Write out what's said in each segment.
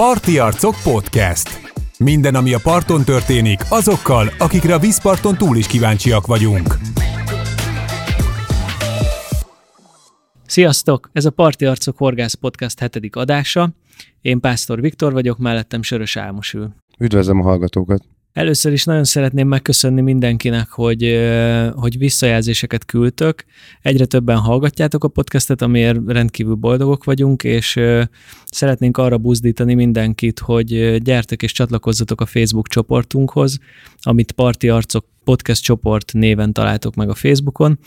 Parti Arcok Podcast. Minden, ami a parton történik, azokkal, akikre a vízparton túl is kíváncsiak vagyunk. Sziasztok! Ez a Parti Arcok Horgász Podcast hetedik adása. Én Pásztor Viktor vagyok, mellettem Sörös Álmos ül. Üdvözlöm a hallgatókat! Először is nagyon szeretném megköszönni mindenkinek, hogy, hogy visszajelzéseket küldtök. Egyre többen hallgatjátok a podcastet, amiért rendkívül boldogok vagyunk, és szeretnénk arra buzdítani mindenkit, hogy gyertek és csatlakozzatok a Facebook csoportunkhoz, amit Parti Arcok podcast csoport néven találtok meg a Facebookon.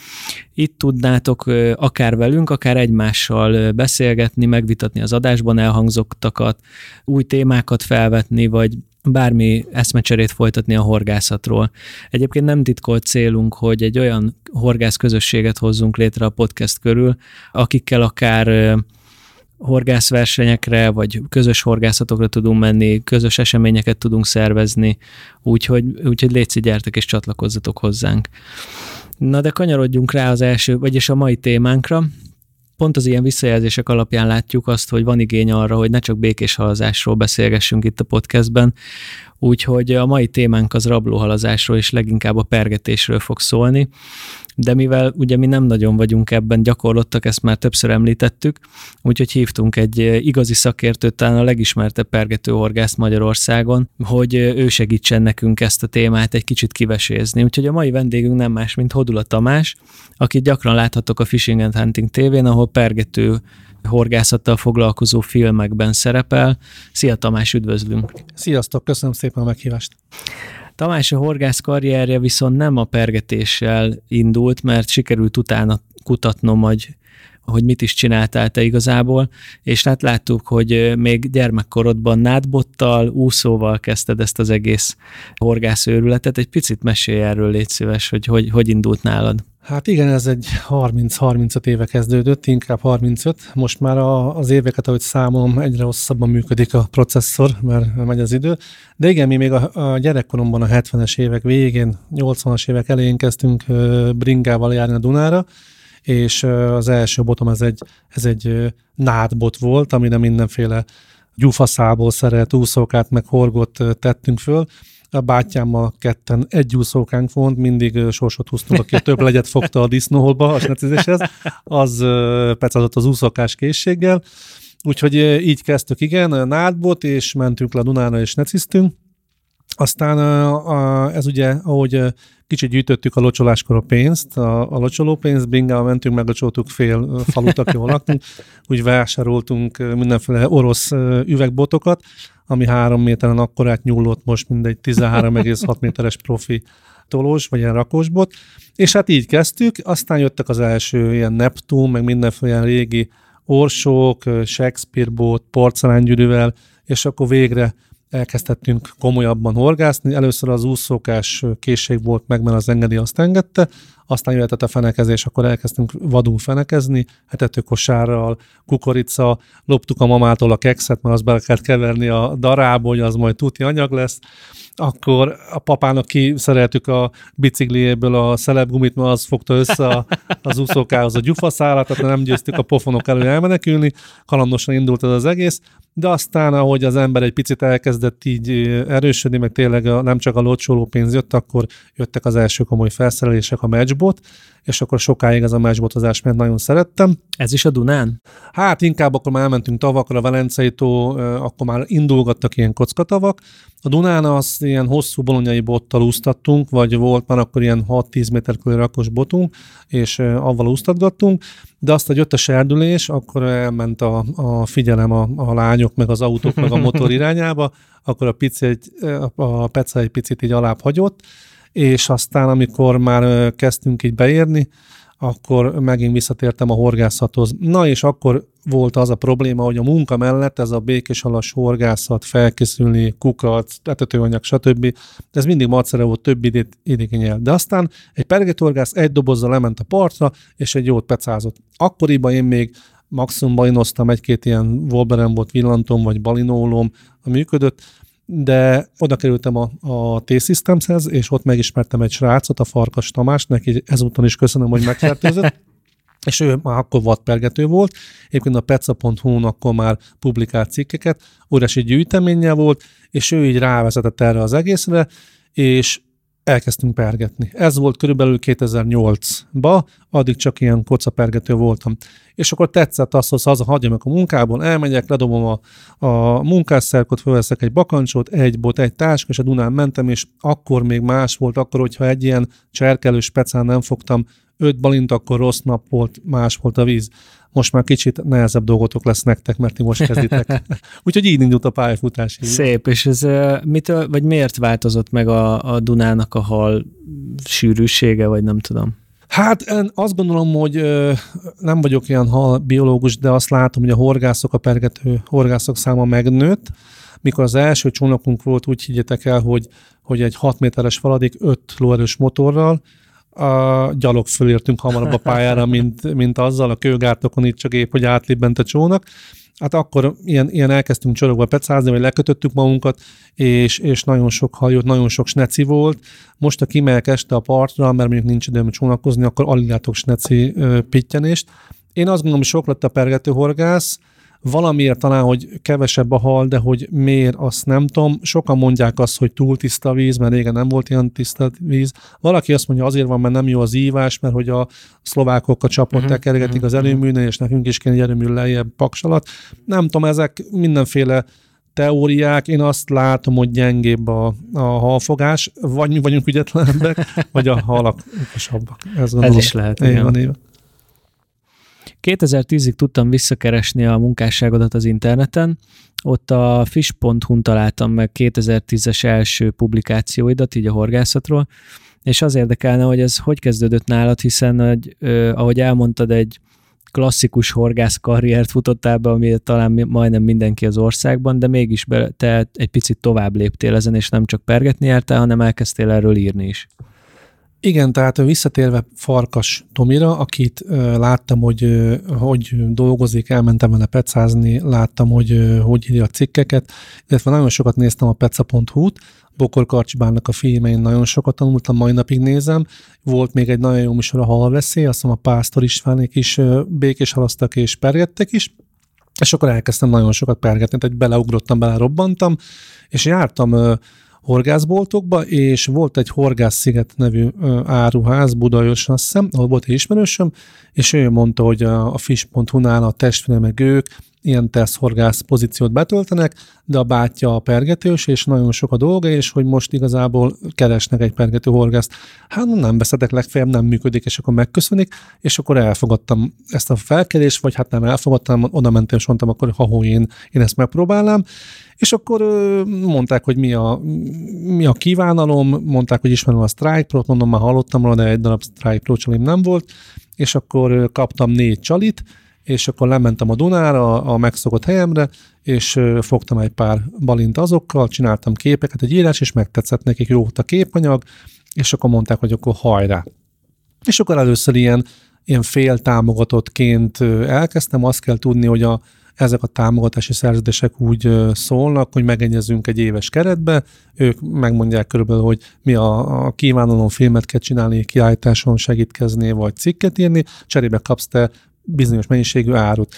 Itt tudnátok akár velünk, akár egymással beszélgetni, megvitatni az adásban elhangzottakat, új témákat felvetni, vagy bármi eszmecserét folytatni a horgászatról. Egyébként nem titkolt célunk, hogy egy olyan horgász közösséget hozzunk létre a podcast körül, akikkel akár horgászversenyekre, vagy közös horgászatokra tudunk menni, közös eseményeket tudunk szervezni, úgyhogy, úgyhogy létszi, gyertek és csatlakozzatok hozzánk. Na de kanyarodjunk rá az első, vagyis a mai témánkra, pont az ilyen visszajelzések alapján látjuk azt, hogy van igény arra, hogy ne csak békés halazásról beszélgessünk itt a podcastben, úgyhogy a mai témánk az rablóhalazásról és leginkább a pergetésről fog szólni de mivel ugye mi nem nagyon vagyunk ebben gyakorlottak, ezt már többször említettük, úgyhogy hívtunk egy eh, igazi szakértőt, talán a legismertebb pergetőhorgász Magyarországon, hogy eh, ő segítsen nekünk ezt a témát egy kicsit kivesézni. Úgyhogy a mai vendégünk nem más, mint Hodula Tamás, akit gyakran láthatok a Fishing and Hunting tévén, ahol pergető horgászattal foglalkozó filmekben szerepel. Szia Tamás, üdvözlünk! Sziasztok, köszönöm szépen a meghívást! Tamás a horgász karrierje viszont nem a pergetéssel indult, mert sikerült utána kutatnom, hogy hogy mit is csináltál te igazából, és hát láttuk, hogy még gyermekkorodban nádbottal, úszóval kezdted ezt az egész horgászőrületet. Egy picit mesélj erről, légy szíves, hogy hogy, hogy indult nálad. Hát igen, ez egy 30-35 éve kezdődött, inkább 35. Most már a, az éveket, ahogy számolom, egyre hosszabban működik a processzor, mert megy az idő. De igen, mi még a, a gyerekkoromban a 70-es évek végén, 80-as évek elején kezdtünk bringával járni a Dunára, és az első botom ez egy, ez egy nádbot volt, amire mindenféle gyufaszából szeret úszókát, meg horgot tettünk föl, a bátyámmal ketten egy úszókánk volt, mindig sorsot húztunk, aki több legyet fogta a disznóholba a snecizéshez, az pecazott az úszókás készséggel. Úgyhogy így kezdtük, igen, nádbot, és mentünk le a Dunára, és neciztünk. Aztán ez ugye, ahogy kicsit gyűjtöttük a locsoláskor a pénzt, a, a locsoló pénzt, bingával mentünk, meglocsoltuk fél falut, aki laktunk, úgy vásároltunk mindenféle orosz üvegbotokat, ami három méteren akkorát nyúlott most, mindegy 13,6 méteres profi tolós, vagy ilyen rakósbot, és hát így kezdtük, aztán jöttek az első ilyen Neptun, meg mindenféle ilyen régi orsók, Shakespeare bot, porcelángyűrűvel, és akkor végre elkezdhettünk komolyabban horgászni. Először az úszókás készség volt meg, mert az engedi azt engedte, aztán jöhetett a fenekezés, akkor elkezdtünk vadul fenekezni, hetetőkosárral, kukorica, loptuk a mamától a kekszet, mert azt bele kellett keverni a darába, hogy az majd tuti anyag lesz, akkor a papának kiszereltük a bicikliéből a szelepgumit, mert az fogta össze az úszókához a gyufaszálat, tehát nem győztük a pofonok elő elmenekülni, kalandosan indult ez az egész, de aztán, ahogy az ember egy picit elkezdett így erősödni, meg tényleg a, nem csak a locsoló pénz jött, akkor jöttek az első komoly felszerelések, a matchbot, és akkor sokáig ez a matchbotozás mert nagyon szerettem. Ez is a Dunán? Hát inkább akkor már elmentünk tavakra, Velencei tó, akkor már indulgattak ilyen kockatavak. A Dunán az ilyen hosszú bolonyai bottal úsztattunk, vagy volt már akkor ilyen 6-10 méter körül rakos botunk, és avval úsztatgattunk, de azt, hogy jött a serdülés, akkor elment a, a figyelem a, a lányok, meg az autók, meg a motor irányába, akkor a, pici egy, a peca egy picit így alább hagyott, és aztán amikor már kezdtünk így beérni, akkor megint visszatértem a horgászathoz. Na és akkor volt az a probléma, hogy a munka mellett ez a békésalas horgászat, felkészülni, kukat, etetőanyag, stb. Ez mindig macera volt, több időt igényel. De aztán egy pergetőhorgász egy dobozzal lement a partra, és egy jót pecázott. Akkoriban én még maximum balinoztam, egy-két ilyen Wolverine volt villantom, vagy balinólom, a működött, de oda kerültem a, a T-Systemshez, és ott megismertem egy srácot, a Farkas Tamást, neki ezúton is köszönöm, hogy megfertőzött. és ő már akkor vadpergető volt, egyébként a peca.hu-n akkor már publikált cikkeket, óriási gyűjteménye volt, és ő így rávezetett erre az egészre, és elkezdtünk pergetni. Ez volt körülbelül 2008-ba, addig csak ilyen kocapergető voltam. És akkor tetszett az, hogy haza hagyjam a munkából, elmegyek, ledobom a, a munkásszerkot, fölveszek egy bakancsot, egy bot, egy táska, és a Dunán mentem, és akkor még más volt, akkor, hogyha egy ilyen cserkelő specán nem fogtam öt balint, akkor rossz nap volt, más volt a víz. Most már kicsit nehezebb dolgotok lesz nektek, mert ti most kezditek. Úgyhogy így indult a pályafutás. Így. Szép, és ez mitől, vagy miért változott meg a, a Dunának a hal sűrűsége, vagy nem tudom? Hát én azt gondolom, hogy nem vagyok ilyen hal biológus, de azt látom, hogy a horgászok, a pergető horgászok száma megnőtt. Mikor az első csónakunk volt, úgy higgyetek el, hogy, hogy egy 6 méteres faladik 5 lóerős motorral, a gyalog fölértünk hamarabb a pályára, mint, mint azzal, a kőgártokon itt csak épp, hogy átlibbent a csónak. Hát akkor ilyen, ilyen elkezdtünk csorogva pecázni, vagy lekötöttük magunkat, és, és nagyon sok hajót, nagyon sok sneci volt. Most, ha kimegyek este a partra, mert mondjuk nincs időm csónakozni, akkor alig látok sneci ö, pittyenést. Én azt gondolom, hogy sok lett a pergető horgász, Valamiért talán, hogy kevesebb a hal, de hogy miért, azt nem tudom. Sokan mondják azt, hogy túl tiszta víz, mert régen nem volt ilyen tiszta víz. Valaki azt mondja, azért van, mert nem jó az ívás, mert hogy a szlovákok a csapot uh-huh, tekergetik uh-huh, az mhm. erőműnél, és nekünk is kéne egy erőmű lejjebb paksalat. Nem tudom, ezek mindenféle teóriák, én azt látom, hogy gyengébb a, a halfogás, vagy mi vagyunk ügyetlenebbek, vagy a halak okosabbak. Ez, is lehet. Igen. Van. 2010-ig tudtam visszakeresni a munkásságodat az interneten, ott a fish.hu-n találtam meg 2010-es első publikációidat, így a horgászatról, és az érdekelne, hogy ez hogy kezdődött nálad, hiszen, ö, ahogy elmondtad, egy klasszikus horgász karriert futottál be, ami talán majdnem mindenki az országban, de mégis be, te egy picit tovább léptél ezen, és nem csak pergetni jártál, hanem elkezdtél erről írni is. Igen, tehát visszatérve Farkas Tomira, akit láttam, hogy hogy dolgozik, elmentem vele pecázni, láttam, hogy hogy írja a cikkeket, illetve nagyon sokat néztem a peca.hu-t, Bokor Karcsibának a filmein nagyon sokat tanultam, mai napig nézem. Volt még egy nagyon jó műsor a halveszély, azt mondom a Pásztor Istvánék is békés halasztak és pergettek is, és akkor elkezdtem nagyon sokat pergetni, tehát beleugrottam, belerobbantam, és jártam horgászboltokba, és volt egy Horgász-sziget nevű áruház Budajos, azt hiszem, ahol volt egy ismerősöm, és ő mondta, hogy a, a fish.hu-nál a testvére meg ők ilyen teszthorgász pozíciót betöltenek, de a bátyja a pergetős, és nagyon sok a dolga, és hogy most igazából keresnek egy pergető horgászt. Hát nem beszedek, legfeljebb nem működik, és akkor megköszönik, és akkor elfogadtam ezt a felkelést, vagy hát nem elfogadtam, oda mentem, és mondtam, akkor ha én, én ezt megpróbálnám, és akkor mondták, hogy mi a, mi a kívánalom, mondták, hogy ismerem a Strike Pro-t, mondom, már hallottam róla, de egy darab Strike Pro nem volt, és akkor kaptam négy csalit, és akkor lementem a Dunára, a megszokott helyemre, és fogtam egy pár balint azokkal, csináltam képeket, egy írás, és megtetszett nekik, jó volt a képanyag, és akkor mondták, hogy akkor hajrá. És akkor először ilyen, ilyen fél támogatottként elkezdtem, azt kell tudni, hogy a, ezek a támogatási szerződések úgy szólnak, hogy megegyezünk egy éves keretbe, ők megmondják körülbelül, hogy mi a, a kívánalom filmet kell csinálni, kiállításon segítkezni, vagy cikket írni, cserébe kapsz te bizonyos mennyiségű árut.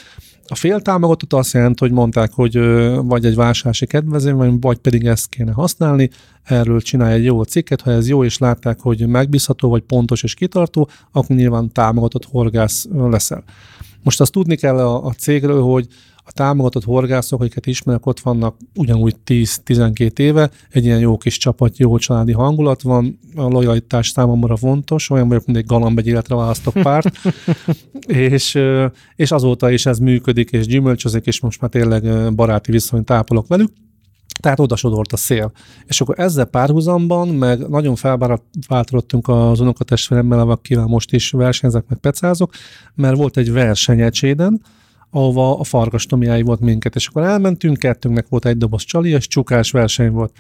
A fél támogatott azt jelenti, hogy mondták, hogy vagy egy vásárlási kedvezmény, vagy pedig ezt kéne használni, erről csinálj egy jó cikket, ha ez jó, és látták, hogy megbízható, vagy pontos és kitartó, akkor nyilván támogatott horgász leszel. Most azt tudni kell a, a cégről, hogy a támogatott horgászok, akiket ismerek, ott vannak ugyanúgy 10-12 éve, egy ilyen jó kis csapat, jó családi hangulat van, a lojalitás számomra fontos, olyan vagyok, mint egy galamb egy életre választok párt, és, és azóta is ez működik, és gyümölcsözik, és most már tényleg baráti viszonyt tápolok velük. Tehát oda sodort a szél. És akkor ezzel párhuzamban, meg nagyon felváltottunk az unokatestvéremmel, akivel most is versenyzek, meg pecázok, mert volt egy verseny Ecséden, ahova a farkas Tomiái volt minket, és akkor elmentünk, kettőnknek volt egy doboz csali, és csukás verseny volt.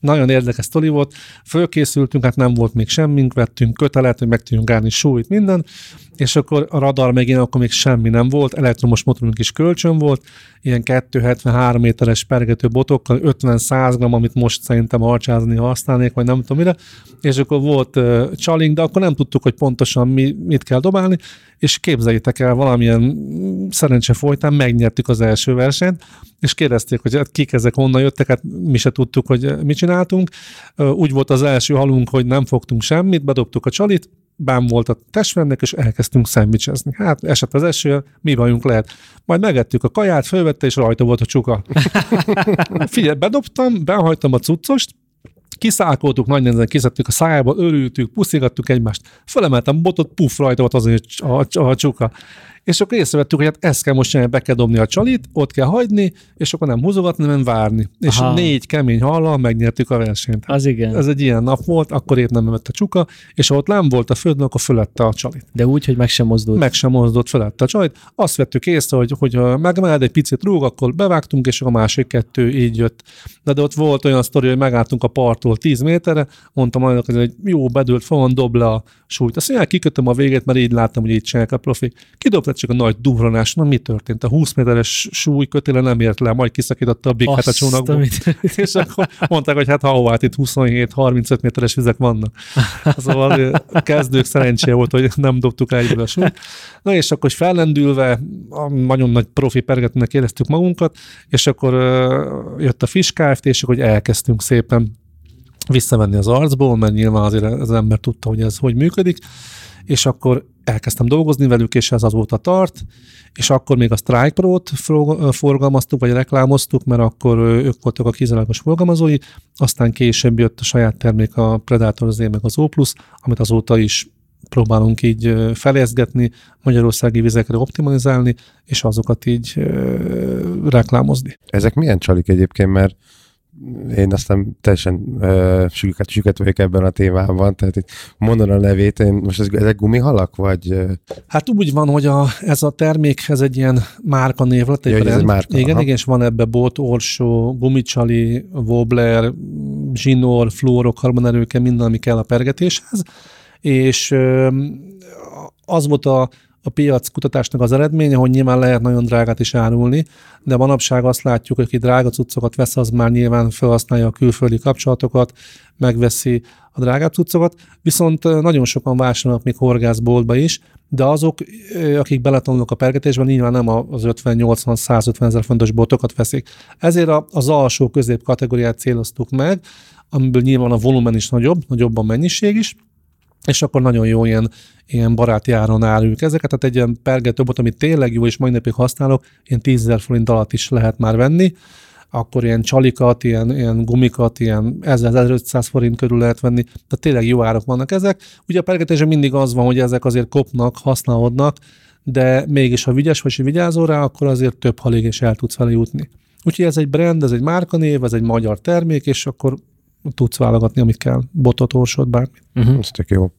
Nagyon érdekes sztori volt. Fölkészültünk, hát nem volt még semmink, vettünk kötelet, hogy meg tudjunk állni súlyt, minden, és akkor a radar megint akkor még semmi nem volt, elektromos motorunk is kölcsön volt, ilyen 273 méteres pergető botokkal, 50-100 gram, amit most szerintem harcsázni használnék, vagy nem tudom mire, és akkor volt uh, de akkor nem tudtuk, hogy pontosan mi, mit kell dobálni, és képzeljétek el, valamilyen szerencse folytán megnyertük az első versenyt, és kérdezték, hogy hát kik ezek, honnan jöttek, hát mi se tudtuk, hogy mit csináltunk. Úgy volt az első halunk, hogy nem fogtunk semmit, bedobtuk a csalit, bán volt a testvérnek, és elkezdtünk szendvicsezni. Hát esett az eső, mi bajunk lehet. Majd megettük a kaját, fölvette, és rajta volt a csuka. Figyelj, bedobtam, behajtam a cuccost, kiszákoltuk, nagy nehezen kiszedtük a szájába, örültük, puszigattuk egymást, felemeltem botot, puff, rajta volt az a, a, a csuka és akkor észrevettük, hogy hát ezt kell most csinálni, be kell dobni a csalit, ott kell hagyni, és akkor nem húzogatni, hanem várni. És Aha. négy kemény hallal megnyertük a versenyt. Az igen. Ez egy ilyen nap volt, akkor épp nem vett a csuka, és ha ott nem volt a földön, akkor fölette a csalit. De úgy, hogy meg sem mozdult. Meg sem mozdult, fölette a csalit. Azt vettük észre, hogy, hogy ha megemeled egy picit rúg, akkor bevágtunk, és a másik kettő így jött. De, de ott volt olyan sztori, hogy megálltunk a parttól 10 méterre, mondtam annak, hogy jó, bedőlt, van, dob le a súlyt. Azt mondja, kikötöm a végét, mert így láttam, hogy így csinálják a profi. Kidobta csak a nagy duranás. Na mi történt? A 20 méteres súly kötéle nem ért le, majd kiszakította a big a csónakból. és akkor mondták, hogy hát ha hát itt 27-35 méteres vizek vannak. Szóval a kezdők szerencséje volt, hogy nem dobtuk el a súlyt. Na és akkor fellendülve, a nagyon nagy profi pergetőnek éreztük magunkat, és akkor jött a Fish Kft, és akkor elkezdtünk szépen visszavenni az arcból, mert nyilván azért az ember tudta, hogy ez hogy működik, és akkor elkezdtem dolgozni velük, és ez azóta tart, és akkor még a Strike Pro-t forgalmaztuk, vagy reklámoztuk, mert akkor ők voltak a kizárólagos forgalmazói, aztán később jött a saját termék a Predator Z meg az O+, amit azóta is próbálunk így felézgetni, magyarországi vizekre optimalizálni, és azokat így reklámozni. Ezek milyen csalik egyébként, mert én aztán teljesen uh, süket, süket vagyok ebben a témában, tehát itt mondod a nevét, én most ez, ezek gumihalak, vagy? Hát úgy van, hogy a, ez a termék, ez egy ilyen márka név lett. Ja, ez egy márka, igen, aha. igen, és van ebbe bot, orsó, gumicsali, wobbler, zsinór, fluorok, karbonerőke, minden, ami kell a pergetéshez, és az volt a a piac kutatásnak az eredménye, hogy nyilván lehet nagyon drágát is árulni, de manapság azt látjuk, hogy aki drága cuccokat vesz, az már nyilván felhasználja a külföldi kapcsolatokat, megveszi a drágább cuccokat, viszont nagyon sokan vásárolnak még horgászboltba is, de azok, akik beletanulnak a pergetésben, nyilván nem az 50-80-150 ezer fontos botokat veszik. Ezért az alsó közép kategóriát céloztuk meg, amiből nyilván a volumen is nagyobb, nagyobb a mennyiség is, és akkor nagyon jó ilyen, ilyen baráti áron áruljuk ezeket, tehát egy ilyen pergetőbot, amit tényleg jó, és mai napig használok, ilyen 10 forint alatt is lehet már venni, akkor ilyen csalikat, ilyen, ilyen gumikat, ilyen 1500 forint körül lehet venni, tehát tényleg jó árak vannak ezek. Ugye a pergetésen mindig az van, hogy ezek azért kopnak, használódnak, de mégis ha vigyes vagy vigyázol rá, akkor azért több halig is el tudsz vele jutni. Úgyhogy ez egy brand, ez egy márkanév, ez egy magyar termék, és akkor tudsz válogatni, amit kell, botot, orsot, bármit. Uh-huh. Ez tök jó.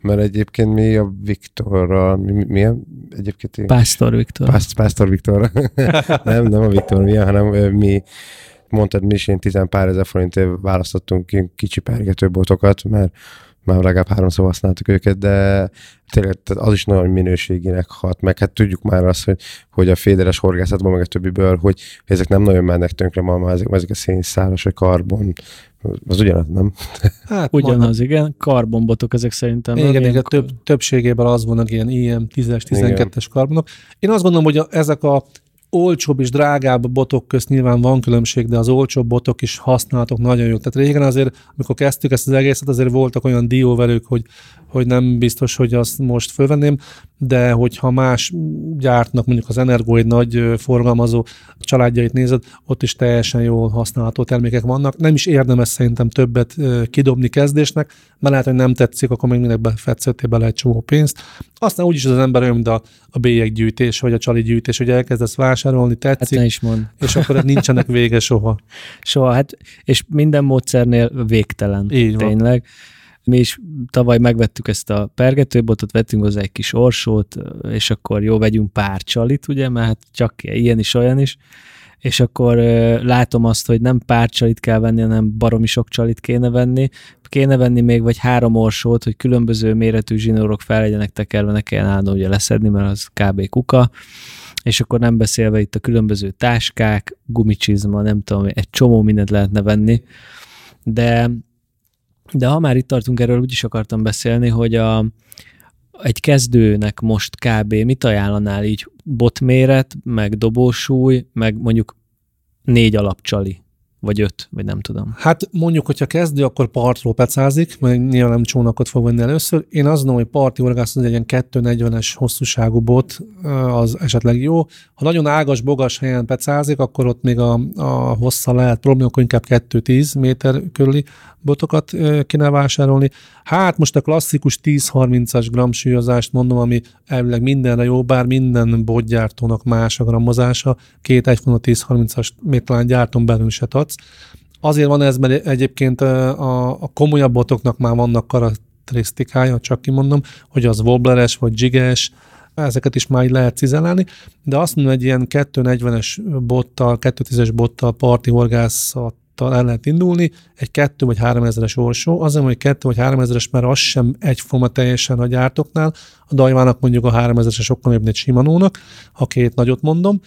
Mert egyébként mi a Viktorra, mi, milyen egyébként? Én... Pásztor Viktor. Pász, Pásztor Viktor. nem, nem a Viktor milyen, hanem mi mondtad mi is, én tizen pár ezer forintért választottunk kicsi pergetőbotokat, mert már legalább háromszor használtuk őket, de tényleg az is nagyon minőségének hat, meg hát tudjuk már azt, hogy, hogy a féderes horgászatban, meg a többiből, hogy ezek nem nagyon mennek tönkre ma, már ezek, ezek a szénszáros, vagy karbon, az ugyanaz, nem? Hát ugyanaz, mondom. igen. Karbonbotok ezek szerintem. Igen, igen több, többségében az vannak ilyen IM 10-es, 12-es karbonok. Én azt gondolom, hogy a, ezek a olcsóbb és drágább botok közt nyilván van különbség, de az olcsóbb botok is használhatók nagyon jó. Tehát régen azért, amikor kezdtük ezt az egészet, azért voltak olyan dióverők, hogy, hogy nem biztos, hogy azt most fölvenném, de hogyha más gyártnak, mondjuk az Energo egy nagy forgalmazó családjait nézed, ott is teljesen jól használható termékek vannak. Nem is érdemes szerintem többet kidobni kezdésnek, mert lehet, hogy nem tetszik, akkor még mindenbe fetszettél bele egy csomó pénzt. Aztán úgyis az ember olyan, mint a, a bélyeggyűjtés, vagy a csali gyűjtés, hogy elkezdesz vásárolni, tetszik, hát is mond. és akkor nincsenek vége soha. Soha, hát, és minden módszernél végtelen. Így van. Tényleg. Mi is tavaly megvettük ezt a pergetőbotot, vettünk hozzá egy kis orsót, és akkor jó, vegyünk pár csalit, ugye, mert hát csak ilyen is, olyan is és akkor látom azt, hogy nem pár csalit kell venni, hanem baromi sok csalit kéne venni. Kéne venni még vagy három orsót, hogy különböző méretű zsinórok fel legyenek tekerve, ne kelljen állni ugye leszedni, mert az kb. kuka. És akkor nem beszélve itt a különböző táskák, gumicsizma, nem tudom, egy csomó mindent lehetne venni. De, de ha már itt tartunk, erről úgy is akartam beszélni, hogy a, egy kezdőnek most kb. mit ajánlanál így botméret, meg dobósúly, meg mondjuk négy alapcsali, vagy öt, vagy nem tudom. Hát mondjuk, hogyha kezdő, akkor partról pecázik, mert nyilván nem csónakot fog venni először. Én azt mondom, hogy parti horgász az egy ilyen 240-es hosszúságú bot, az esetleg jó. Ha nagyon ágas, bogas helyen pecázik, akkor ott még a, a hossza lehet probléma, akkor inkább 2-10 méter körüli botokat kéne vásárolni. Hát most a klasszikus 10-30-as gramsúlyozást mondom, ami elvileg mindenre jó, bár minden botgyártónak más a grammozása, két egyfona 10-30-as még talán gyártom belül se adsz. Azért van ez, mert egyébként a, a komolyabb botoknak már vannak karakterisztikája, csak kimondom, hogy az wobbleres vagy jiges, ezeket is már így lehet cizelálni, de azt mondom, egy ilyen 240-es bottal, 210-es bottal parti horgászat el lehet indulni, egy 2 vagy 3 ezeres orsó, azért, hogy 2 vagy 3 ezeres, mert az sem egyforma teljesen a gyártoknál, a dajvának mondjuk a 3 ezeres sokkal jobb, mint Shimano-nak, ha két nagyot mondom,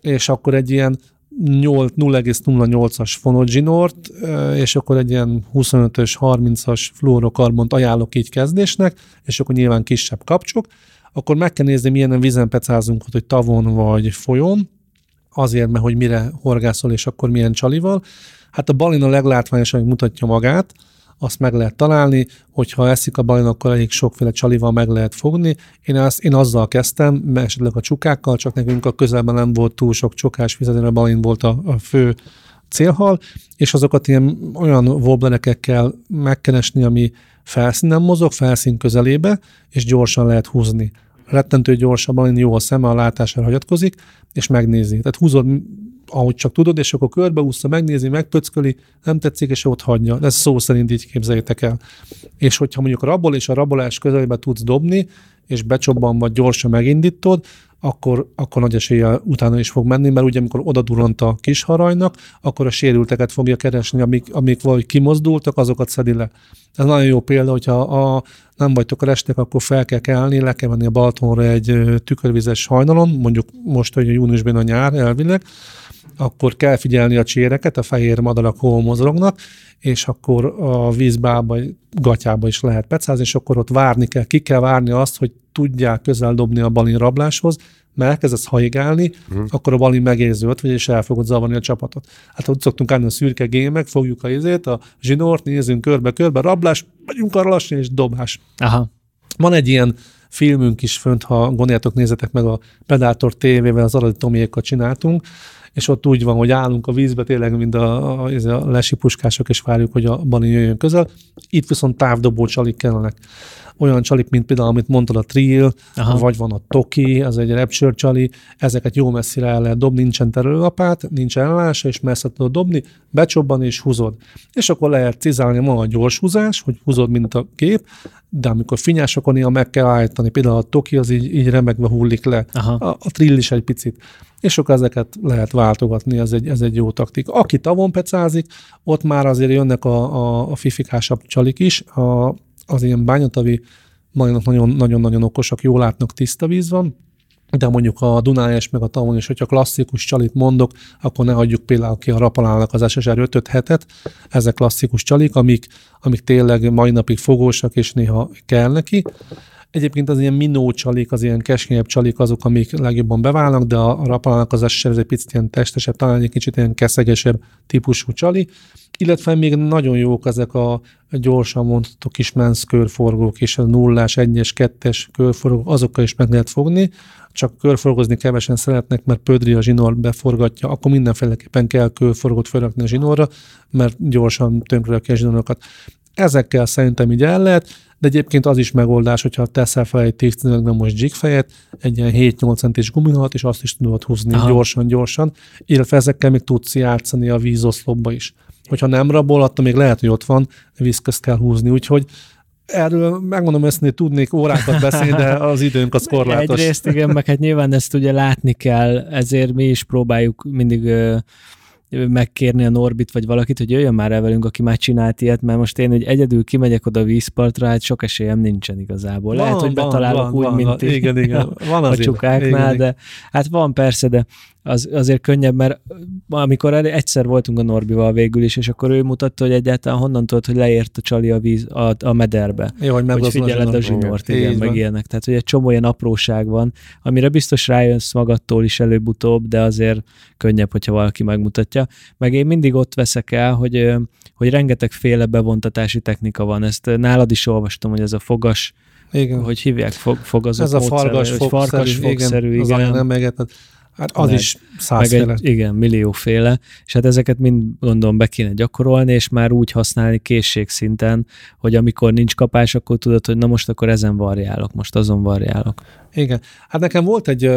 és akkor egy ilyen 0,08-as fonogginort, és akkor egy ilyen 25-ös, 30-as fluorokarbont ajánlok így kezdésnek, és akkor nyilván kisebb kapcsok, akkor meg kell nézni, milyen vízen pecázunk, hogy tavon vagy folyón, azért, mert hogy mire horgászol, és akkor milyen csalival. Hát a balina leglátványosabb mutatja magát, azt meg lehet találni, hogyha eszik a balin, akkor elég sokféle csalival meg lehet fogni. Én, azt, én azzal kezdtem, esetleg a csukákkal, csak nekünk a közelben nem volt túl sok csukás fizetni, a balin volt a, a fő célhal, és azokat ilyen olyan wobblerekkel kell megkeresni, ami felszínen mozog, felszín közelébe, és gyorsan lehet húzni. Rettentő gyorsabban, jó a szeme, a látására hagyatkozik, és megnézi. Tehát húzod ahogy csak tudod, és akkor körbeúszta, megnézi, megpöcköli, nem tetszik, és ott hagyja. Ez szó szerint így képzeljétek el. És hogyha mondjuk a rabol és a rabolás közelébe tudsz dobni, és becsobban vagy gyorsan megindítod, akkor, akkor nagy eséllyel utána is fog menni, mert ugye amikor oda durant a kis harajnak, akkor a sérülteket fogja keresni, amik, amik valahogy kimozdultak, azokat szedi le. Ez nagyon jó példa, hogyha a, nem vagytok a restek, akkor fel kell kelni, le kell menni a Balatonra egy tükörvizes hajnalon, mondjuk most, hogy júniusban a nyár elvileg, akkor kell figyelni a cséreket, a fehér madarak hol mozognak, és akkor a vízbába, gatyába is lehet pecázni, és akkor ott várni kell, ki kell várni azt, hogy tudják közel dobni a balin rabláshoz, mert elkezdesz haigálni, uh-huh. akkor a balin megérzi vagy és el fogod zavarni a csapatot. Hát ott szoktunk állni a szürke gémek, fogjuk a izét, a zsinort, nézzünk körbe-körbe, rablás, vagyunk arra lassan, és dobás. Aha. Van egy ilyen filmünk is fönt, ha gondoljátok, nézzetek meg a Predator TV-vel, az Aradi Tomiékkal csináltunk, és ott úgy van, hogy állunk a vízbe tényleg, mint a, a, a lesi puskások, és várjuk, hogy a bani jöjjön közel. Itt viszont távdobó csalik kellenek. Olyan csalik, mint például, amit mondtad, a Trill, Aha. vagy van a Toki, az egy Rapture csali, ezeket jó messzire el lehet dobni, nincsen terülapát, nincs ellenállása, és messze tudod dobni, becsobban és húzod. És akkor lehet cizálni ma a gyors húzás, hogy húzod, mint a gép, de amikor finnyásokon néha meg kell állítani, például a Toki az így, így remegve hullik le, Aha. a, a Trill is egy picit és akkor ezeket lehet váltogatni, ez egy, ez egy jó taktik. Aki tavon pecázik, ott már azért jönnek a, a, a fifikásabb csalik is, a, az ilyen bányatavi nagyon-nagyon okosak, jól látnak, tiszta víz van, de mondjuk a Dunályes meg a tavon is, hogyha klasszikus csalit mondok, akkor ne hagyjuk például ki a rapalának az SSR 5 hetet, ezek klasszikus csalik, amik, amik tényleg mai napig fogósak, és néha kell neki. Egyébként az ilyen minó csalik, az ilyen keskenyebb csalik azok, amik legjobban beválnak, de a, rapalának az eset egy picit ilyen testesebb, talán egy kicsit ilyen keszegesebb típusú csali. Illetve még nagyon jók ezek a gyorsan mondható kis mensz körforgók és a nullás, egyes, kettes körforgók, azokkal is meg lehet fogni, csak körforgozni kevesen szeretnek, mert pödri a zsinór beforgatja, akkor mindenféleképpen kell körforgót felrakni a zsinórra, mert gyorsan tönkre a zsinórokat. Ezekkel szerintem így el lehet, de egyébként az is megoldás, hogyha teszel fel egy 10 most jigfejet, egy ilyen 7-8 centis guminalat, és azt is tudod húzni Aha. gyorsan, gyorsan, illetve ezekkel még tudsz játszani a vízoszlopba is. Hogyha nem rabol, attól még lehet, hogy ott van, vízközt kell húzni, úgyhogy erről megmondom hogy tudnék órákat beszélni, de az időnk az korlátos. Egyrészt igen, meg hát nyilván ezt ugye látni kell, ezért mi is próbáljuk mindig megkérni a Norbit vagy valakit, hogy jöjjön már el velünk, aki már csinált ilyet, mert most én, hogy egyedül kimegyek oda a vízpartra, hát sok esélyem nincsen igazából. Lehet, van, hogy betalálok van, úgy, van, mint van, igen, igen. Van a csukáknál, igen, de hát van persze, de az, azért könnyebb, mert amikor egyszer voltunk a Norbival végül is, és akkor ő mutatta, hogy egyáltalán honnan tudod, hogy leért a csali a, víz, a, a mederbe. Jó, hogy, hogy figyeled a zsinyort, igen, igen meg ilyenek. Tehát, hogy egy csomó ilyen apróság van, amire biztos rájönsz magadtól is előbb-utóbb, de azért könnyebb, hogyha valaki megmutatja. Meg én mindig ott veszek el, hogy, hogy rengeteg féle bevontatási technika van. Ezt nálad is olvastam, hogy ez a fogas, igen. hogy hívják, fog, fogazó Ez a fargas, fogszerű, farkas fogszerű, igen, igen. Az nem megetett. Hát az meg, is százféle. Meg egy, igen, millióféle, és hát ezeket mind gondolom be kéne gyakorolni, és már úgy használni készségszinten, hogy amikor nincs kapás, akkor tudod, hogy na most akkor ezen variálok, most azon variálok. Igen. Hát nekem volt egy,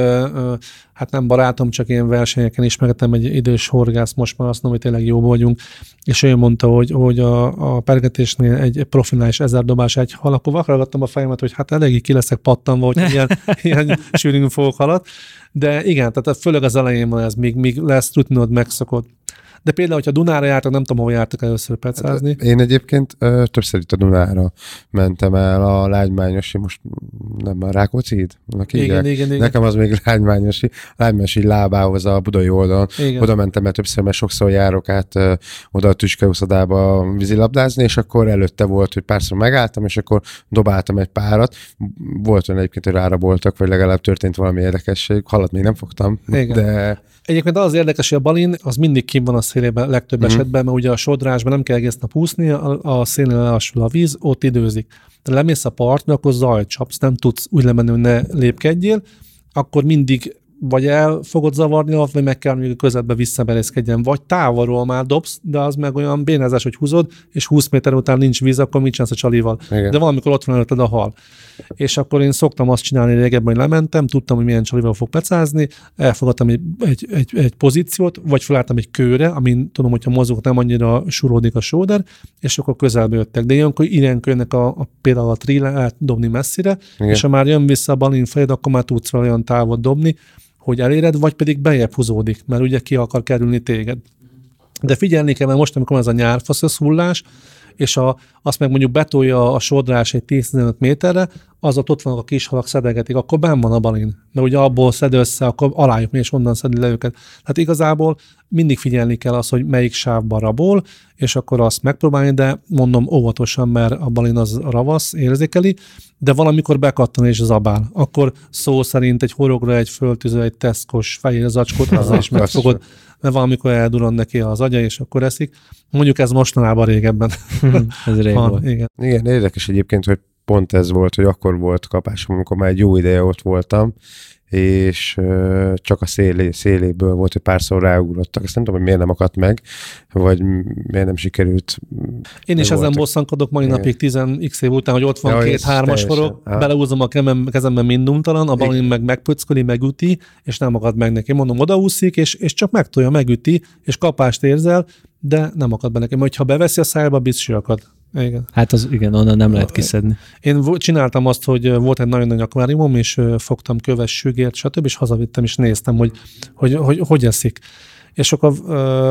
hát nem barátom, csak én versenyeken ismertem egy idős horgász, most már azt mondom, hogy tényleg jó vagyunk, és ő mondta, hogy, hogy a, a pergetésnél egy profinál is ezer dobás egy hal, akkor vakargattam a fejemet, hogy hát eléggé ki leszek pattanva, hogy ilyen, ilyen sűrűn fogok halat. De igen, tehát főleg az elején van ez, míg, míg lesz rutinod megszokott. De például, hogyha Dunára jártak, nem tudom, hol jártak először pecázni. Hát, én egyébként ö, többször itt a Dunára mentem el a lágymányosi, most nem a Rákóczi híd? Igen, igen, igen, Nekem az még lágymányosi, lágymányosi lábához a budai oldalon. Igen. Oda mentem el többször, mert sokszor járok át ö, oda a tüskeuszadába vízilabdázni, és akkor előtte volt, hogy párszor megálltam, és akkor dobáltam egy párat. Volt olyan egyébként, hogy rára voltak, vagy legalább történt valami érdekesség. Halat még nem fogtam, Igen. de Egyébként az érdekes, hogy a balin az mindig kim van a szélében legtöbb mm-hmm. esetben, mert ugye a sodrásban nem kell egész nap úszni, a, a szélén lelassul a víz, ott időzik. De lemész a partra, akkor zajt csapsz, nem tudsz úgy lemenni, hogy ne lépkedjél, akkor mindig vagy el fogod zavarni, vagy meg kell, hogy a közelbe visszaberészkedjen, vagy távolról már dobsz, de az meg olyan bénázás, hogy húzod, és 20 méter után nincs víz, akkor mit csinálsz a csalival. Igen. De valamikor ott van előtted a hal. És akkor én szoktam azt csinálni régebben, hogy lementem, tudtam, hogy milyen csalival fog pecázni, elfogadtam egy, egy, egy, egy pozíciót, vagy felálltam egy kőre, amin tudom, hogyha mozog, nem annyira suródik a sóder, és akkor közelbe jöttek. De ilyenkor ilyenkor jönnek a, a például a trille dobni messzire, Igen. és ha már jön vissza a balin fejed, akkor már tudsz olyan távot dobni, hogy eléred, vagy pedig bejebb húzódik, mert ugye ki akar kerülni téged. De figyelni kell, mert most, amikor ez a nyárfaszösz hullás, és a, azt meg mondjuk betolja a sodrás egy 10-15 méterre, az ott, ott van a kis halak szedegetik, akkor benn van a balin. Mert ugye abból szed össze, akkor alájuk és onnan szedi le őket. Tehát igazából mindig figyelni kell az, hogy melyik sávban rabol, és akkor azt megpróbálni, de mondom óvatosan, mert a balin az ravasz, érzékeli, de valamikor bekattan és zabál. Akkor szó szerint egy horogra egy föltűző, egy teszkos fehér zacskót, azzal is megfogod, mert valamikor elduran neki az agya, és akkor eszik. Mondjuk ez mostanában régebben. ez rég van, volt. Igen. igen, érdekes egyébként, hogy pont ez volt, hogy akkor volt kapásom, amikor már egy jó ideje ott voltam, és csak a szélé, széléből volt, hogy párszor ráugrottak. Ezt nem tudom, hogy miért nem akadt meg, vagy miért nem sikerült. Én is ezen bosszankodok mai napig 10x év után, hogy ott van ja, két hármas forog, beleúzom a kezembe, kezembe mindumtalan, a balin meg megpöcköli, megüti, és nem akad meg neki. Mondom, odaúszik, és, és csak megtolja, megüti, és kapást érzel, de nem akad be nekem. Hogyha beveszi a szájba, biztos akad. Igen. Hát az igen, onnan nem lehet kiszedni. Én csináltam azt, hogy volt egy nagyon nagy akváriumom, és fogtam köves, sügért, stb., és hazavittem, és néztem, hogy hogy, hogy, hogy eszik. És akkor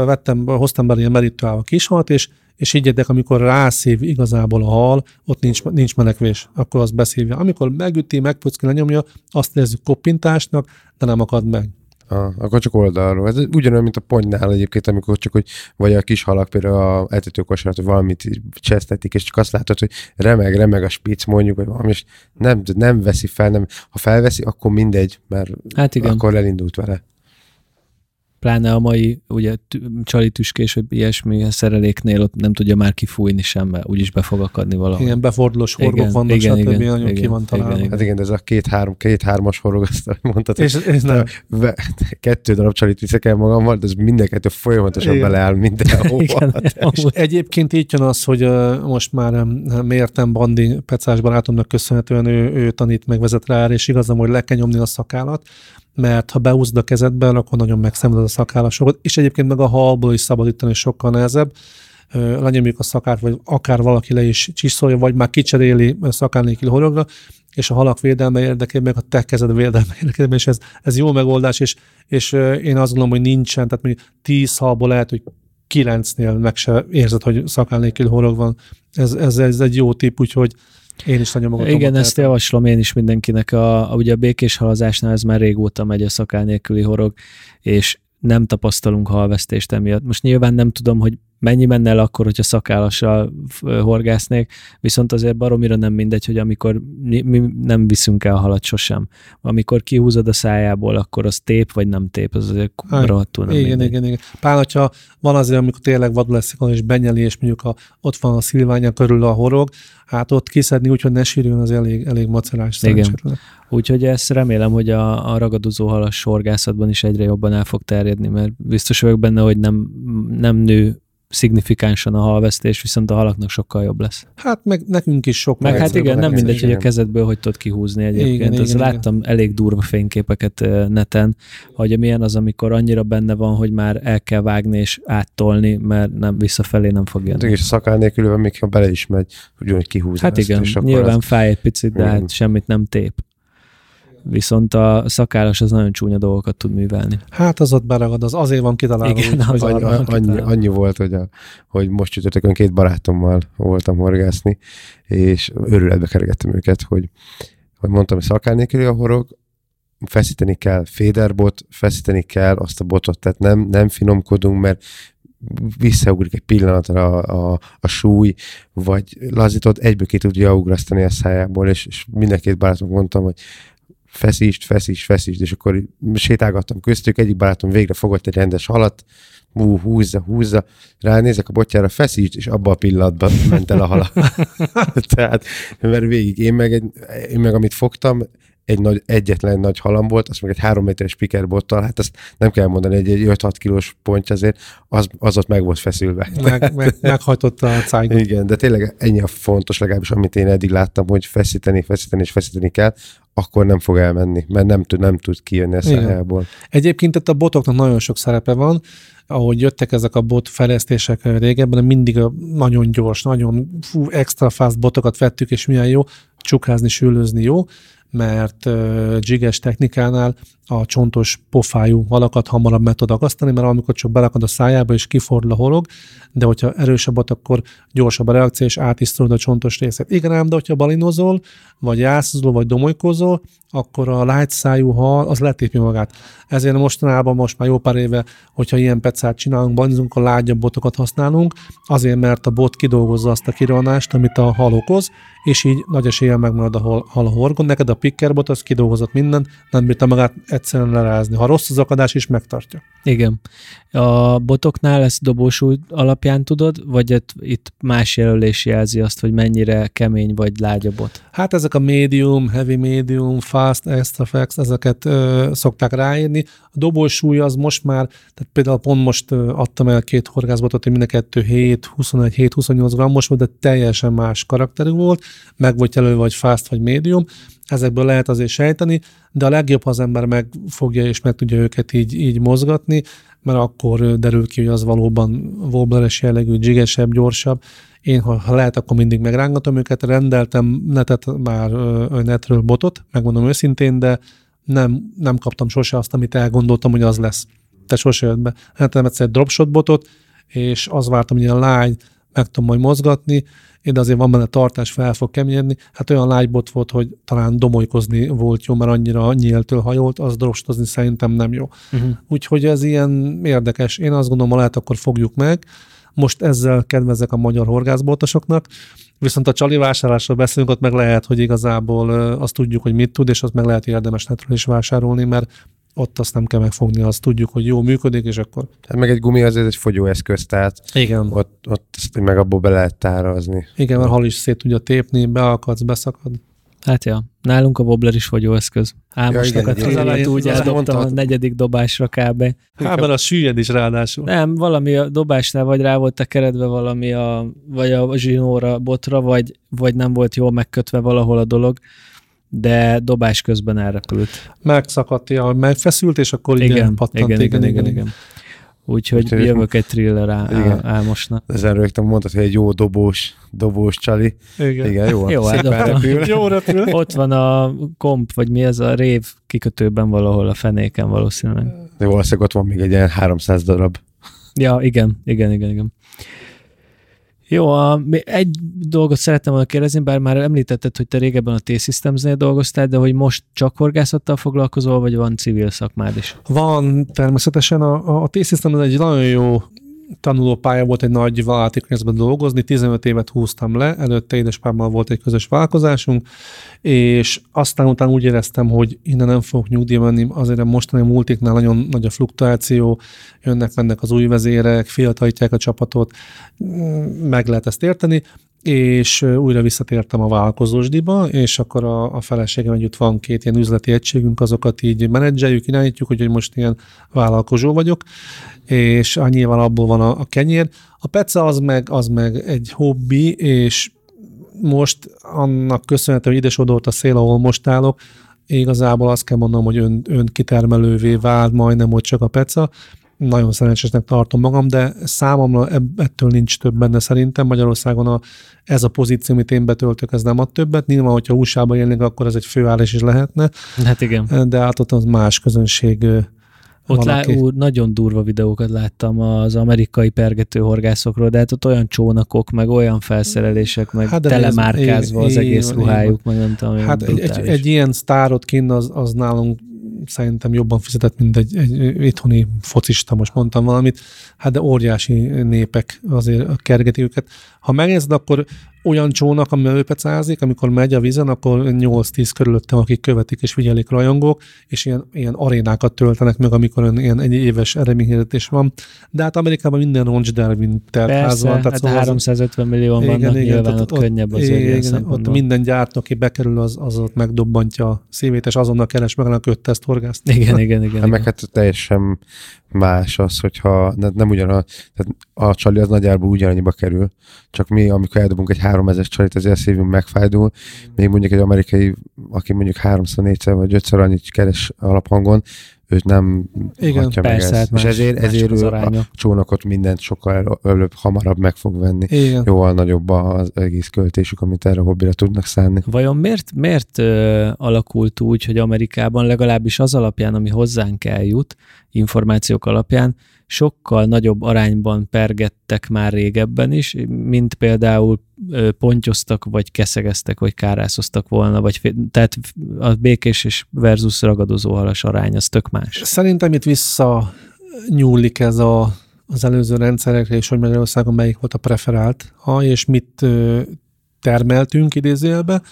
vettem, hoztam be ilyen merítőállva kishalat, és, és így érdek, amikor rászív igazából a hal, ott nincs, nincs menekvés, akkor azt beszívja. Amikor megüti, megpucki, lenyomja, azt nézzük koppintásnak, de nem akad meg. Ah, akkor csak oldalról. Ez ugyanolyan, mint a ponynál egyébként, amikor csak, hogy vagy a kis halak például a etetőkosarat, hogy valamit csesztetik, és csak azt látod, hogy remeg, remeg a spic mondjuk, vagy valami, és nem, nem veszi fel, nem, ha felveszi, akkor mindegy, mert hát igen. akkor elindult vele pláne a mai ugye csali tüskés, vagy ilyesmi a szereléknél ott nem tudja már kifújni sem, mert úgyis be fog akadni valahol. Igen, befordulós horgok igen, vannak, igen, stb. Igen, nagyon igen, ki van találva. Igen, igen. Hát igen, de ez a két-három, két-hármas horog, azt mondtad, és, és nem. Ve, kettő darab csalit viszek el magammal, de ez minden kettő folyamatosan igen. beleáll mindenhova. Igen, és egyébként így jön az, hogy most már mértem Bandi Pecás barátomnak köszönhetően ő, ő tanít, megvezet rá, és igazam, hogy le kell nyomni a szakállat, mert ha behúzod a kezedben, akkor nagyon megszenveded a szakállasokot, és egyébként meg a halból is szabadítani sokkal nehezebb. lenyomjuk a szakát, vagy akár valaki le is csiszolja, vagy már kicseréli szakár nélkül horogra, és a halak védelme érdekében, meg a te kezed védelme érdekében, és ez, ez jó megoldás, és, és én azt gondolom, hogy nincsen, tehát mondjuk tíz halból lehet, hogy kilencnél meg se érzed, hogy szakál nélkül horog van. Ez, ez, ez egy jó tip, úgyhogy én is nagyon magatom. Igen, ezt javaslom én is mindenkinek. A, a, ugye a békés halazásnál ez már régóta megy a szakál nélküli horog, és nem tapasztalunk halvesztést emiatt. Most nyilván nem tudom, hogy mennyi menne el akkor, hogyha szakállassal horgásznék, viszont azért baromira nem mindegy, hogy amikor mi, mi nem viszünk el halat sosem. Amikor kihúzod a szájából, akkor az tép vagy nem tép, az azért rohadtul nem Igen, mindegy. igen, igen. Pár, hogyha van azért, amikor tényleg vadul leszik, és benyeli, és mondjuk a, ott van a szilványa körül a horog, hát ott kiszedni úgy, hogy ne sírjon, az elég, elég macerás. Igen. Úgyhogy ezt remélem, hogy a, a ragadozó halas sorgászatban is egyre jobban el fog terjedni, mert biztos vagyok benne, hogy nem, nem nő szignifikánsan a halvesztés, viszont a halaknak sokkal jobb lesz. Hát meg nekünk is sok. Meg hát igen, nem mindegy, hogy a kezedből hogy tudod kihúzni egyébként. Igen, igen, láttam igen. elég durva fényképeket neten, hogy milyen az, amikor annyira benne van, hogy már el kell vágni és áttolni, mert nem visszafelé nem fog jönni. És a szakál nélkül, még ha bele is megy, hogy kihúzni. Hát ezt, igen, nyilván az... fáj egy picit, de hát semmit nem tép viszont a szakállas az nagyon csúnya dolgokat tud művelni. Hát az ott beragad, az azért van kitalálva. Igen, úgy, az annyi, annyi, annyi, annyi volt, hogy, a, hogy most csütörtökön két barátommal voltam horgászni, és örületbe keregettem őket, hogy, hogy mondtam, hogy szakál nélkül a horog, feszíteni kell féderbot, feszíteni kell azt a botot, tehát nem, nem finomkodunk, mert visszaugrik egy pillanatra a, a, a súly, vagy lazítod, egyből ki tudja ugrasztani a szájából, és, és mindenkét barátom mondtam, hogy feszítsd, feszítsd, feszítsd, és akkor sétálgattam köztük, egyik barátom végre fogott egy rendes halat, ú, húzza, húzza, ránézek a botjára, feszítsd, és abban a pillanatban ment el a hala. Tehát, mert végig én meg, egy, én meg amit fogtam, egy nagy, egyetlen nagy halam volt, az meg egy három méteres bottal, hát ezt nem kell mondani, egy, egy 5-6 kilós pontja azért, az, az ott meg volt feszülve. Meg, meg, meghajtotta a cájgot. Igen, de tényleg ennyi a fontos, legalábbis amit én eddig láttam, hogy feszíteni, feszíteni és feszíteni kell, akkor nem fog elmenni, mert nem tud, nem tud kijönni a szájából. Egyébként itt a botoknak nagyon sok szerepe van, ahogy jöttek ezek a bot fejlesztések régebben, mindig a nagyon gyors, nagyon fú, extra fast botokat vettük, és milyen jó, csukázni, sülőzni jó, mert jiges technikánál a csontos pofájú halakat hamarabb meg tud akasztani, mert amikor csak belakad a szájába és kifordul a horog, de hogyha erősebb akkor gyorsabb a reakció, és átisztulod a csontos részét. Igen ám, de hogyha balinozol, vagy jászozol, vagy domolykozol, akkor a light szájú hal az letépi magát. Ezért mostanában most már jó pár éve, hogyha ilyen pecát csinálunk, balinozunk, a lágyabb botokat használunk, azért mert a bot kidolgozza azt a kironást, amit a hal okoz, és így nagy eséllyel megmarad a hal a horgon. Neked a pickerbot az kidolgozott minden, nem bírta magát egyszerűen lerázni. Ha rossz az akadás is, megtartja. Igen. A botoknál ezt dobósúly alapján tudod, vagy itt más jelölés jelzi azt, hogy mennyire kemény vagy lágy a bot? Hát ezek a medium, heavy medium, fast, extra fast, ezeket ö, szokták ráírni. A dobósúly az most már, tehát például pont most ö, adtam el két horgászbotot, hogy mind a kettő 7, 21, 7, 28 grammos volt, de teljesen más karakterű volt, meg volt jelölve, vagy fast, vagy medium, ezekből lehet azért sejteni, de a legjobb, ha az ember megfogja és meg tudja őket így, így mozgatni, mert akkor derül ki, hogy az valóban wobbleres jellegű, jigesebb, gyorsabb. Én, ha, lehet, akkor mindig megrángatom őket. Rendeltem netet már netről botot, megmondom őszintén, de nem, nem kaptam sose azt, amit elgondoltam, hogy az lesz. Te sose jött be. Rendeltem egyszer egy dropshot botot, és az vártam, hogy ilyen lágy, meg tudom majd mozgatni, de azért van benne tartás, fel fog keményedni. Hát olyan lágybot volt, hogy talán domolykozni volt jó, mert annyira nyíltől hajolt, az drostozni szerintem nem jó. Uh-huh. Úgyhogy ez ilyen érdekes. Én azt gondolom, ha lehet, akkor fogjuk meg. Most ezzel kedvezek a magyar horgászboltosoknak, viszont a csali vásárlásról beszélünk, ott meg lehet, hogy igazából azt tudjuk, hogy mit tud, és azt meg lehet érdemes netről is vásárolni, mert ott azt nem kell megfogni, azt tudjuk, hogy jó működik, és akkor... Hát meg egy gumi azért egy fogyóeszköz, tehát Igen. Ott, ott ezt meg abból be lehet tárazni. Igen, mert hal is szét tudja tépni, beakadsz, beszakad. Hát ja, nálunk a wobbler is fogyóeszköz. Álmosokat ja, az elején úgy eldobtam a negyedik dobásra kb. Hát, mert a süllyed is ráadásul. Nem, valami a dobásnál vagy rá volt keredve valami a, vagy a zsinóra, botra, vagy, vagy nem volt jól megkötve valahol a dolog de dobás közben elrepült. Megszakadt, ja, megfeszült, és akkor igen, igen pattant. Igen, igen, igen, igen. igen. Úgyhogy Úgyhogy- jövök egy thriller á- álmosnak. Ezen rögtön mondtad, hogy egy jó dobós, dobós csali. Igen. Igen, jó. Jó, szépen repül. Jó repül. Ott van a komp, vagy mi ez a rév kikötőben valahol a fenéken valószínűleg. De valószínűleg ott van még egy ilyen 300 darab. Ja, igen, igen, igen, igen. Jó, a, egy dolgot szerettem volna kérdezni, bár már említetted, hogy te régebben a T-Systems-nél dolgoztál, de hogy most csak horgászattal foglalkozol, vagy van civil szakmád is? Van természetesen, a, a, a T-System egy nagyon jó tanulópálya volt egy nagy vállalati környezetben dolgozni, 15 évet húztam le, előtte édesapámmal volt egy közös vállalkozásunk, és aztán utána úgy éreztem, hogy innen nem fogok nyugdíjba menni, azért a mostani multiknál nagyon nagy a fluktuáció, jönnek-mennek az új vezérek, fiatalítják a csapatot, mm, meg lehet ezt érteni, és újra visszatértem a vállalkozósdiba, és akkor a, a feleségem együtt van két ilyen üzleti egységünk, azokat így menedzseljük, irányítjuk, úgyhogy most ilyen vállalkozó vagyok, és nyilván abból van a, a kenyér. A peca az meg, az meg egy hobbi, és most annak köszönhető, hogy idesodott a szél, ahol most állok, igazából azt kell mondanom, hogy ön, ön kitermelővé vált majdnem, hogy csak a peca. Nagyon szerencsésnek tartom magam, de számomra ettől nincs több benne szerintem. Magyarországon a, ez a pozíció, amit én betöltök, ez nem ad többet. Nyilván, hogyha USA-ban élnék, akkor ez egy főállás is lehetne, Hát igen. de hát ott az más közönség Ott lá, aki- ú, nagyon durva videókat láttam az amerikai pergető horgászokról, de hát ott olyan csónakok, meg olyan felszerelések, meg Hát telemárkázva az így- egész ruhájuk, meg nem tudom, Hát egy, egy, egy ilyen sztárot kinn az, az nálunk szerintem jobban fizetett, mint egy, egy itthoni focista, most mondtam valamit. Hát de óriási népek azért kergeti őket. Ha megnézed, akkor olyan csónak, ami őpecázik, amikor megy a vízen, akkor 8-10 körülöttem, akik követik és figyelik rajongók, és ilyen, ilyen arénákat töltenek meg, amikor ilyen egy éves eredményhirdetés van. De hát Amerikában minden roncsdervin tervház Persze, van. hát szóval az- 350 millióan vannak, igen, nyilván tehát ott, könnyebb az igen, igen, ott minden gyártó, aki bekerül, az, az ott megdobbantja a szívét, és azonnal keres meg a kötteszt horgászt. Igen, igen, igen. Hát meg igen. hát teljesen más az, hogyha ne- nem ugyanaz, tehát a csali az nagyjából ugyanannyiba kerül, csak mi, amikor eldobunk egy 3000 csalit, azért a szívünk megfájdul, még mondjuk egy amerikai, aki mondjuk 300, 400 vagy 5 annyit keres alaphangon, őt nem Igen, hatja meg Persze, ez. hát más, És ezért, ezért az ő a csónakot mindent sokkal előbb, hamarabb meg fog venni. Igen. Jóval nagyobb az egész költésük, amit erre a hobbira tudnak szánni. Vajon miért, miért ö, alakult úgy, hogy Amerikában legalábbis az alapján, ami hozzánk eljut, információk alapján, sokkal nagyobb arányban pergettek már régebben is, mint például pontyoztak, vagy keszegeztek, vagy kárászoztak volna, vagy tehát a békés és versus ragadozó halas arány az tök más. Szerintem itt vissza nyúlik ez a, az előző rendszerekre, és hogy Magyarországon melyik volt a preferált, ha, és mit termeltünk idézőjelbe.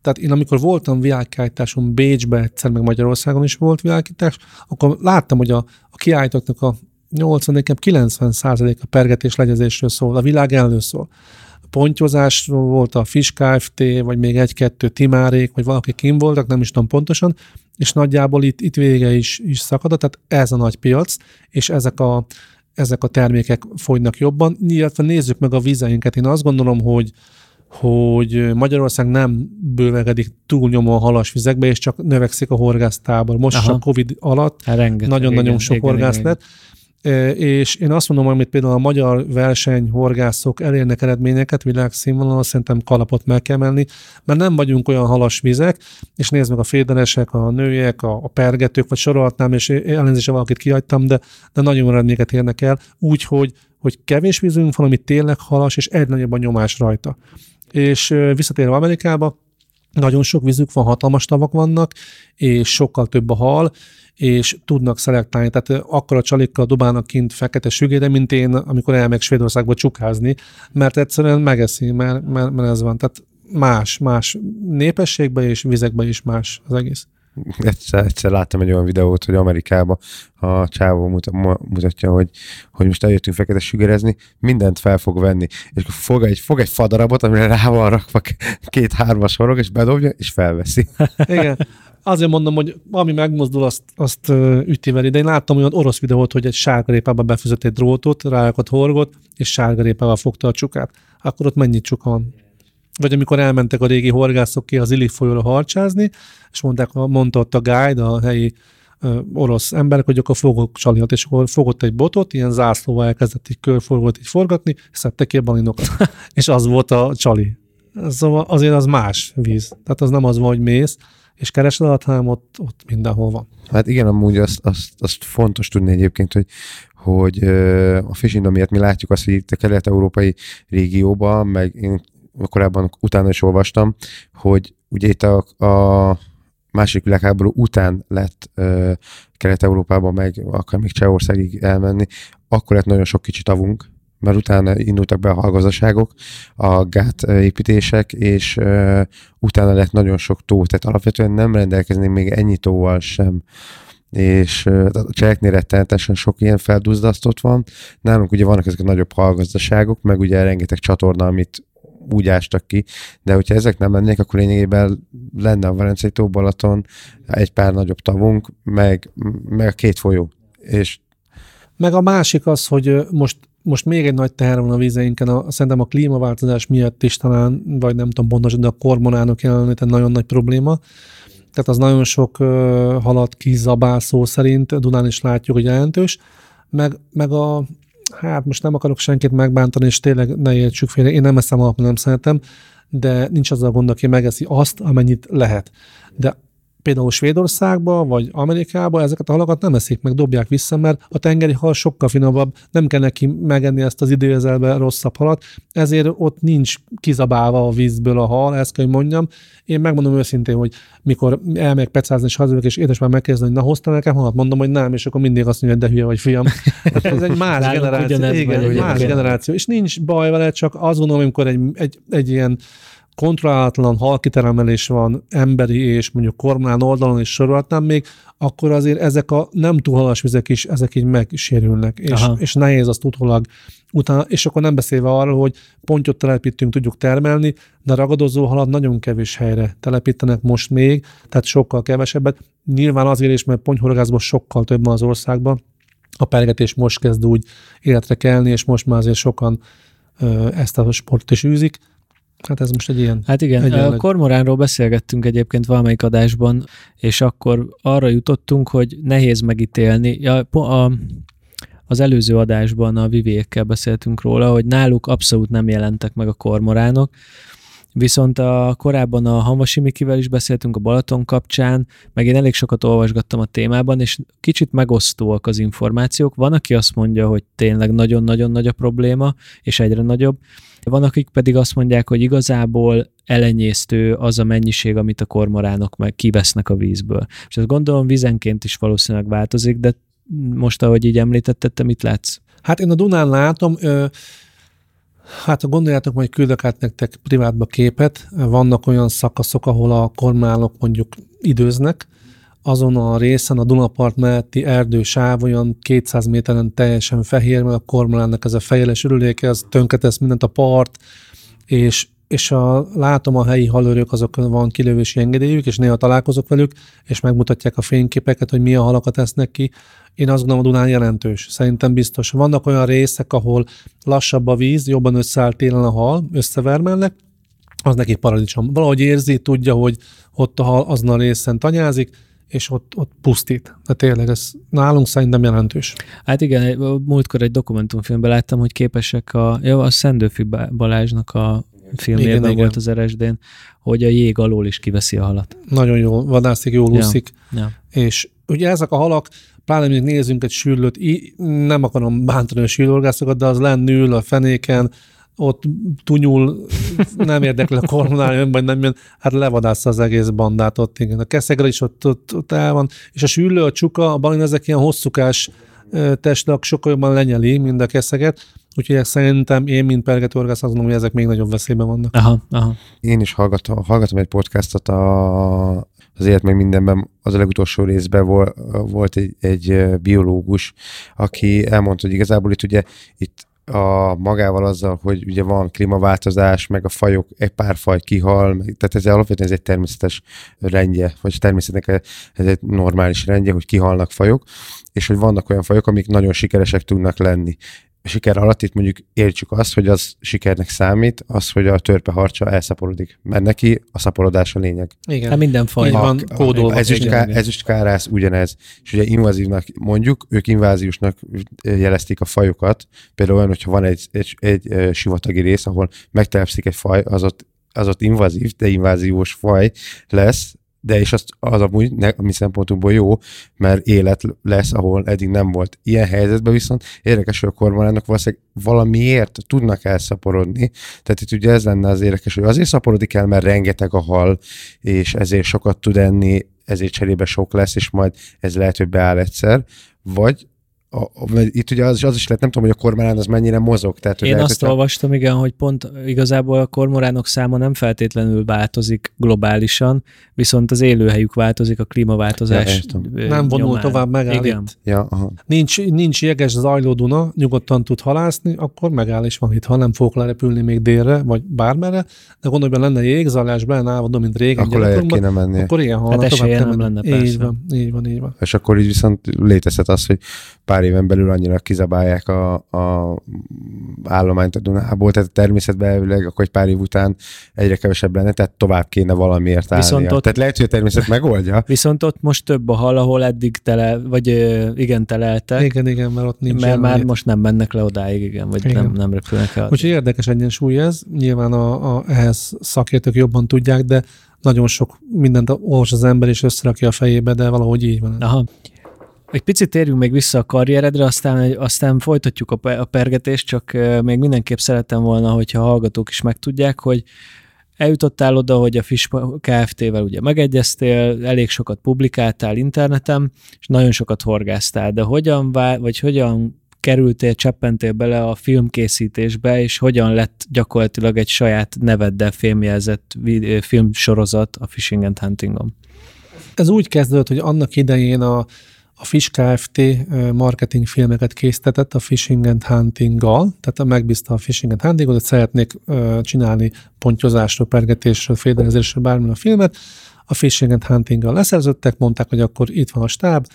Tehát én amikor voltam világkiállításon Bécsbe, egyszer meg Magyarországon is volt világkiállítás, akkor láttam, hogy a, a kiállítóknak a 80, nekem 90 a pergetés legyezésről szól, a világ elő szól. A pontyozásról volt a Fish Kft., vagy még egy-kettő timárék, vagy valaki kim voltak, nem is tudom pontosan, és nagyjából itt, itt vége is, is szakadott, tehát ez a nagy piac, és ezek a, ezek a termékek fogynak jobban. Illetve nézzük meg a vizeinket. Én azt gondolom, hogy hogy Magyarország nem bővegedik túlnyomó a halas vizekbe, és csak növekszik a horgásztábor. Most Aha. a Covid alatt Hát nagyon-nagyon igen, sok igen, horgász igen, lett. E, És én azt mondom, amit például a magyar versenyhorgászok elérnek eredményeket világszínvonalon, szerintem kalapot meg kell menni, mert nem vagyunk olyan halas vizek, és nézd meg a féderesek, a nőiek, a, a pergetők, vagy sorolhatnám, és ellenzése valakit kihagytam, de, de nagyon eredményeket érnek el, úgy, hogy, kevés vízünk van, ami tényleg halas, és egy nagyobb a nyomás rajta. És visszatérve Amerikába, nagyon sok vízük van, hatalmas tavak vannak, és sokkal több a hal, és tudnak szelektálni. Tehát akkor a csalikkal dobálnak kint fekete sügére, mint én, amikor elmegyek Svédországba csukázni, mert egyszerűen megeszi, mert, mert, mert ez van. Tehát más, más népességben és vizekben is más az egész. Egyszer, egyszer láttam egy olyan videót, hogy Amerikában a csávó muta- mu- mutatja, hogy, hogy most eljöttünk fekete sügerezni, mindent fel fog venni. És akkor fog egy, fog egy fadarabot, amire rá van rakva k- két-hármas horog, és bedobja, és felveszi. Igen. Azért mondom, hogy ami megmozdul, azt, azt üti vele. De én láttam olyan orosz videót, hogy egy sárgarépába befűzött egy drótot, rárakott horgot, és sárgarépával fogta a csukát. Akkor ott mennyi csuka van? Vagy amikor elmentek a régi horgászok ki az Illik folyóra harcsázni, és mondták, mondta ott a guide, a helyi ö, orosz emberek, hogy akkor fogok csalihat, és akkor fogott egy botot, ilyen zászlóval elkezdett egy körforgót így forgatni, és szedte ki a balinokat. és az volt a csali. Szóval azért az más víz. Tehát az nem az van, hogy mész, és keresed alatt, hanem ott, ott mindenhol van. Hát igen, amúgy azt, azt, azt fontos tudni egyébként, hogy, hogy a fishing miatt mi látjuk azt, hogy itt a kelet-európai régióban, meg én korábban utána is olvastam, hogy ugye itt a, a másik világháború után lett ö, Kelet-Európában, meg akár még Csehországig elmenni, akkor lett nagyon sok kicsi tavunk, mert utána indultak be a hallgazdaságok, a gát építések, és ö, utána lett nagyon sok tó, tehát alapvetően nem rendelkeznénk még ennyi tóval sem és a cseleknél rettenetesen sok ilyen felduzdasztott van. Nálunk ugye vannak ezek a nagyobb hallgazdaságok, meg ugye rengeteg csatorna, amit úgy ástak ki, de hogyha ezek nem lennék, akkor lényegében lenne a Velencei tó Balaton egy pár nagyobb tavunk, meg, meg a két folyó. És Meg a másik az, hogy most, most még egy nagy teher van a vízeinken, a, szerintem a klímaváltozás miatt is talán, vagy nem tudom pontosan, de a kormonánok jelenléte nagyon nagy probléma. Tehát az nagyon sok ö, halat kizabál szó szerint, Dunán is látjuk, hogy jelentős. Meg, meg a, hát most nem akarok senkit megbántani, és tényleg ne értsük félre, én nem eszem alapon, nem szeretem, de nincs az a gond, aki megeszi azt, amennyit lehet. De például Svédországba vagy Amerikába ezeket a halakat nem eszik meg, dobják vissza, mert a tengeri hal sokkal finomabb, nem kell neki megenni ezt az időjelzelbe rosszabb halat, ezért ott nincs kizabálva a vízből a hal, ezt kell, hogy mondjam. Én megmondom őszintén, hogy mikor elmegyek pecázni és hazajövök, és édesapám megkérdezi, hogy na hoztam nekem halat, mondom, hogy nem, és akkor mindig azt mondja, hogy de hülye vagy fiam. Hát ez egy más generáció. Igen, egy más generáció. És nincs baj vele, csak azt gondolom, amikor egy, egy, egy ilyen kontrollálatlan halkiteremelés van emberi és mondjuk kormán oldalon is sorolhatnám még, akkor azért ezek a nem túl halas vizek is, ezek így megsérülnek, és, Aha. és nehéz azt utólag utána, és akkor nem beszélve arról, hogy pontyot telepítünk, tudjuk termelni, de ragadozó halat nagyon kevés helyre telepítenek most még, tehát sokkal kevesebbet. Nyilván azért is, mert pontyhorgászban sokkal több van az országban, a pergetés most kezd úgy életre kelni, és most már azért sokan ezt a sportot is űzik. Hát ez most egy ilyen. Hát igen, Egyenleg. a kormoránról beszélgettünk egyébként valamelyik adásban, és akkor arra jutottunk, hogy nehéz megítélni. Ja, a, az előző adásban a Vivékkel beszéltünk róla, hogy náluk abszolút nem jelentek meg a kormoránok, Viszont a, korábban a Hamvasi Mikivel is beszéltünk a Balaton kapcsán, meg én elég sokat olvasgattam a témában, és kicsit megosztóak az információk. Van, aki azt mondja, hogy tényleg nagyon-nagyon nagy a probléma, és egyre nagyobb. Van, akik pedig azt mondják, hogy igazából elenyésztő az a mennyiség, amit a kormoránok meg kivesznek a vízből. És ezt gondolom vízenként is valószínűleg változik, de most, ahogy így említetted, te mit látsz? Hát én a Dunán látom, ö, hát gondoljátok, majd küldök át nektek privátba képet. Vannak olyan szakaszok, ahol a kormányok mondjuk időznek, azon a részen a Dunapart melletti erdősáv olyan 200 méteren teljesen fehér, mert a kormánynak ez a fejeles ürüléke, az tönkretesz mindent a part, és és a, látom a helyi halőrök, azokon van kilövési engedélyük, és néha találkozok velük, és megmutatják a fényképeket, hogy milyen halakat esznek ki. Én azt gondolom, a Dunán jelentős. Szerintem biztos. Vannak olyan részek, ahol lassabb a víz, jobban összeáll télen a hal, összevermelnek, az neki paradicsom. Valahogy érzi, tudja, hogy ott a hal azon a részen tanyázik, és ott, ott pusztít. De tényleg ez nálunk szerintem jelentős. Hát igen, múltkor egy dokumentumfilmben láttam, hogy képesek a, jó, a Szendőfi Balázsnak a filmjében Igen, volt igen. az RSD-n, hogy a jég alól is kiveszi a halat. Nagyon jó, vadászik, jól Ja. úszik. Ja. És ugye ezek a halak, pláne még nézzünk egy sűrlőt, nem akarom bántani a sűrlorgászokat, de az lenn ül a fenéken, ott tunyul, nem érdekli a kormonál, jön, vagy nem jön, hát levadásza az egész bandát ott, igen. A keszegre is ott, ott, ott el van, és a sűrlő, a csuka, a balin, ezek ilyen hosszúkás ö, testek, sokkal jobban lenyeli, mint a keszeget, úgyhogy szerintem én, mint pergetőorgász, azt gondolom, hogy ezek még nagyobb veszélyben vannak. Aha, aha. Én is hallgatom, hallgatom egy podcastot a, az élet meg mindenben, az a legutolsó részben vol, volt egy, egy biológus, aki elmondta, hogy igazából itt ugye itt a magával azzal, hogy ugye van klímaváltozás, meg a fajok, egy pár faj kihal, tehát ez alapvetően ez egy természetes rendje, vagy természetnek ez egy normális rendje, hogy kihalnak fajok, és hogy vannak olyan fajok, amik nagyon sikeresek tudnak lenni. Siker alatt itt mondjuk értsük azt, hogy az sikernek számít, az, hogy a törpe harcsa elszaporodik. Mert neki a szaporodás a lényeg. Igen. Hát minden faj. Így van, kódolva. Ezüstká, Igen. ezüstkárász ugyanez. És ugye invazívnak mondjuk, ők inváziósnak jelezték a fajokat. Például olyan, hogyha van egy, egy, egy, sivatagi rész, ahol megtelepszik egy faj, az ott, az ott invazív, de inváziós faj lesz, de és az, az amúgy ne, a mi szempontunkból jó, mert élet lesz, ahol eddig nem volt. Ilyen helyzetben viszont érdekes, hogy a kormánynak valószínűleg valamiért tudnak elszaporodni. Tehát itt ugye ez lenne az érdekes, hogy azért szaporodik el, mert rengeteg a hal, és ezért sokat tud enni, ezért cserébe sok lesz, és majd ez lehet, hogy beáll egyszer, vagy a, itt ugye az, is- az is lehet, nem tudom, hogy a kormánán az mennyire mozog. Tehát, hogy Én lehet, azt hogyha- olvastam, igen, hogy pont igazából a kormoránok száma nem feltétlenül változik globálisan, viszont az élőhelyük változik a klímaváltozás Ja, Nem vonul nyomán. tovább, megáll Igen. itt. Ja, aha. Nincs, nincs jeges zajló Duna, nyugodtan tud halászni, akkor megáll és van itt. Ha nem fogok lerepülni még délre, vagy bármerre, de gondolj, hogy lenne jégzalás, állva, mint régen Akkor lejjebb kéne menni. akkor igen, ha Hát tovább nem menni. lenne, persze. Így van, így van, így van. És akkor így viszont létezhet az, hogy pár éven belül annyira kizabálják a, a állományt a Dunából, tehát a természetben elvileg akkor egy pár év után egyre kevesebb lenne, tehát tovább kéne valamiért állnia. Viszont ott- Tehát lehet, hogy a természet megoldja. Viszont ott most több a hal, ahol eddig tele, vagy igen teleltek, Igen, igen, mert ott nincs mert már most nem mennek le odáig, igen, vagy Igen. nem, nem repülnek el. Úgyhogy érdekes egyensúly ez, nyilván a, a, ehhez szakértők jobban tudják, de nagyon sok mindent olvas az ember, és összerakja a fejébe, de valahogy így van. Aha. Egy picit térjünk még vissza a karrieredre, aztán, aztán folytatjuk a, a pergetést, csak még mindenképp szerettem volna, hogyha a hallgatók is megtudják, hogy eljutottál oda, hogy a Fish Kft-vel ugye megegyeztél, elég sokat publikáltál interneten, és nagyon sokat horgáztál, de hogyan, vá- vagy hogyan kerültél, cseppentél bele a filmkészítésbe, és hogyan lett gyakorlatilag egy saját neveddel ö, filmsorozat a Fishing and Huntingon? Ez úgy kezdődött, hogy annak idején a, a Fish Kft. marketing filmeket készített a Fishing and Hunting-gal, tehát megbízta a Fishing and Huntingot, hogy szeretnék csinálni pontyozásról, pergetésről, féderezésről bármilyen a filmet. A Fishing and Hunting-gal leszerződtek, mondták, hogy akkor itt van a stáb,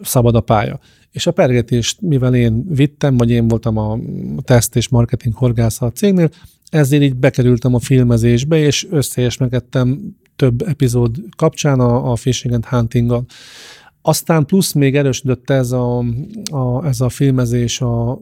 szabad a pálya. És a pergetést, mivel én vittem, vagy én voltam a teszt és marketing horgásza a cégnél, ezért így bekerültem a filmezésbe, és összeesmegettem több epizód kapcsán a, a Fishing and Hunting-gal. Aztán plusz még erősödött ez a, a, ez a filmezés a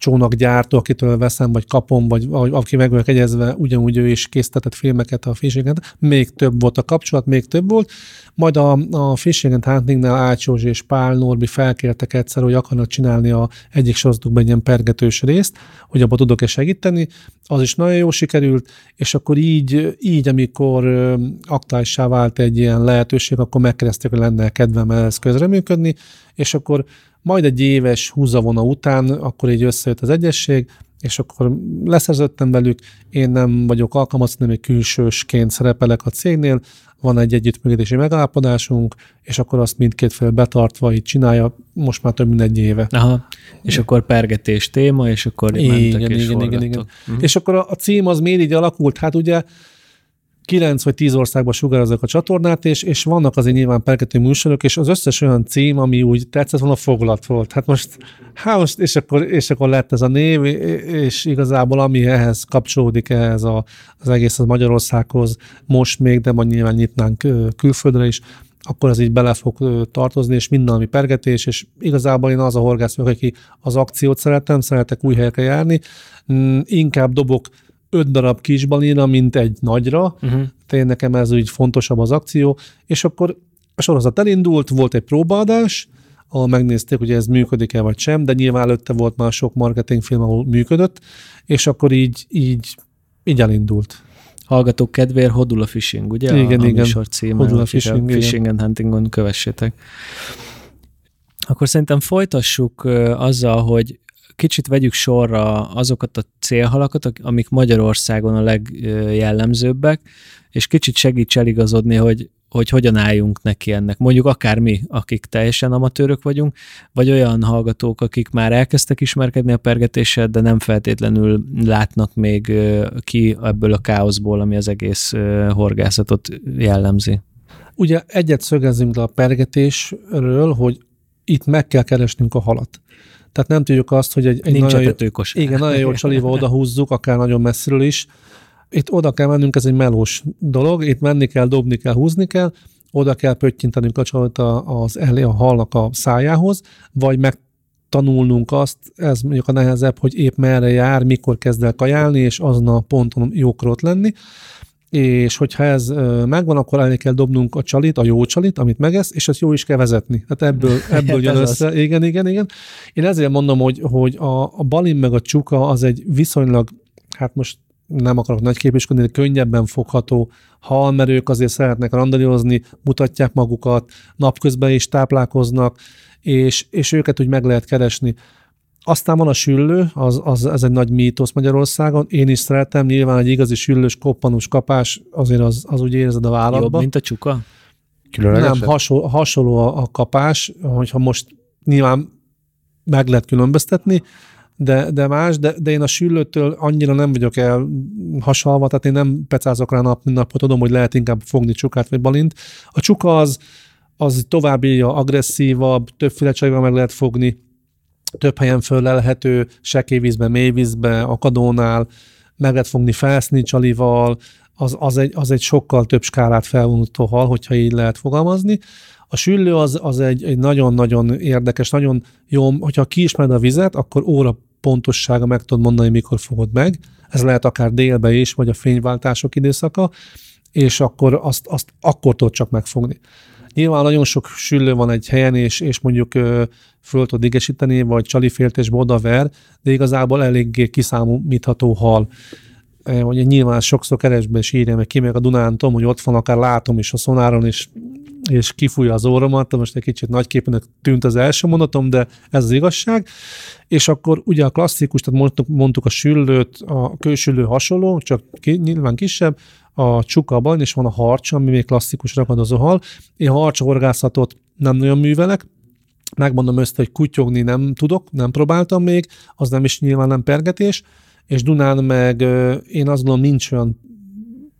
csónakgyártó, akitől veszem, vagy kapom, vagy, aki meg vagyok egyezve, ugyanúgy ő is készítetett filmeket a Fishing Még több volt a kapcsolat, még több volt. Majd a, a Fishing and Huntingnál Ács Józsi és Pál Norbi felkértek egyszer, hogy akarnak csinálni a egyik sorozatukban egy ilyen pergetős részt, hogy abban tudok-e segíteni. Az is nagyon jó sikerült, és akkor így, így amikor ö, aktuálissá vált egy ilyen lehetőség, akkor megkezdték, hogy lenne kedvem ehhez közreműködni, és akkor majd egy éves húzavona után, akkor így összejött az egyesség, és akkor leszerződtem velük, én nem vagyok alkalmazott, hanem egy külsősként szerepelek a cégnél, van egy együttműködési megállapodásunk, és akkor azt mindkét fél betartva így csinálja, most már több mint egy éve. Aha. És akkor pergetés téma, és akkor Igen, mentek és igen, igen, igen. Mhm. És akkor a, a cím az miért így alakult? Hát ugye 9 vagy 10 országban sugározzák a csatornát, és, és vannak azért nyilván pergető műsorok, és az összes olyan cím, ami úgy tetszett volna, foglalt volt. Hát most, hát most és, akkor, és akkor lett ez a név, és igazából ami ehhez kapcsolódik, ehhez a, az egész az Magyarországhoz most még, de majd nyilván nyitnánk külföldre is, akkor ez így bele fog tartozni, és minden, ami pergetés, és igazából én az a horgász vagyok, aki az akciót szeretem, szeretek új helyekre járni, Mm, inkább dobok öt darab kis balina, mint egy nagyra, Uh-huh. tényleg nekem ez úgy fontosabb az akció, és akkor a sorozat elindult, volt egy próbaadás, ahol megnézték, hogy ez működik-e vagy sem, de nyilván előtte volt már sok marketingfilm, ahol működött, és akkor így, így, így elindult. Hallgatók kedvéért Hodula Fishing, ugye? Igen, a, a igen. műsor címe, Hodula Fishing. Fishing and Huntingon kövessétek. Akkor szerintem folytassuk azzal, hogy kicsit vegyük sorra azokat a célhalakat, ak- amik Magyarországon a legjellemzőbbek, és kicsit segíts eligazodni, hogy, hogy hogyan álljunk neki ennek. Mondjuk akár mi, akik teljesen amatőrök vagyunk, vagy olyan hallgatók, akik már elkezdtek ismerkedni a pergetéssel, de nem feltétlenül látnak még ki ebből a káoszból, ami az egész horgászatot jellemzi. Ugye egyet szögezzünk le a pergetésről, hogy itt meg kell keresnünk a halat. Tehát nem tudjuk azt, hogy egy, egy Nincs nagyon, jó, igen, nagyon jó csaliva odahúzzuk, akár nagyon messziről is. Itt oda kell mennünk, ez egy melós dolog, itt menni kell, dobni kell, húzni kell, oda kell pöttyintenünk a csalit az elé a halnak a szájához, vagy meg tanulnunk azt, ez mondjuk a nehezebb, hogy épp merre jár, mikor kezd el kajálni, és azon a ponton jókor ott lenni és hogyha ez megvan, akkor elé kell dobnunk a csalit, a jó csalit, amit megesz, és ezt jó is kell vezetni. Tehát ebből, ebből jön össze. Az. Igen, igen, igen. Én ezért mondom, hogy, hogy a, a balin meg a csuka az egy viszonylag, hát most nem akarok nagy képeskedni, de könnyebben fogható hal, mert ők azért szeretnek randalírozni, mutatják magukat, napközben is táplálkoznak, és, és őket úgy meg lehet keresni. Aztán van a süllő, az, az, ez egy nagy mítosz Magyarországon. Én is szeretem, nyilván egy igazi süllős, koppanus kapás, azért az, az úgy érzed a vállatba. Jobb, mint a csuka? Nem, hasonló, hasonló a, a kapás, hogyha most nyilván meg lehet különböztetni, de, de más, de, de én a süllőtől annyira nem vagyok el hasalva, tehát én nem pecázok rá nap, mint nap, tudom, hogy lehet inkább fogni csukát vagy balint. A csuka az, az további agresszívabb, többféle csajval meg lehet fogni, több helyen föllelhető, sekélyvízben, mélyvízben, akadónál, meg lehet fogni felszni csalival, az, az, egy, az egy sokkal több skálát felvonultó hal, hogyha így lehet fogalmazni. A süllő az, az egy, egy nagyon-nagyon érdekes, nagyon jó, hogyha kiismered a vizet, akkor óra pontossága meg tudod mondani, mikor fogod meg. Ez lehet akár délbe is, vagy a fényváltások időszaka, és akkor azt, azt akkor tudod csak megfogni. Nyilván nagyon sok süllő van egy helyen, és, és mondjuk ö, föl tud égesíteni, vagy csaliféltésbe odaver, de igazából eléggé kiszámítható hal. E, hogy nyilván sokszor keresbe is írja, meg ki meg a Dunántom, hogy ott van, akár látom is a szonáron, és, és kifújja az óromat, most egy kicsit nagyképenek tűnt az első mondatom, de ez az igazság. És akkor ugye a klasszikus, tehát mondtuk, mondtuk a süllőt, a kősüllő hasonló, csak ki, nyilván kisebb, a csukaban, és van a harcsa, ami még klasszikus ragadozó hal. Én harcsa horgászatot nem nagyon művelek, megmondom össze, hogy kutyogni nem tudok, nem próbáltam még, az nem is nyilván nem pergetés, és Dunán meg én azt gondolom nincs olyan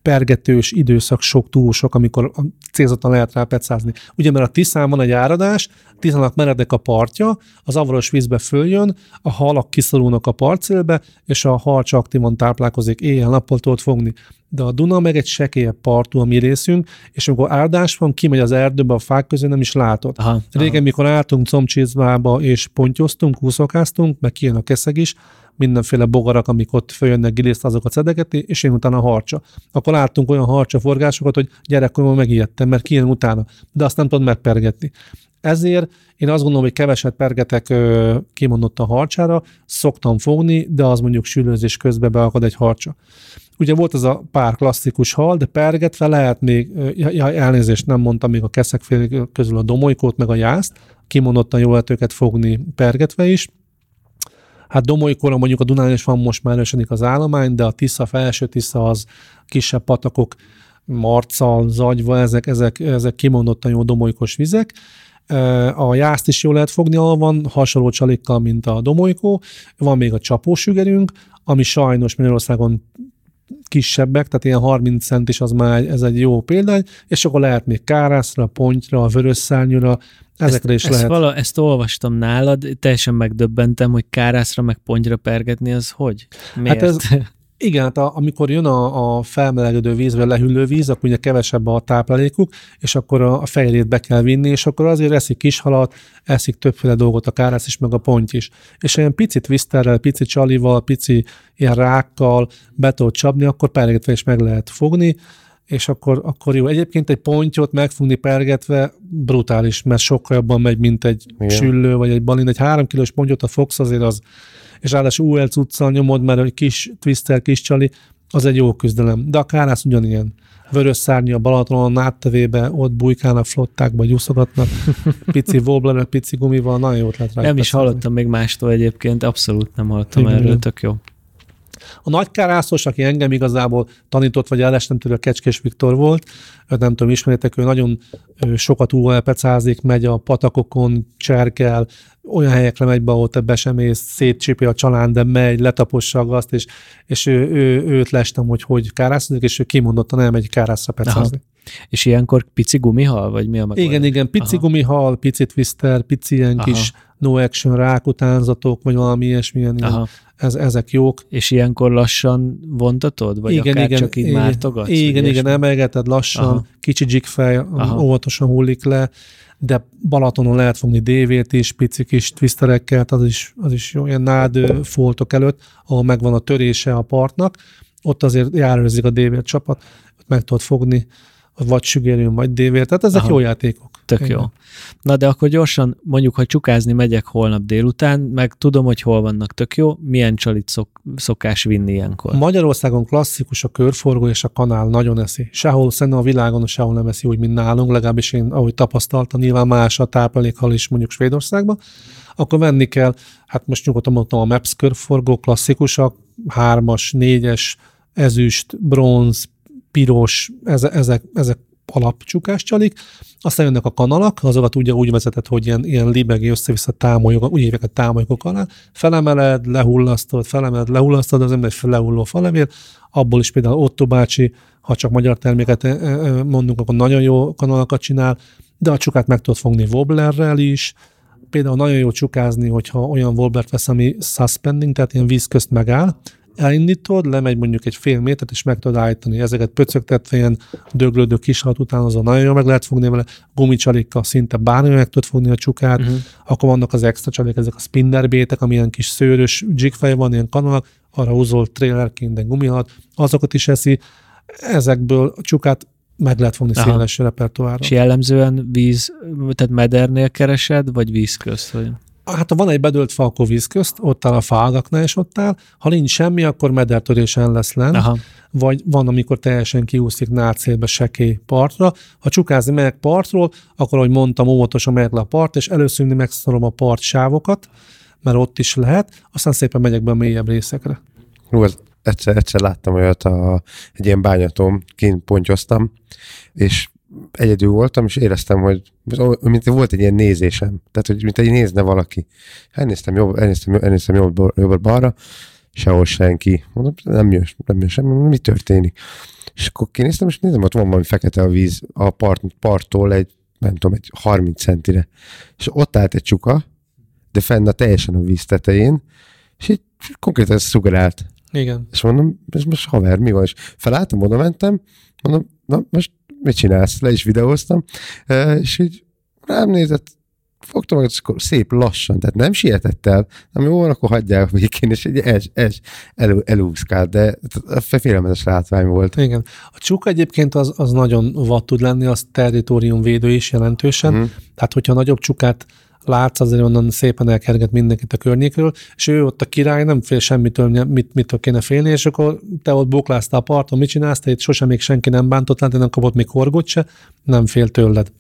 pergetős időszak sok, túl sok, amikor célzottan lehet rá pecázni. Ugye, mert a Tiszán van egy áradás, Tiszának meredek a partja, az avaros vízbe följön, a halak kiszorulnak a parcélbe, és a hal csak aktívan táplálkozik, éjjel-nappal tudod fogni. De a Duna meg egy sekélyebb partú a mi részünk, és amikor áldás van, kimegy az erdőbe, a fák közé nem is látod. Aha, Régen, aha. mikor álltunk combcsizmába és pontyoztunk, húszokáztunk, meg kijön a keszeg is, mindenféle bogarak, amik ott följönnek giliszt, azokat szedegetni, és én utána harcsa. Akkor láttunk olyan harcsa forgásokat, hogy gyerekkoromban megijedtem, mert kijön utána, de azt nem tudod megpergetni. Ezért én azt gondolom, hogy keveset pergetek a harcsára, szoktam fogni, de az mondjuk sülőzés közben beakad egy harcsa. Ugye volt ez a pár klasszikus hal, de pergetve lehet még, ja, elnézést nem mondtam még a keszekfél közül a domolykót, meg a jászt, kimondottan jó lehet őket fogni pergetve is, Hát Domolykora mondjuk a Dunán is van most már erősödik az állomány, de a Tisza, felső Tisza az kisebb patakok, Marcal, Zagyva, ezek, ezek, ezek kimondottan jó domolykos vizek. A jászt is jól lehet fogni, ahol van hasonló csalikkal, mint a domolykó. Van még a csapósügerünk, ami sajnos Magyarországon kisebbek, tehát ilyen 30 cent is az már ez egy jó példány, és akkor lehet még kárászra, pontyra, vörös szárnyúra, ezekre ezt, is lehet. Ezt, vala, ezt olvastam nálad, teljesen megdöbbentem, hogy kárászra meg pontyra pergetni, az hogy? Miért? Hát ez, igen, hát a, amikor jön a, a felmelegedő víz, vagy lehűlő víz, akkor ugye kevesebb a táplálékuk, és akkor a, a fejlét be kell vinni, és akkor azért eszik kishalat, eszik többféle dolgot a kárász is, meg a ponty is. És olyan picit viszterrel, pici csalival, pici ilyen rákkal be tudod csapni, akkor pergetve is meg lehet fogni, és akkor, akkor jó. Egyébként egy pontyot megfogni pergetve brutális, mert sokkal jobban megy, mint egy Igen. süllő, vagy egy balin. Egy három kilós pontyot a fogsz, azért az és ráadásul UL cuccal nyomod, mert egy kis twister, kis csali, az egy jó küzdelem. De a kárász ugyanilyen. Vörös szárnya a Balatonon áttevébe, ott bujkálnak flottákba, gyúszogatnak, pici wobbler, pici gumival, nagyon jót lehet rá. Nem is hallottam még mástól egyébként, abszolút nem hallottam Igen, erről, tök jó. A nagykárászos, aki engem igazából tanított, vagy elestem tőle, Kecskés Viktor volt, nem tudom, ismeritek, ő nagyon sokat UL-pecázik, megy a patakokon, cserkel, olyan helyekre megy be, ahol te be sem ész, szétcsipi a család, de megy, letapossa a gazt, és, és ő, ő, őt lestem, hogy hogy kárászodik, és ő kimondottan elmegy kárászra pecázni. Aha. És ilyenkor pici gumihal, vagy mi a megoldás? Igen, igen, pici Aha. gumihal, pici twister, pici ilyen Aha. kis no action rákutánzatok, vagy valami ilyesmilyen, ilyen, ez, ezek jók. És ilyenkor lassan vontatod? Vagy igen, akár igen, csak így igen, mártogatsz? Igen, igen, emelgeted lassan, Aha. kicsi jigfej, óvatosan hullik le, de Balatonon lehet fogni DV-t is, pici kis twisterekkel, az is, az is jó, ilyen nád foltok előtt, ahol megvan a törése a partnak, ott azért járőrzik a DV csapat, ott meg tudod fogni, vagy sügérjön, vagy dévér, tehát ezek Aha. jó játékok. Tök Igen. jó. Na de akkor gyorsan, mondjuk, hogy csukázni megyek holnap délután, meg tudom, hogy hol vannak tök jó, milyen csalit szok, szokás vinni ilyenkor? Magyarországon klasszikus a körforgó és a kanál, nagyon eszi. Sehol, szerintem a világon sehol nem eszi úgy, mint nálunk, legalábbis én, ahogy tapasztaltam, nyilván más a táplálékhal is mondjuk Svédországban, akkor venni kell, hát most nyugodtan mondtam, a Maps körforgó klasszikusak, hármas, négyes, ezüst, bronz, piros, ezek, ezek alapcsukás csalik, aztán jönnek a kanalak, azokat ugye úgy vezetett, hogy ilyen, ilyen libegi össze-vissza támolyok, úgy hívják a támolyok alá, felemeled, lehullasztod, felemeled, lehullasztod, az egy lehulló falevél, abból is például Otto bácsi, ha csak magyar terméket mondunk, akkor nagyon jó kanalakat csinál, de a csukát meg tudod fogni wobblerrel is, például nagyon jó csukázni, hogyha olyan wobblert vesz, ami suspending, tehát ilyen víz közt megáll, elindítod, lemegy mondjuk egy fél métert, és meg tudod állítani. Ezeket pöcögtetve ilyen döglődő kishalat után azon nagyon jól meg lehet fogni vele, gumicsalikkal szinte bármilyen meg tudod fogni a csukát, uh-huh. akkor vannak az extra csalik, ezek a spinnerbétek, amilyen kis szőrös jigfej van, ilyen kanalak, arra húzol trailerként egy gumihalat, azokat is eszi. Ezekből a csukát meg lehet fogni Aha. széles repertoárra. És jellemzően víz, tehát medernél keresed, vagy víz közt? Vagy? Hát ha van egy bedölt fa, akkor víz közt, ott áll a fágaknál, és ott áll. Ha nincs semmi, akkor medertörésen lesz lent. Aha. Vagy van, amikor teljesen kiúszik nátszélbe sekély partra. Ha csukázni megyek partról, akkor, ahogy mondtam, óvatosan megyek le a part, és először megszorom a part sávokat, mert ott is lehet, aztán szépen megyek be a mélyebb részekre. Hú, egyszer, egyszer láttam olyat, a, egy ilyen bányatom, kint pontyoztam, és egyedül voltam, és éreztem, hogy mint volt egy ilyen nézésem, tehát hogy mint egy nézne valaki. Elnéztem jobb, elnéztem, elnéztem jobb, jobb balra, sehol senki. Mondom, nem jön, nem jön semmi, mi történik? És akkor kinéztem, és nézem, ott van valami fekete a víz a part, parttól egy, nem tudom, egy 30 centire. És ott állt egy csuka, de fenn a teljesen a víz tetején, és így konkrétan szugerált. Igen. És mondom, és most haver, mi van? És felálltam, oda mentem, mondom, na most mit csinálsz? Le is videóztam, és így rám nézett, fogtam magad, és akkor szép lassan, tehát nem sietett el, nem jó van, akkor hagyják végén, és egy es, es, elú, elúszkált, de félelmetes látvány volt. Igen. A csuk egyébként az, az nagyon vad tud lenni, az territóriumvédő is jelentősen, uh-huh. tehát hogyha nagyobb csukát látsz, azért onnan szépen elkerget mindenkit a környékről, és ő ott a király nem fél semmitől, mit, mitől kéne félni, és akkor te ott bukláztál a parton, mit csinálsz, te itt sosem még senki nem bántott, hát nem kapott még horgot se, nem fél tőled.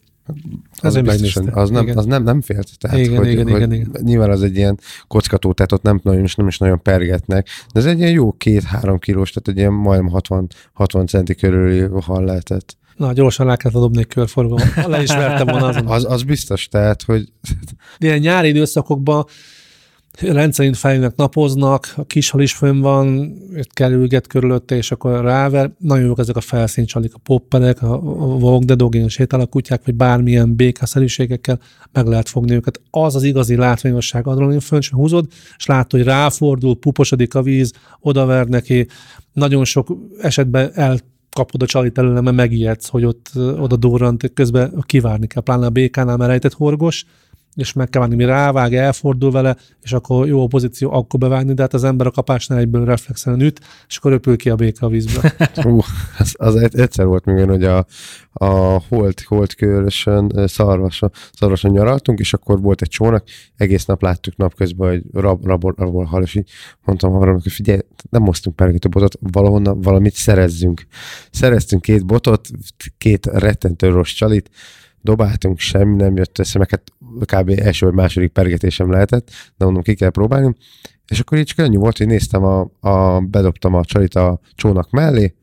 Az, az, biztosan, az, nem, az nem, nem félt. Tehát, igen, hogy, igen, hogy igen, igen. Nyilván az egy ilyen kockató, tehát ott nem, nagyon, nem is nagyon pergetnek, de ez egy ilyen jó két-három kilós, tehát egy ilyen majdnem 60, 60 centi körüli hal lehetett. Na, gyorsan rá kellett dobni egy körforgó. Le is vertem volna azon. Az, az biztos, tehát, hogy... Ilyen nyári időszakokban rendszerint fejűnek napoznak, a kishal is fönn van, kerülget körülötte, és akkor ráver. Nagyon jók ezek a felszíncsalik, a popperek, a, a vogdedogén, sétál a kutyák, vagy bármilyen békaszerűségekkel meg lehet fogni őket. Az az igazi látványosság adrenalin fönn, és húzod, és látod, hogy ráfordul, puposodik a víz, odaver neki, nagyon sok esetben el kapod a csalit előle, mert megijedsz, hogy ott oda durrant, közben kivárni kell, pláne a békánál, mert rejtett horgos, és meg kell várni, mi rávág, elfordul vele, és akkor jó a pozíció, akkor bevágni, de hát az ember a kapásnál egyből reflexen üt, és akkor röpül ki a béka a vízbe. Hú, az, az egyszer volt még hogy a, a holt, holt körösön szarvason, szarvason nyaraltunk, és akkor volt egy csónak, egész nap láttuk napközben, hogy rab, rabol, rabol hal, és így mondtam haveromnak, hogy figyelj, nem hoztunk pergető botot, valahonnan valamit szerezzünk. Szereztünk két botot, két rettentő rossz csalit, dobáltunk, semmi nem jött össze, meg hát kb. első vagy második pergetésem lehetett, de mondom, ki kell próbálni. És akkor így csak annyi volt, hogy néztem, a, a, bedobtam a csalit a csónak mellé,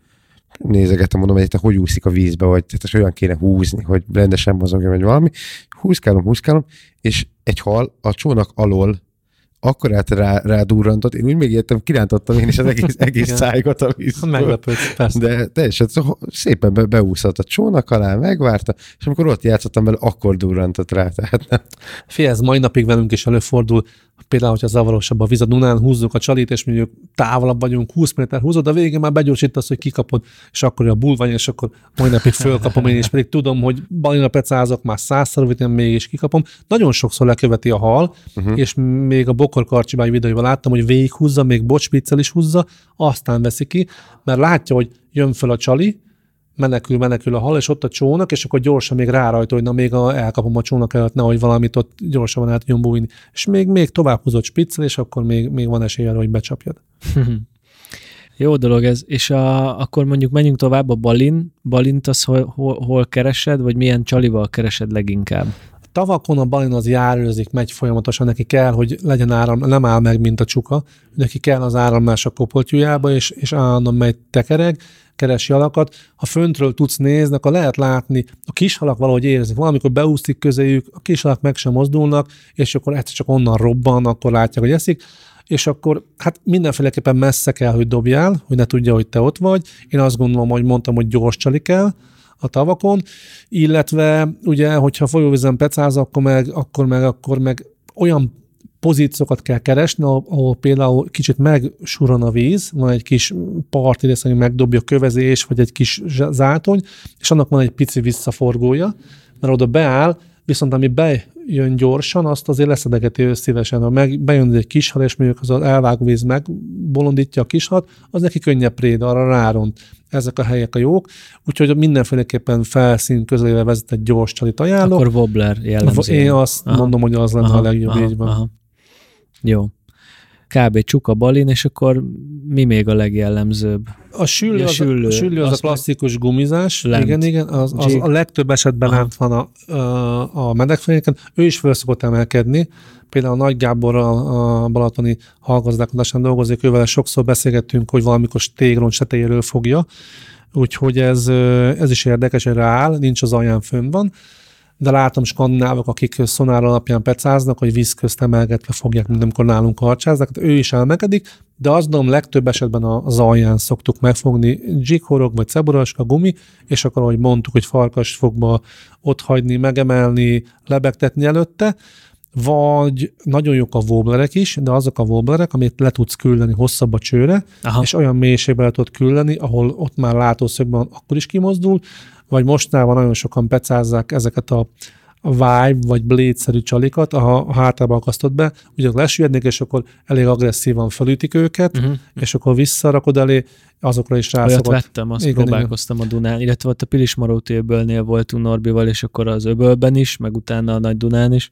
nézegettem, mondom, hogy te hogy úszik a vízbe, vagy tehát olyan kéne húzni, hogy rendesen mozogjon, vagy valami. Húzkálom, húzkálom, és egy hal a csónak alól akkor át rá, rá durrantott, én úgy még értem, kirántottam én is az egész, egész szájgot a vízből. Meglepődsz, persze. De teljesen szóval szépen be, beúszott a csónak alá, megvárta, és amikor ott játszottam vele, akkor durrantott rá. Tehát nem. Fé, ez mai napig velünk is előfordul, például, hogyha zavarosabb a víz a Dunán, húzzuk a csalit, és mondjuk távolabb vagyunk, 20 méter húzod, a végén már begyorsítasz, hogy kikapod, és akkor a bulvány, és akkor mai napig fölkapom én, és pedig tudom, hogy balina pecázok, már százszor, hogy mégis kikapom. Nagyon sokszor leköveti a hal, uh-huh. és még a bokorkarcsibány videóival láttam, hogy végighúzza, még bocspiccel is húzza, aztán veszi ki, mert látja, hogy jön föl a csali, menekül, menekül a hal, és ott a csónak, és akkor gyorsan még rárajta, hogy na még a, elkapom a csónak előtt, nehogy valamit ott gyorsan át tudjon bújni. És még, még tovább húzott spiccel, és akkor még, még van esély arra, hogy becsapjad. Jó dolog ez, és a, akkor mondjuk menjünk tovább a balin. Balint az hol, hol, hol keresed, vagy milyen csalival keresed leginkább? Tavakon a balin az járőzik, megy folyamatosan, neki kell, hogy legyen áram, nem áll meg, mint a csuka, neki kell az áramlás a kopoltyújába, és, és állandóan megy tekereg, keresi alakat. Ha föntről tudsz nézni, akkor lehet látni, a kis halak valahogy érzik. Valamikor beúszik közéjük, a kis halak meg sem mozdulnak, és akkor egyszer csak onnan robban, akkor látják, hogy eszik és akkor hát mindenféleképpen messze kell, hogy dobjál, hogy ne tudja, hogy te ott vagy. Én azt gondolom, hogy mondtam, hogy gyors csali kell a tavakon, illetve ugye, hogyha folyóvízen pecáz, akkor meg, akkor meg, akkor meg olyan pozíciókat kell keresni, ahol például kicsit megsuran a víz, van egy kis parti rész, ami megdobja a kövezés, vagy egy kis zátony, és annak van egy pici visszaforgója, mert oda beáll, viszont ami bejön gyorsan, azt azért leszedegeti ő szívesen. Ha meg, bejön egy kis hal, és mondjuk az elvágó víz megbolondítja a kishat, az neki könnyebb préd, arra ráront. Ezek a helyek a jók, úgyhogy mindenféleképpen felszín közelével vezet egy gyors csalit ajánlok. Akkor wobbler jellemző. Én azt aha. mondom, hogy az lenne aha, a legjobb aha, így van. Aha. Jó. Kb. csuka balin, és akkor mi még a legjellemzőbb? A süllő, a süllő, az, a, süllő az a plastikus gumizás, lent. igen, igen, az, az a legtöbb esetben lent van a, a, a. Ő is föl szokott emelkedni. Például a Nagy Gábor a, a balatoni hallgazdálkodásán dolgozik, ővel sokszor beszélgettünk, hogy valamikor tégron setejéről fogja, úgyhogy ez, ez is érdekes, erre áll, nincs az alján fönn van de látom skandinávok, akik szonár alapján pecáznak, hogy víz közt emelgetve fogják, mint amikor nálunk harcsáznak, hát ő is elmegedik, de azt gondolom legtöbb esetben az alján szoktuk megfogni. Jighorog vagy ceburaska gumi, és akkor, ahogy mondtuk, hogy farkas fogba ott hagyni, megemelni, lebegtetni előtte, vagy nagyon jók a wobblerek is, de azok a wobblerek, amit le tudsz küldeni hosszabb a csőre, Aha. és olyan mélységbe le tudod küldeni, ahol ott már látószögben akkor is kimozdul, vagy mostában nagyon sokan pecázzák ezeket a Vibe vagy Blade-szerű csalikat, a hátába akasztod be, ugyan lesüljednék, és akkor elég agresszívan felütik őket, uh-huh. és akkor visszarakod elé, azokra is rászokott. Olyat vettem, azt igen, próbálkoztam igen. a Dunán, illetve ott a Pilismaróti öbölnél voltunk Norbival, és akkor az öbölben is, meg utána a Nagy Dunán is.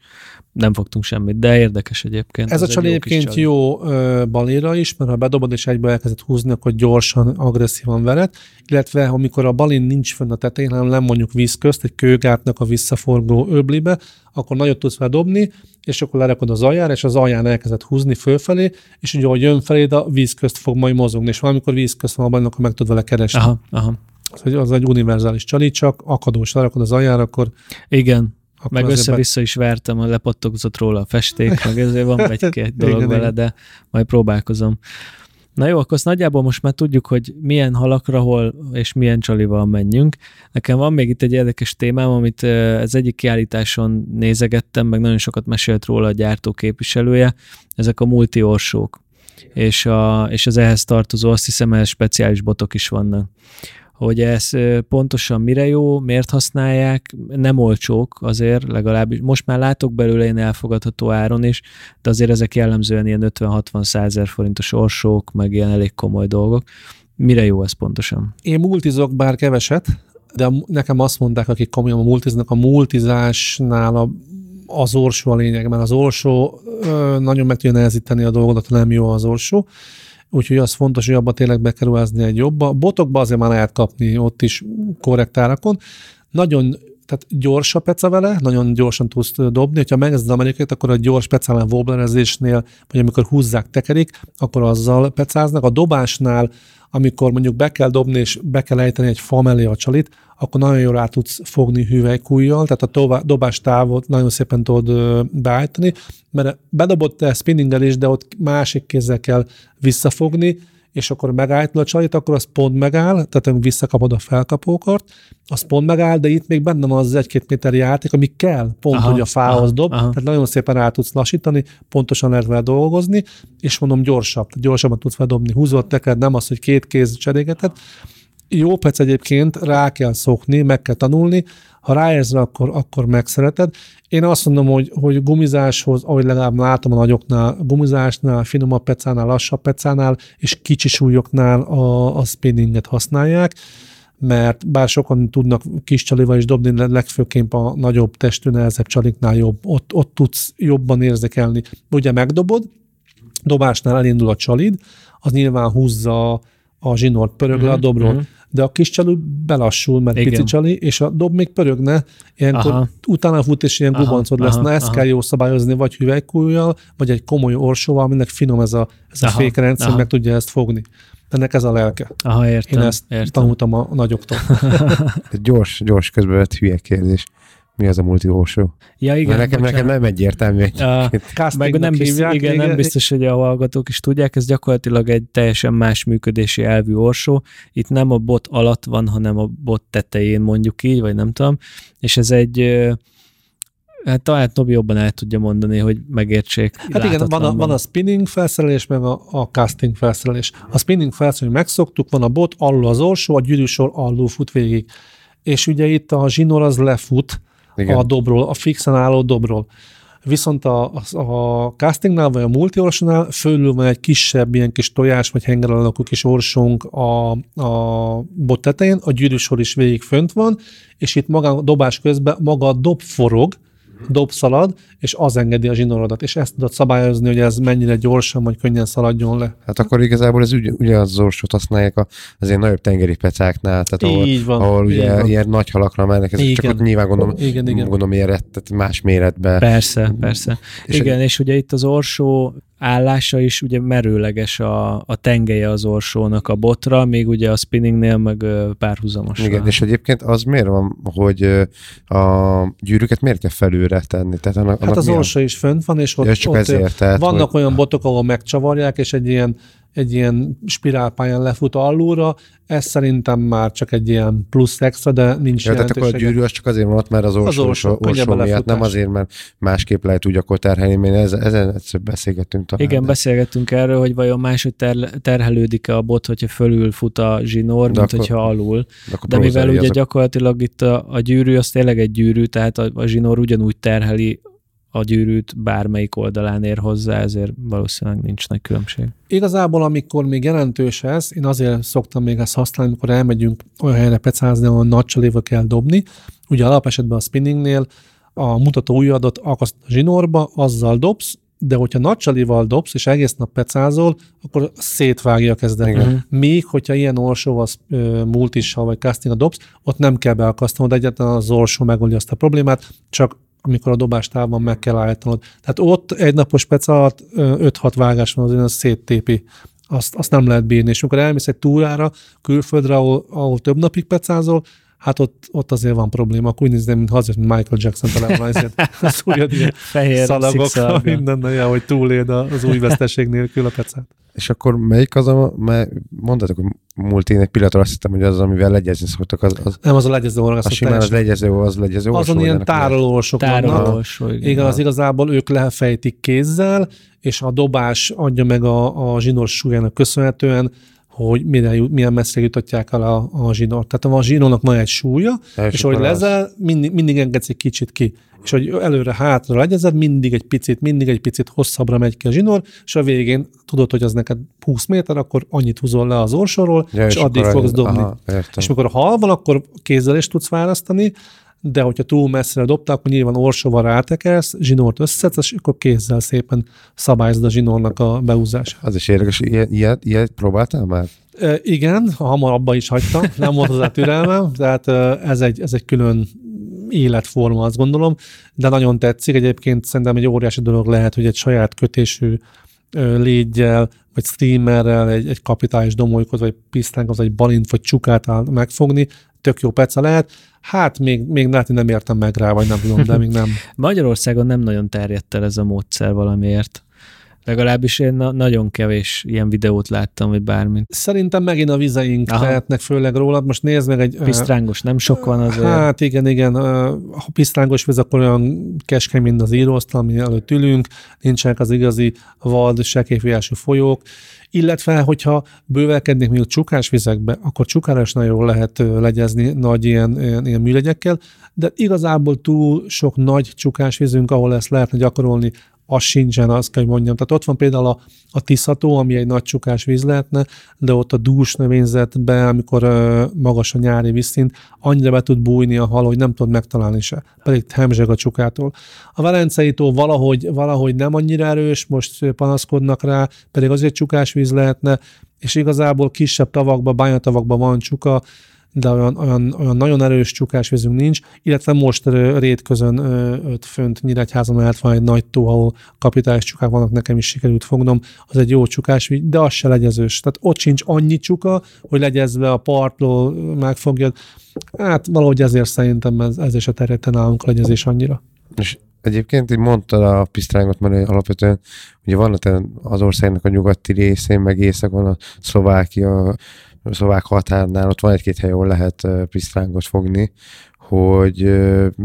Nem fogtunk semmit, de érdekes egyébként. Ez a csali egyébként jó balira is, mert ha bedobod és egybe elkezdett húzni, akkor gyorsan, agresszívan vered, illetve amikor a balin nincs fönn a tetején, hanem nem mondjuk víz közt, egy kőgátnak a visszaforgó öblibe, akkor nagyot tudsz fel dobni, és akkor lerakod az aljára, és az alján elkezdett húzni fölfelé, és ugye, ahogy jön felé, a víz közt fog majd mozogni, és valamikor víz közt van abban, akkor meg tud vele keresni. Aha, aha. Az, az egy univerzális csali, csak akadós lerakod az aljára, akkor igen, akkor meg össze-vissza is vertem, a lepattogzott róla a festék, meg ezért van egy-két dolog igen, vele, igen. de majd próbálkozom. Na jó, akkor azt nagyjából most már tudjuk, hogy milyen halakra hol és milyen csalival menjünk. Nekem van még itt egy érdekes témám, amit az egyik kiállításon nézegettem, meg nagyon sokat mesélt róla a gyártó képviselője, ezek a multiorsók. És, a, és az ehhez tartozó, azt hiszem, ehhez speciális botok is vannak hogy ez pontosan mire jó, miért használják, nem olcsók azért, legalábbis most már látok belőle ilyen elfogadható áron is, de azért ezek jellemzően ilyen 50-60 százer forintos orsók, meg ilyen elég komoly dolgok. Mire jó ez pontosan? Én multizok bár keveset, de nekem azt mondták, akik komolyan multiznak, a multizásnál a az orsó a lényeg, mert az orsó ö, nagyon meg tudja nehezíteni a dolgodat, ha nem jó az orsó úgyhogy az fontos, hogy abba tényleg be kell ruházni egy jobba. Botokba azért már lehet kapni ott is korrekt árakon. Nagyon tehát gyors a peca vele, nagyon gyorsan tudsz dobni. Ha megnézed az amerikaiat, akkor a gyors pecálán wobblerezésnél, vagy amikor húzzák, tekerik, akkor azzal pecáznak. A dobásnál amikor mondjuk be kell dobni, és be kell ejteni egy fa mellé a csalit, akkor nagyon jól rá tudsz fogni hüvelykújjal, tehát a tovább, dobás távot nagyon szépen tudod beállítani, mert bedobott te spinninggel is, de ott másik kézzel kell visszafogni, és akkor megállítod a csalit, akkor az pont megáll, tehát visszakapod a felkapókart, az pont megáll, de itt még benne van az egy-két méter játék, ami kell, pont, aha, hogy a fához aha, dob, aha. tehát nagyon szépen rá tudsz lassítani, pontosan lehet vele dolgozni, és mondom gyorsabb, gyorsabban tudsz dobni, húzott teked, nem az, hogy két kéz cserégeted. Jó perc egyébként, rá kell szokni, meg kell tanulni, ha ráérsz rá, akkor, akkor megszereted. Én azt mondom, hogy, hogy gumizáshoz, ahogy legalább látom a nagyoknál, gumizásnál, finomabb pecánál, lassabb pecánál, és kicsi súlyoknál a, a spinninget használják mert bár sokan tudnak kis csalival is dobni, legfőképp a nagyobb testű, nehezebb csaliknál jobb, ott, ott tudsz jobban érzékelni. Ugye megdobod, dobásnál elindul a csalid, az nyilván húzza a zsinort, pörög le a mhm, dobról. Uh-huh de a kis csalu belassul, mert Igen. pici csali, és a dob még pörögne, ilyenkor aha. utána fut, és ilyen gubancod lesz. Aha, Na, ezt aha. kell jó szabályozni, vagy hüvelykújjal, vagy egy komoly orsóval, aminek finom ez a, ez a fékrendszer, meg tudja ezt fogni. Ennek ez a lelke. Aha, értem. Én ezt értem. tanultam a nagyoktól. gyors, gyors közbevett hülye kérdés mi az a multihósó? Ja, igen. Mert nekem, nekem nem egyértelmű. Uh, meg nem biztos, igen, igen, nem biztos, hogy a hallgatók is tudják, ez gyakorlatilag egy teljesen más működési elvű orsó. Itt nem a bot alatt van, hanem a bot tetején mondjuk így, vagy nem tudom. És ez egy Hát talán Tobi jobban el tudja mondani, hogy megértsék. Hát igen, van a, van a spinning felszerelés, meg a, a casting felszerelés. A spinning felszerelés megszoktuk, van a bot, alul az orsó, a gyűrűsor alul fut végig. És ugye itt a zsinór az lefut, igen. a dobról, a fixen álló dobról. Viszont a, a, a castingnál, vagy a multiorsónál fölül van egy kisebb, ilyen kis tojás, vagy henger alakú kis orsónk a, a bot tetején, a gyűrűsor is végig fönt van, és itt maga a dobás közben maga a dob forog, dobszalad, és az engedi a zsinorodat, és ezt tudod szabályozni, hogy ez mennyire gyorsan vagy könnyen szaladjon le. Hát akkor igazából ez ugy, ugyanaz az orsót használják a, az ilyen nagyobb tengeri pecáknál, tehát ahol, így van, ahol ugye van. ilyen nagy halakra mennek, ez igen. csak ott nyilván gondolom, igen, igen. gondolom ilyen más méretben. Persze, persze. És igen, egy... és ugye itt az orsó állása is ugye merőleges a, a tengelye az orsónak a botra, még ugye a spinningnél meg párhuzamos. Igen, és egyébként az miért van, hogy a gyűrűket miért kell felülre tenni? Tehát annak, hát az orsó is fönt van, és ott, ja, csak ott ezért, tehát, vannak hogy... olyan botok, ahol megcsavarják, és egy ilyen egy ilyen spirálpályán lefut alulra, ez szerintem már csak egy ilyen plusz extra, de nincs ja, tehát akkor a gyűrű az csak azért van ott, mert az orsó, az orsó, orsó miatt, nem azért, mert másképp lehet úgy akkor terhelni, mert ezen, ezen egyszer beszélgettünk talán. Igen, de. beszélgettünk erről, hogy vajon máshogy ter, terhelődik-e a bot, hogyha fölül fut a zsinór, de mint akkor, hogyha alul. De, de mivel ugye azok... gyakorlatilag itt a, a gyűrű, az tényleg egy gyűrű, tehát a, a zsinór ugyanúgy terheli a gyűrűt bármelyik oldalán ér hozzá, ezért valószínűleg nincs nagy különbség. Igazából, amikor még jelentős ez, én azért szoktam még ezt használni, amikor elmegyünk olyan helyre pecázni, ahol nagy csaléva kell dobni. Ugye alapesetben a spinningnél a mutató ujjadat akaszt a zsinórba, azzal dobsz, de hogyha nagy csalival dobsz, és egész nap pecázol, akkor szétvágja a kezdet. Uh-huh. Míg, hogyha ilyen orsóval, multissal vagy castinga dobsz, ott nem kell beakasztanod, egyetlen az orsó megoldja azt a problémát, csak amikor a dobás távban meg kell állítanod. Tehát ott egy napos pec alatt 5-6 vágás van, azért az széttépi. Azt, azt nem lehet bírni. És amikor elmész egy túrára, külföldre, ahol, ahol több napig pecázol, hát ott, ott azért van probléma. Akkor úgy nézem, mint hazajött, mint Michael Jackson talán azért az újad ilyen Fehér szalagok, minden, hogy túléld az új veszteség nélkül a pecát. És akkor melyik az a, mert mondhatok, hogy múlt én egy pillanatra azt hittem, hogy az, amivel legyezni szoktak. Az, az, nem, az a legyező orra. Az, az simán az legyező, az legyező Azon ilyen tárolósok Tárolósok, igen. igen. az igazából ők lefejtik kézzel, és a dobás adja meg a, a zsinós súlyának köszönhetően hogy milyen, milyen messzire jutatják el a, a zsinort. Tehát a zsinónak van egy súlya, és, és ahogy lezel, mindig, mindig engedsz egy kicsit ki. És hogy előre-hátra legyezed, mindig egy picit, mindig egy picit hosszabbra megy ki a zsinór, és a végén tudod, hogy az neked 20 méter, akkor annyit húzol le az orsorról, ja, és, és addig fogsz dobni. Aha, és mikor hal van, akkor kézzel is tudsz választani, de hogyha túl messzire dobta, akkor nyilván orsóval rátekersz, zsinort összeszedsz, és akkor kézzel szépen szabályozod a zsinórnak a beúzását. Az is érdekes, ilyet, ilyet, ilyet próbáltál már? E, igen, hamar abba is hagytam, nem volt hozzá türelmem, tehát ez egy, ez egy külön életforma, azt gondolom, de nagyon tetszik. Egyébként szerintem egy óriási dolog lehet, hogy egy saját kötésű légyel vagy streamerrel egy, egy kapitális domolykot, vagy pisztrángot, vagy balint, vagy csukát áll megfogni, tök jó peca lehet. Hát még, még hogy nem értem meg rá, vagy nem tudom, de még nem. Magyarországon nem nagyon terjedt el ez a módszer valamiért. Legalábbis én na- nagyon kevés ilyen videót láttam, vagy bármit. Szerintem megint a vizeink Aha. lehetnek főleg rólad. Most nézd meg egy... Pisztrángos nem sok van azért. Hát igen, igen. Ha pisztrángos víz, akkor olyan keskeny, mint az íróasztal, ami előtt ülünk, nincsenek az igazi vad, sekélyfújású folyók, illetve, hogyha bővelkednék a csukás vizekbe, akkor csukára is nagyon jól lehet legyezni nagy ilyen, ilyen, ilyen műlegyekkel, de igazából túl sok nagy csukás vízünk, ahol ezt lehetne gyakorolni, az sincsen, azt kell, hogy mondjam. Tehát ott van például a, a Tiszató, ami egy nagy csukás víz lehetne, de ott a dús növényzetbe, amikor ö, magas a nyári vízszint, annyira be tud bújni a hal, hogy nem tud megtalálni se. Pedig hemzseg a csukától. A Velencei tó valahogy, valahogy nem annyira erős, most panaszkodnak rá, pedig azért csukás víz lehetne, és igazából kisebb tavakban, bányatavakban van csuka, de olyan, olyan, olyan nagyon erős csukásvízünk nincs, illetve most rétközön öt fönt Nyíregyházon mellett van egy nagy tó, ahol kapitális csukák vannak, nekem is sikerült fognom, az egy jó csukásvíz, de az se legyezős. Tehát ott sincs annyi csuka, hogy legyezve a partról megfogjad. Hát valahogy ezért szerintem ez, ez is a területen nálunk a legyezés annyira. És egyébként így mondtad a pisztrángot, mert alapvetően ugye van az országnak a nyugati részén, meg északon a Szlovákia, szlovák határnál, ott van egy-két hely, ahol lehet pisztrángot fogni, hogy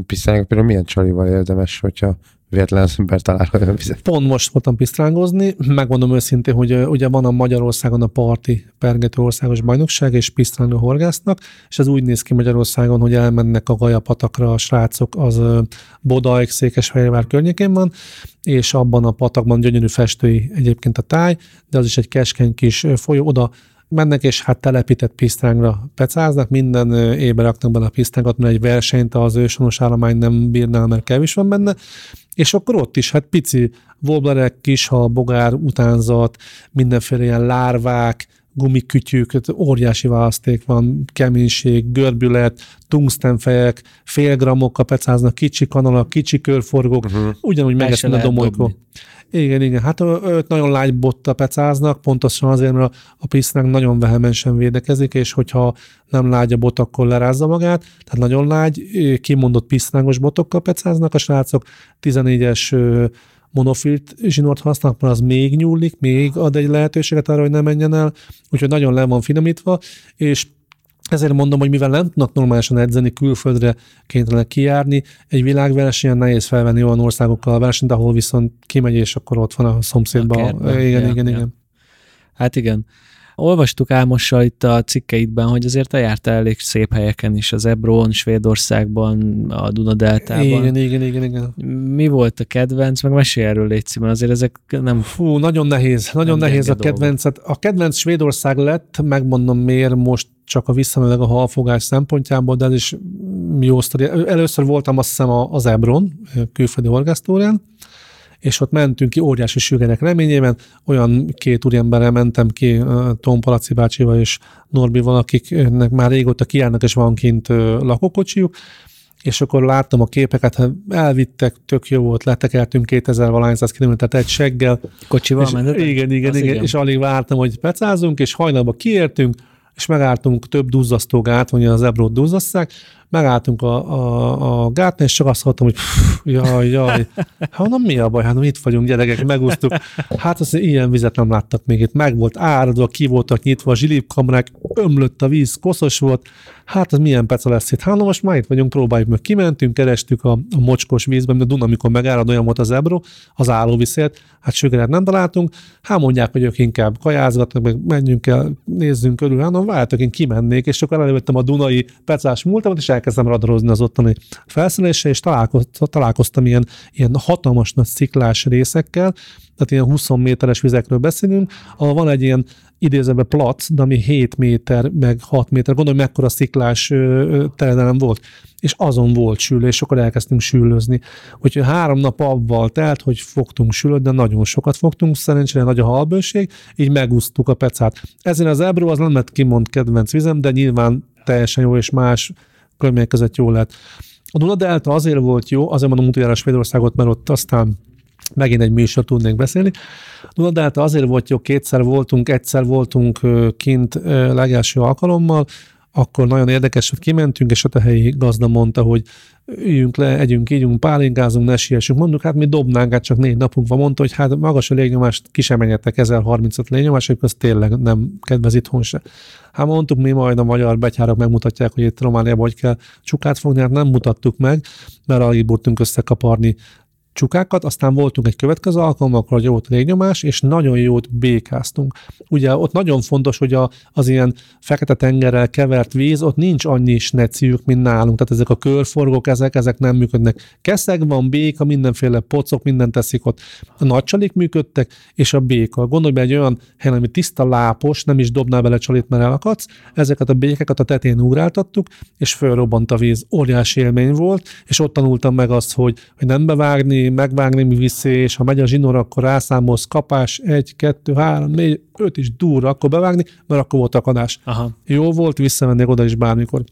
pisztrángot például milyen csalival érdemes, hogyha véletlen az ember talál olyan vizet. Pont most voltam pisztrángozni, megmondom őszintén, hogy ugye van a Magyarországon a parti pergető országos bajnokság, és pisztránga horgásznak, és ez úgy néz ki Magyarországon, hogy elmennek a Gajapatakra a srácok, az ö, Bodaik, Székesfehérvár környékén van, és abban a patakban gyönyörű festői egyébként a táj, de az is egy keskeny kis folyó, oda mennek, és hát telepített pisztrángra pecáznak, minden évben raknak bele a pisztrángot, mert egy versenyt az ősonos állomány nem bírná, mert kevés van benne, és akkor ott is, hát pici wobblerek, kishal, bogár, utánzat, mindenféle ilyen lárvák, gumikütyük, tehát óriási választék van, keménység, görbület, tungstenfejek, fél grammokkal pecáznak, kicsi kanalak, kicsi körforgók, uh-huh. ugyanúgy megesznek a domolykó. Igen, igen. Hát őt nagyon lágy botta pecáznak, pontosan azért, mert a, pisztránk nagyon vehemensen védekezik, és hogyha nem lágy a bot, akkor lerázza magát. Tehát nagyon lágy, kimondott pisztrángos botokkal pecáznak a srácok. 14-es ö, monofilt zsinort használnak, mert az még nyúlik, még ad egy lehetőséget arra, hogy ne menjen el, úgyhogy nagyon le van finomítva, és ezért mondom, hogy mivel nem tudnak normálisan edzeni, külföldre kénytelenek kijárni, egy világversenyen nehéz felvenni olyan országokkal a versenyt, ahol viszont kimegy, és akkor ott van a szomszédban. A kertben. igen, Ja, igen, ja. igen. Hát igen. Olvastuk Álmossal itt a cikkeidben, hogy azért te jártál elég szép helyeken is, az Ebrón, Svédországban, a Dunadeltában. Igen, igen, igen, igen. Mi volt a kedvenc? Meg mesélj erről, légy mert azért ezek nem... Fú, nagyon nehéz, nagyon nehéz a kedvencet. A kedvenc Svédország lett, megmondom miért most csak a visszamenőleg a halfogás szempontjából, de ez is jó sztori. Először voltam azt hiszem az Ebron, külföldi horgásztórán, és ott mentünk ki óriási sügerek reményében, olyan két úriemberrel mentem ki, Tom Palaci bácsival és Norbival, akiknek már régóta kijárnak, és van kint lakókocsijuk, és akkor láttam a képeket, hát elvittek, tök jó volt, letekeltünk 2000 valányszáz kilométert egy seggel, Kocsival és, mentetek? igen, igen, igen, igen. és alig vártam, hogy pecázunk, és hajnalba kiértünk, és megálltunk több duzzasztó gát, mondja az Ebrót duzzasszák, megálltunk a, a, a gátnál, és csak azt hallottam, hogy pff, jaj, jaj, hát na mi a baj, hát itt vagyunk gyerekek, megúsztuk. Hát azt ilyen vizet nem láttak még itt, meg volt áradva, ki voltak nyitva a zsilipkamrák, ömlött a víz, koszos volt, hát az milyen peca lesz itt. Hát na most már itt vagyunk, próbáljuk meg. Kimentünk, kerestük a, a mocskos vízben, mert a Duna, amikor megárad, olyan volt az Ebro, az állóviszért, hát sügeret nem találtunk. Hát mondják, hogy ők inkább kajázgatnak, meg menjünk el, nézzünk körül. Hát na, várjátok, én kimennék, és akkor elővettem a Dunai pecás múltamat, és elkezdtem radarozni az ottani felszereléssel, és találkoztam, találkoztam ilyen, ilyen hatalmas nagy sziklás részekkel, tehát ilyen 20 méteres vizekről beszélünk, ahol van egy ilyen idézőben plac, de ami 7 méter, meg 6 méter, gondolom, mekkora sziklás terjedelem volt. És azon volt sülő, és akkor elkezdtünk sülőzni. Úgyhogy három nap avval telt, hogy fogtunk sülőt, de nagyon sokat fogtunk, szerencsére nagy a halbőség, így megúsztuk a pecát. Ezért az Ebro az nem lett kimond kedvenc vizem, de nyilván teljesen jó, és más körülmények között jó lett. A Duna Delta azért volt jó, azért mondom utoljára Svédországot, mert ott aztán megint egy műsor tudnék beszélni. No, de hát azért volt jó, kétszer voltunk, egyszer voltunk kint legelső alkalommal, akkor nagyon érdekes, hogy kimentünk, és ott a helyi gazda mondta, hogy üljünk le, együnk, ígyunk, pálinkázunk, ne siessünk. Mondjuk, hát mi dobnánk, hát csak négy napunk van. Mondta, hogy hát magas a légnyomást, ki sem menjetek 1035 légnyomás, hogy az tényleg nem kedvez itthon se. Hát mondtuk, mi majd a magyar betyárok megmutatják, hogy itt Romániában hogy kell csukát fogni, hát nem mutattuk meg, mert alig burtunk összekaparni csukákat, aztán voltunk egy következő alkalommal, akkor jót légnyomás, és nagyon jót békáztunk. Ugye ott nagyon fontos, hogy a, az ilyen fekete tengerrel kevert víz, ott nincs annyi sneciük, mint nálunk, tehát ezek a körforgók, ezek, ezek nem működnek. Keszeg van, béka, mindenféle pocok, mindent teszik ott. A nagy csalik működtek, és a béka. Gondolj be egy olyan helyen, ami tiszta lápos, nem is dobnál bele csalit, mert elakadsz. Ezeket a békeket a tetén úráltattuk, és fölrobbant a víz. Óriási élmény volt, és ott tanultam meg azt, hogy, hogy nem bevágni, megvágni, mi viszi, és ha megy a zsinór, akkor rászámolsz kapás, egy, kettő, három, négy, öt is durra, akkor bevágni, mert akkor volt akadás. Aha. Jó volt, visszamenni oda is bármikor.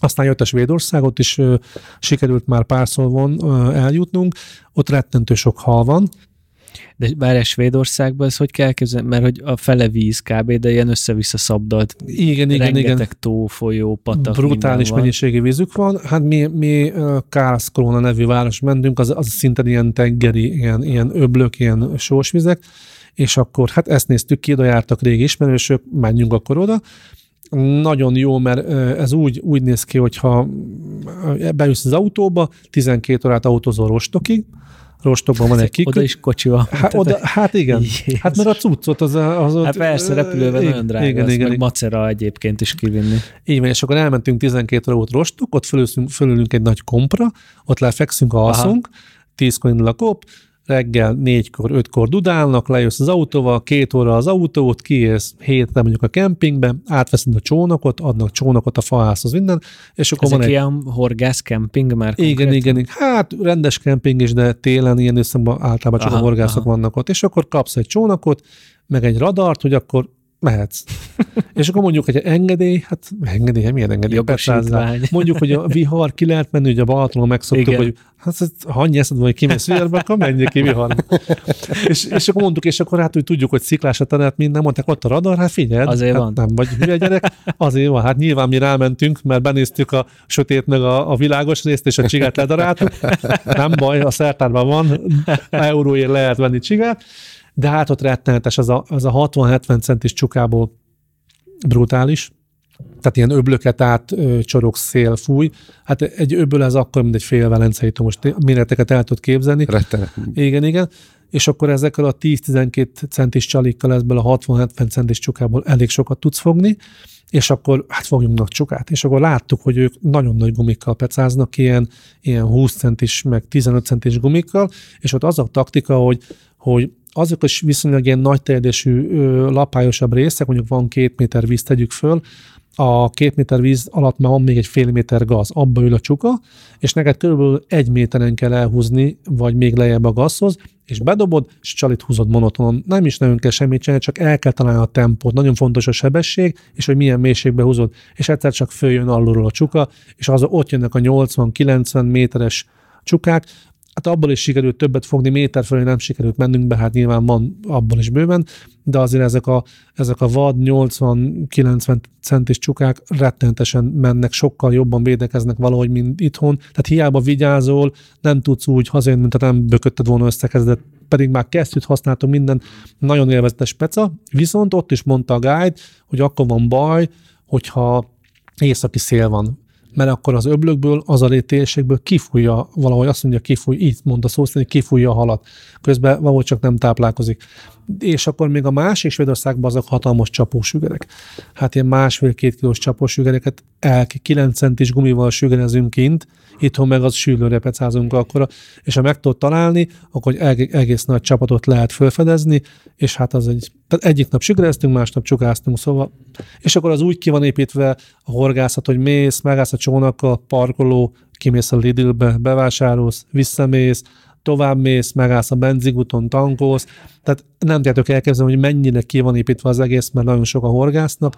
Aztán jött a Svédország, ott is ö, sikerült már párszor von ö, eljutnunk, ott rettentő sok hal van, de bár Svédországban ez hogy kell képzelni? Mert hogy a fele víz kb., de ilyen össze-vissza szabdalt. Igen, igen, igen. tó, folyó, patak, Brutális mennyiségű vízük van. Hát mi, mi Karlskrona nevű város mentünk, az, az szinte ilyen tengeri, ilyen, ilyen öblök, ilyen sósvizek, és akkor hát ezt néztük ki, oda jártak régi ismerősök, menjünk akkor oda, nagyon jó, mert ez úgy, úgy néz ki, hogyha beülsz az autóba, 12 órát autózol Rostokig, Rostokban van egy kik. Oda is kocsival. Hát, oda, hát igen. Jézus. Hát mert a cuccot az, az ott... Hát persze, repülővel igen, nagyon drága, igen, igen, meg igen. macera egyébként is kivinni. Így van, és akkor elmentünk 12 óra volt Rostok, ott fölülünk, fölülünk egy nagy kompra, ott lefekszünk, alszunk, 10-kor indul a kop, reggel négykor, ötkor dudálnak, lejössz az autóval, két óra az autót, kiérsz hétre mondjuk a kempingbe, átveszed a csónakot, adnak csónakot a fahászhoz minden, és akkor Ezek van egy... ilyen horgász kemping már Igen, konkrétan? igen, igen. Hát rendes kemping is, de télen ilyen összegben általában csak Aha, a horgászok aha. vannak ott. És akkor kapsz egy csónakot, meg egy radart, hogy akkor mehetsz. és akkor mondjuk, hogy engedély, hát engedély, hát milyen engedély? Jogosítvány. Persze, Mondjuk, hogy a vihar ki lehet menni, ugye a Balatonon megszoktuk, Igen. hogy hát ha annyi eszed van, hogy kimész viharba, akkor menjél ki viharba. és, és akkor mondtuk, és akkor hát, hogy tudjuk, hogy sziklás a terület, minden, mondták, ott a radar, hát figyeld, Azért hát van. nem vagy hülye gyerek, azért van, hát nyilván mi rámentünk, mert benéztük a sötét meg a, a világos részt, és a csigát ledaráltuk. Nem baj, a szertárban van, euróért lehet venni csigát, de hát ott rettenetes, az a, az a 60-70 centis csukából brutális, tehát ilyen öblöket át ö, csorog szél fúj. Hát egy öböl ez akkor, mint egy fél velencei most méreteket el tud képzelni. Rettenet. Igen, igen. És akkor ezekkel a 10-12 centis csalikkal ebből a 60-70 centis csukából elég sokat tudsz fogni, és akkor hát fogjunk nagy csukát. És akkor láttuk, hogy ők nagyon nagy gumikkal pecáznak, ilyen, ilyen 20 centis, meg 15 centis gumikkal, és ott az a taktika, hogy, hogy azok is viszonylag ilyen nagy terjedésű, lapályosabb részek, mondjuk van két méter víz, tegyük föl, a két méter víz alatt már van még egy fél méter gaz, abba ül a csuka, és neked körülbelül egy méteren kell elhúzni, vagy még lejjebb a gazhoz, és bedobod, és csalit húzod monotonon. Nem is nagyon kell semmit csinálni, csak el kell találni a tempót. Nagyon fontos a sebesség, és hogy milyen mélységbe húzod. És egyszer csak följön alulról a csuka, és az ott jönnek a 80-90 méteres csukák, Hát abból is sikerült többet fogni, méter fölé nem sikerült mennünk be, hát nyilván van abból is bőven, de azért ezek a, ezek a vad 80-90 centis csukák rettenetesen mennek, sokkal jobban védekeznek valahogy, mint itthon. Tehát hiába vigyázol, nem tudsz úgy hazajönni, mint nem bökötted volna összekezdett, pedig már kesztyűt használtunk, minden nagyon élvezetes peca, viszont ott is mondta a guide, hogy akkor van baj, hogyha északi szél van, mert akkor az öblökből, az a térségből kifújja, valahogy azt mondja, kifúj, így mondta szó szerint, kifújja a halat. Közben valahogy csak nem táplálkozik. És akkor még a másik Svédországban azok hatalmas csapósügerek. Hát ilyen másfél-két kilós csapósügereket el 9 centis gumival sügerezünk kint, itthon meg az sűlőre pecázunk akkora, és ha meg tudod találni, akkor eg- egész nagy csapatot lehet felfedezni, és hát az egy, tehát egyik nap sügereztünk, másnap csukáztunk, szóval, és akkor az úgy ki van építve a horgászat, hogy mész, megállsz a csónakkal, parkoló, kimész a Lidlbe, bevásárolsz, visszamész, tovább mész, megállsz a benzigúton, tankolsz, tehát nem tudjátok elképzelni, hogy mennyire ki van építve az egész, mert nagyon sok a horgásznap,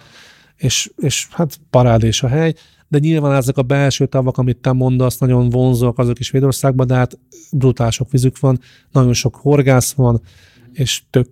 és, és hát parádés a hely, de nyilván ezek a belső tavak, amit te mondasz, nagyon vonzóak azok is Svédországban, de hát brutál sok vízük van, nagyon sok horgász van, és tök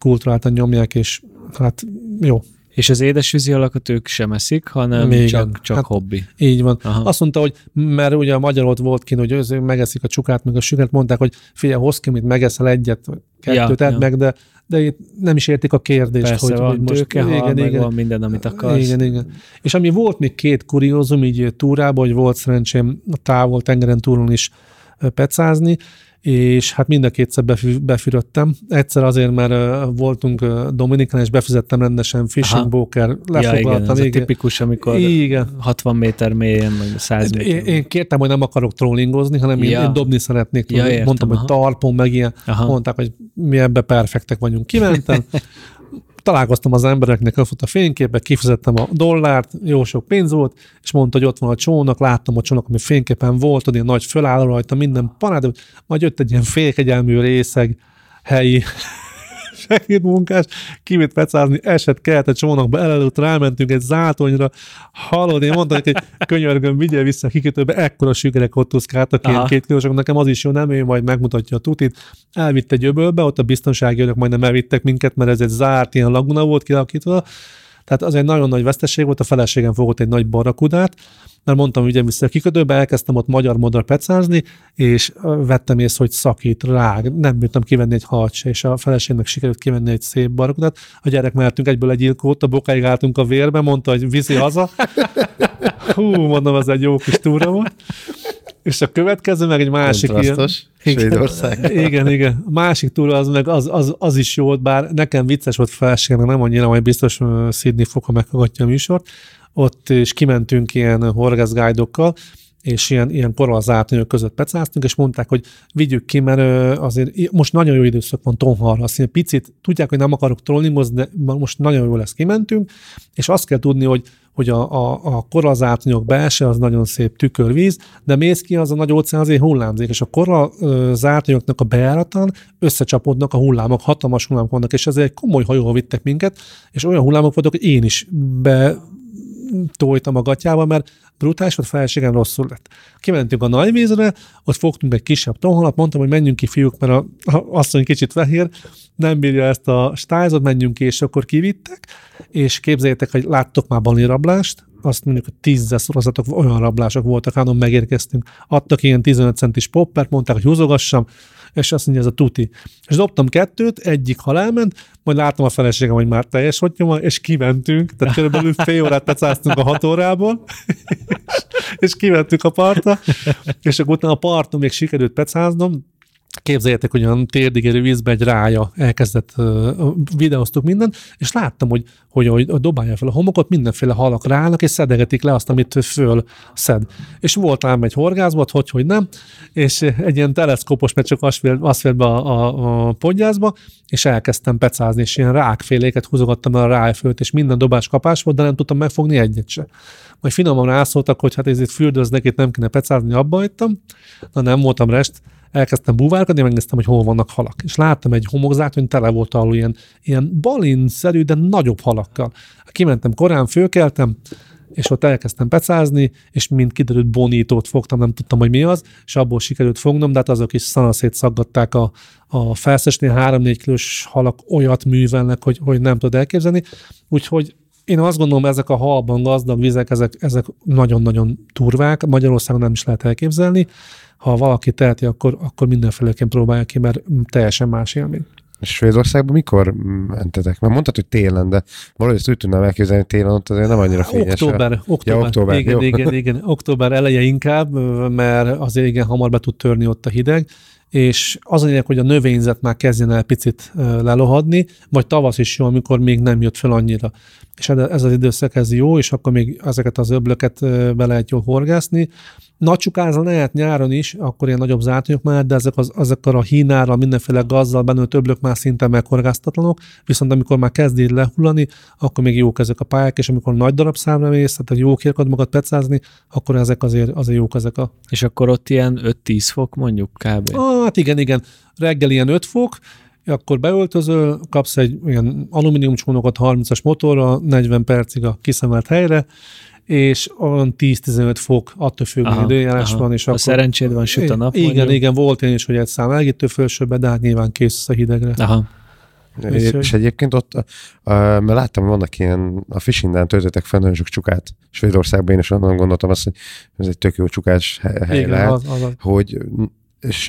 kulturáltan nyomják, és hát jó, és az édesvízi alakat ők sem eszik, hanem Igen. csak, csak hát, hobbi. Így van. Aha. Azt mondta, hogy mert ugye a magyar ott volt kint, hogy megeszik a csukát, meg a süket, mondták, hogy figyelj, hoz ki, mint megeszel egyet, kettőt, ja, ja. meg, de, de itt nem is értik a kérdést, Persze, hogy, van hogy most tőke, igen, hal, igen, van minden, amit akarsz. Igen, igen. És ami volt még két kuriózum így túrában, hogy volt szerencsém a távol tengeren túlon is pecázni, és hát mind a kétszer befürödtem. Egyszer azért, mert voltunk Dominikán, és befizettem rendesen fishing Aha. poker, lefoglaltam. Ja, igen, ez a tipikus, amikor igen. 60 méter mélyen, vagy 100 méter. Én, én kértem, hogy nem akarok trollingozni, hanem ja. én, én dobni szeretnék. Ja, értem, Mondtam, aha. hogy tarpon, meg ilyen. Aha. Mondták, hogy mi ebbe perfektek vagyunk. Kimentem, találkoztam az embereknek, ott a fényképbe, kifizettem a dollárt, jó sok pénz volt, és mondta, hogy ott van a csónak, láttam a csónak, ami fényképen volt, ott ilyen nagy fölálló rajta, minden parád, majd jött egy ilyen félkegyelmű részeg helyi segédmunkás, kivitt pecázni, esett kelt a csónakba, elelőtt rámentünk egy zátonyra, hallod, én mondtam hogy könyörgöm, vigyél vissza a kikötőbe, ekkora sügerek ott tuszkáltak, ilyen két kilósok, nekem az is jó, nem ő majd megmutatja a tutit. Elvitte egy öbölbe, ott a biztonsági önök majdnem elvittek minket, mert ez egy zárt ilyen laguna volt kialakítva, tehát az egy nagyon nagy veszteség volt, a feleségem fogott egy nagy barakudát, mert mondtam, hogy ugye vissza a kikötőbe, elkezdtem ott magyar modell pecázni, és vettem észre, hogy szakít, rág, nem bírtam kivenni egy halat se, és a feleségnek sikerült kivenni egy szép barakudát. A gyerek mertünk egyből egy ilkót, a bokáig álltunk a vérbe, mondta, hogy viszi haza. Hú, mondom, ez egy jó kis túra volt. És a következő meg egy másik ilyen... Svédország. Igen, igen. A másik túra az meg az, az, az is jó volt, bár nekem vicces volt feleségem, nem annyira, majd biztos Sydney fog, ha meghallgatja a műsort. Ott is kimentünk ilyen horgászgájdokkal, és ilyen, ilyen koralzátonyok között pecáztunk, és mondták, hogy vigyük ki, mert azért most nagyon jó időszak van tonhalra, azt picit, tudják, hogy nem akarok trollingozni, de most nagyon jó lesz, kimentünk, és azt kell tudni, hogy hogy a, a, a korallzátonyok belse az nagyon szép tükörvíz, de mész ki, az a nagy óceán azért hullámzik, és a korallzátonyoknak a bejáratán összecsapódnak a hullámok, hatalmas hullámok vannak, és ezért komoly hajóval vittek minket, és olyan hullámok voltak, hogy én is be tojtam a gatyába, mert brutális volt, feleségem rosszul lett. Kimentünk a nagyvízre, ott fogtunk egy kisebb tonhalat, mondtam, hogy menjünk ki fiúk, mert a, a asszony kicsit fehér, nem bírja ezt a stázot, menjünk ki, és akkor kivittek, és képzeljétek, hogy láttok már rablást, azt mondjuk, hogy tízzel szorozatok, olyan rablások voltak, hanem megérkeztünk. Adtak ilyen 15 centis poppert, mondták, hogy húzogassam, és azt mondja, ez a tuti. És dobtam kettőt, egyik halálment, majd láttam a feleségem, hogy már teljes hogy nyoma, és kimentünk, tehát körülbelül fél órát pecáztunk a hat órából, és, és kimentünk a partra, és akkor utána a parton még sikerült pecáznom, képzeljétek, hogy olyan térdigérő vízbe egy rája elkezdett, uh, videóztuk mindent, és láttam, hogy, hogy, hogy dobálja fel a homokot, mindenféle halak ráállnak, és szedegetik le azt, amit föl szed. És volt ám egy horgászbot, hogy, hogy nem, és egy ilyen teleszkópos, mert csak azt fél, be a, a, a podgyászba, és elkezdtem pecázni, és ilyen rákféléket húzogattam el a rájfőt, és minden dobás kapás volt, de nem tudtam megfogni egyet se. Majd finoman rászóltak, hogy hát ez itt fürdőznek, itt nem kéne pecázni, abba hagytam. Na nem voltam rest, elkezdtem búvárkodni, megnéztem, hogy hol vannak halak. És láttam egy homokzát, hogy tele volt alul ilyen, ilyen balinszerű, de nagyobb halakkal. Kimentem korán, fölkeltem, és ott elkezdtem pecázni, és mind kiderült bonítót fogtam, nem tudtam, hogy mi az, és abból sikerült fognom, de hát azok is szanaszét szaggatták a, a felszesnél 3-4 kilós halak olyat művelnek, hogy, hogy nem tud elképzelni. Úgyhogy én azt gondolom, ezek a halban gazdag vizek, ezek, ezek nagyon-nagyon turvák, Magyarországon nem is lehet elképzelni, ha valaki teheti, akkor, akkor mindenféleképpen próbálja ki, mert teljesen más élmény. És Svédországban mikor mentetek? Mert mondtad, hogy télen, de valahogy ezt úgy tudnám elképzelni, hogy télen ott azért nem annyira fényes. Október, október, ja, október igen, igen, igen, október eleje inkább, mert azért igen hamar be tud törni ott a hideg, és az a lényeg, hogy a növényzet már kezdjen el picit lelohadni, vagy tavasz is jó, amikor még nem jött fel annyira. És ez az időszak ez jó, és akkor még ezeket az öblöket be lehet jól horgászni. Nagy csukázzal lehet nyáron is, akkor ilyen nagyobb zátonyok már, de ezek, az, ezek a hínára, mindenféle gazzal benne öblök már szinte meghorgáztatlanok, viszont amikor már kezd így lehullani, akkor még jók ezek a pályák, és amikor nagy darab számra mész, tehát jó kérkod magad pecázni, akkor ezek azért, azért jók ezek a... És akkor ott ilyen 5-10 fok mondjuk kb. Ah, hát igen, igen. Reggel ilyen 5 fok, akkor beöltözöl, kapsz egy ilyen alumínium csónakot 30-as motorra, 40 percig a kiszemelt helyre, és olyan 10-15 fok attól függően időjárás van. És a akkor, szerencséd van, süt a nap. Igen, mondjuk. igen, volt én is, hogy egy szám elgítő fölsőbe, de hát nyilván kész a hidegre. Aha. És, és egyébként ott, uh, mert láttam, vannak ilyen, a Fishinden töltöttek fel nagyon sok csukát Svédországban, én is onnan gondoltam azt, hogy ez egy tök jó csukás hely Igen, lehet, az, az, az. hogy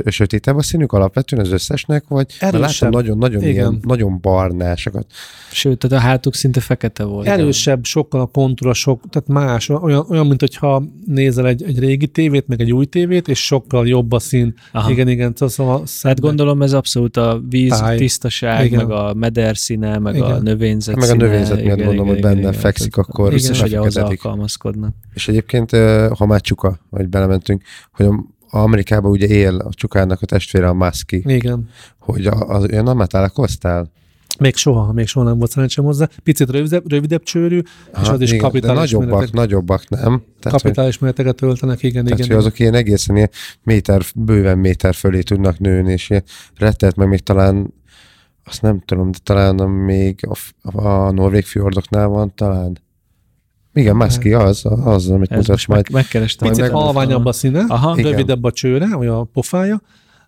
sötétebb a színük alapvetően az összesnek, vagy láttam nagyon-nagyon ilyen, nagyon barnásokat. Sőt, tehát a hátuk szinte fekete volt. Erősebb, sokkal a kontúra, sok, tehát más, olyan, olyan mint hogyha nézel egy, egy régi tévét, meg egy új tévét, és sokkal jobb a szín. Aha. Igen, igen. Szóval hát gondolom ez abszolút a víz táj. tisztaság, igen. meg a meder színe, meg igen. a növényzet Meg színe, a növényzet miatt gondolom, igen, hogy benne igen, fekszik, igen. akkor biztos, hogy ahhoz alkalmazkodnak. És egyébként, ha már csuka, hogy belementünk, hogy Amerikában ugye él a csukának a testvére a Muski. Igen. Hogy az, olyan nem találkoztál? Még soha, még soha nem volt szerencsém hozzá. Picit rövidebb, rövidebb csőrű, Aha, és az is kapitális nagyobbak, méretek, nagyobbak, nem? Tehát, kapitális hogy, méreteket töltenek, igen, tehát, igen. Hogy azok ilyen egészen ilyen méter, bőven méter fölé tudnak nőni, és ilyen rettet, meg még talán azt nem tudom, de talán még a, a norvég fjordoknál van talán. Igen, Maszki az, az, amit mutatsz majd. Meg, megkerestem. Picit meg halványabb a színe, Aha. rövidebb a csőre, vagy a pofája,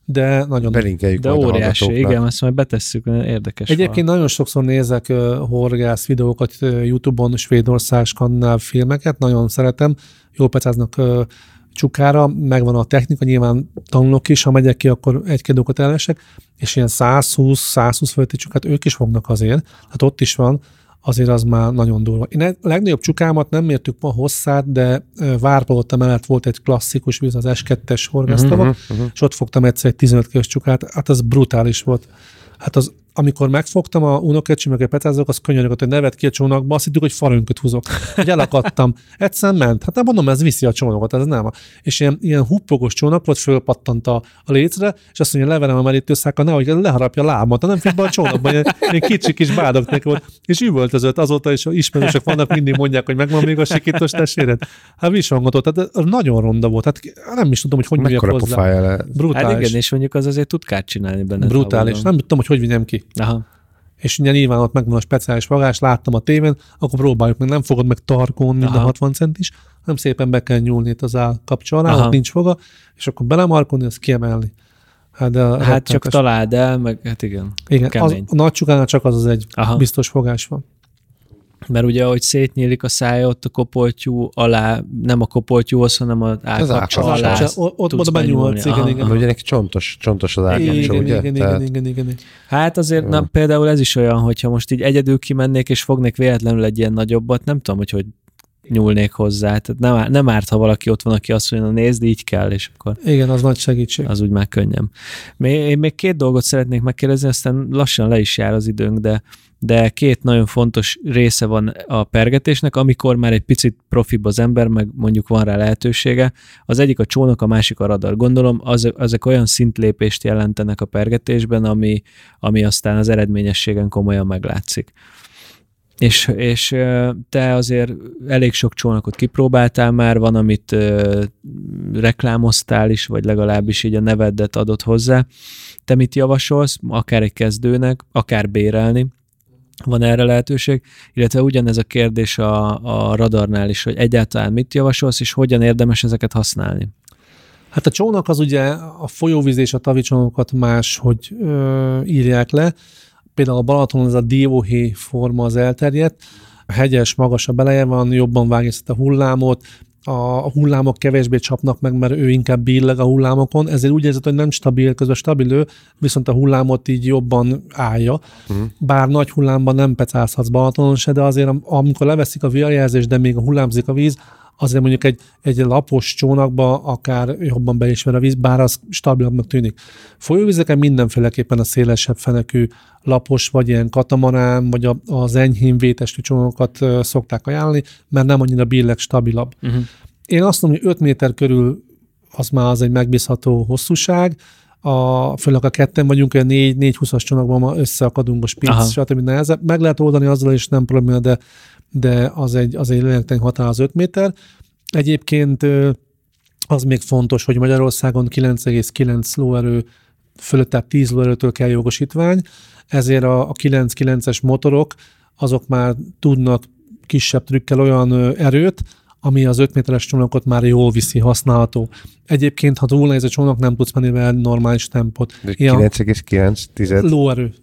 de nagyon... Belinkeljük De óriási, igen, ezt majd betesszük, érdekes. Egyébként van. nagyon sokszor nézek uh, horgász videókat uh, YouTube-on, Svédország, skandináv filmeket, nagyon szeretem, jól pecáznak uh, csukára, megvan a technika, nyilván tanulok is, ha megyek ki, akkor egy-két dolgot elesek, és ilyen 120-120 fölötti csukát ők is fognak azért, hát ott is van, azért az már nagyon durva. Én a legnagyobb csukámat nem mértük ma hosszát, de Várpalota mellett volt egy klasszikus víz, az S2-es horgásztava, uh-huh, uh-huh. és ott fogtam egyszer egy 15 kg csukát, hát az brutális volt. Hát az amikor megfogtam a unokecsi, meg a petázok, az könyörögött, hogy nevet ki a csónakba, azt hittük, hogy farönköt húzok. Hogy elakadtam. Egyszer ment. Hát nem mondom, ez viszi a csónakot, ez nem. És ilyen, ilyen huppogos csónak volt, fölpattant a, a létre, és azt mondja, leverem a merítőszákkal, nehogy leharapja a lábamat, nem fél be a csónakban, ilyen, ilyen kicsi kis bádok volt. És üvöltözött azóta, is ismerősök vannak, mindig mondják, hogy megvan még a sikítós testvéred. Hát visongatott, tehát nagyon ronda volt. Hát nem is tudom, hogy hogy mondjak hozzá. Brutális. Hát igen, és mondjuk az azért tud kárt csinálni benne. Brutális. Nem tudom, hogy hogy vigyem ki. Aha. És ugye nyilván ott megvan a speciális fogás, láttam a tévén, akkor próbáljuk meg, nem fogod meg tarkón mind a 60 centis, hanem szépen be kell nyúlni itt az áll kapcsa alá, ott nincs foga, és akkor belemarkolni, azt kiemelni. Hát, de hát csak találd el, meg hát igen. Igen, az, a nagy csak az az egy Aha. biztos fogás van mert ugye, ahogy szétnyílik a szája, ott a kopoltyú alá, nem a kopoltyúhoz, hanem az állkapcsa alá. Az ott oda benyúlhatsz, igen, igen. Ugye neki csontos, csontos az állkapcsa, ugye? Igen, igen, igen, igen, igen. Hát azért nem, például ez is olyan, hogyha most így egyedül kimennék, és fognék véletlenül egy ilyen nagyobbat, nem tudom, hogy hogy nyúlnék hozzá. Tehát nem, nem árt, ha valaki ott van, aki azt mondja, nézd, így kell, és akkor... Igen, az nagy segítség. Az úgy már könnyem. Még, én még két dolgot szeretnék megkérdezni, aztán lassan le is jár az időnk, de de két nagyon fontos része van a pergetésnek, amikor már egy picit profibb az ember, meg mondjuk van rá lehetősége. Az egyik a csónak, a másik a radar. Gondolom, az, ezek olyan szintlépést jelentenek a pergetésben, ami, ami aztán az eredményességen komolyan meglátszik. És, és te azért elég sok csónakot kipróbáltál már, van, amit ö, reklámoztál is, vagy legalábbis így a nevedet adott hozzá. Te mit javasolsz, akár egy kezdőnek, akár bérelni, van erre lehetőség, illetve ugyanez a kérdés a, a radarnál is, hogy egyáltalán mit javasolsz, és hogyan érdemes ezeket használni? Hát a csónak az ugye a folyóvíz és a tavicsónakokat más, hogy ö, írják le. Például a Balaton ez a dióhé forma az elterjedt, a hegyes, magasabb eleje van, jobban vágja a hullámot, a hullámok kevésbé csapnak meg, mert ő inkább billeg a hullámokon, ezért úgy érzed, hogy nem stabil, közben stabil ő, viszont a hullámot így jobban állja. Uh-huh. Bár nagy hullámban nem pecázhatsz Balatonon se, de azért amikor leveszik a viharjelzést, de még a hullámzik a víz, azért mondjuk egy, egy lapos csónakba akár jobban be is a víz, bár az stabilabbnak tűnik. Folyóvizeken mindenféleképpen a szélesebb fenekű lapos, vagy ilyen katamarán, vagy a, az enyhén vétestű csónakokat szokták ajánlani, mert nem annyira billeg stabilabb. Uh-huh. Én azt mondom, hogy 5 méter körül az már az egy megbízható hosszúság, a, főleg a ketten vagyunk, olyan 4-20-as csónakban ma összeakadunk a spinc, stb. nehezebb. Meg lehet oldani azzal is, nem probléma, de de az egy, az egy lényegtelen határ az 5 méter. Egyébként az még fontos, hogy Magyarországon 9,9 lóerő fölött, tehát 10 lóerőtől kell jogosítvány, ezért a, a 9-9-es motorok azok már tudnak kisebb trükkel olyan erőt, ami az 5 méteres csónakot már jól viszi, használható. Egyébként, ha túl nehéz a csónak, nem tudsz menni vele normális tempót. 9,9 lóerő.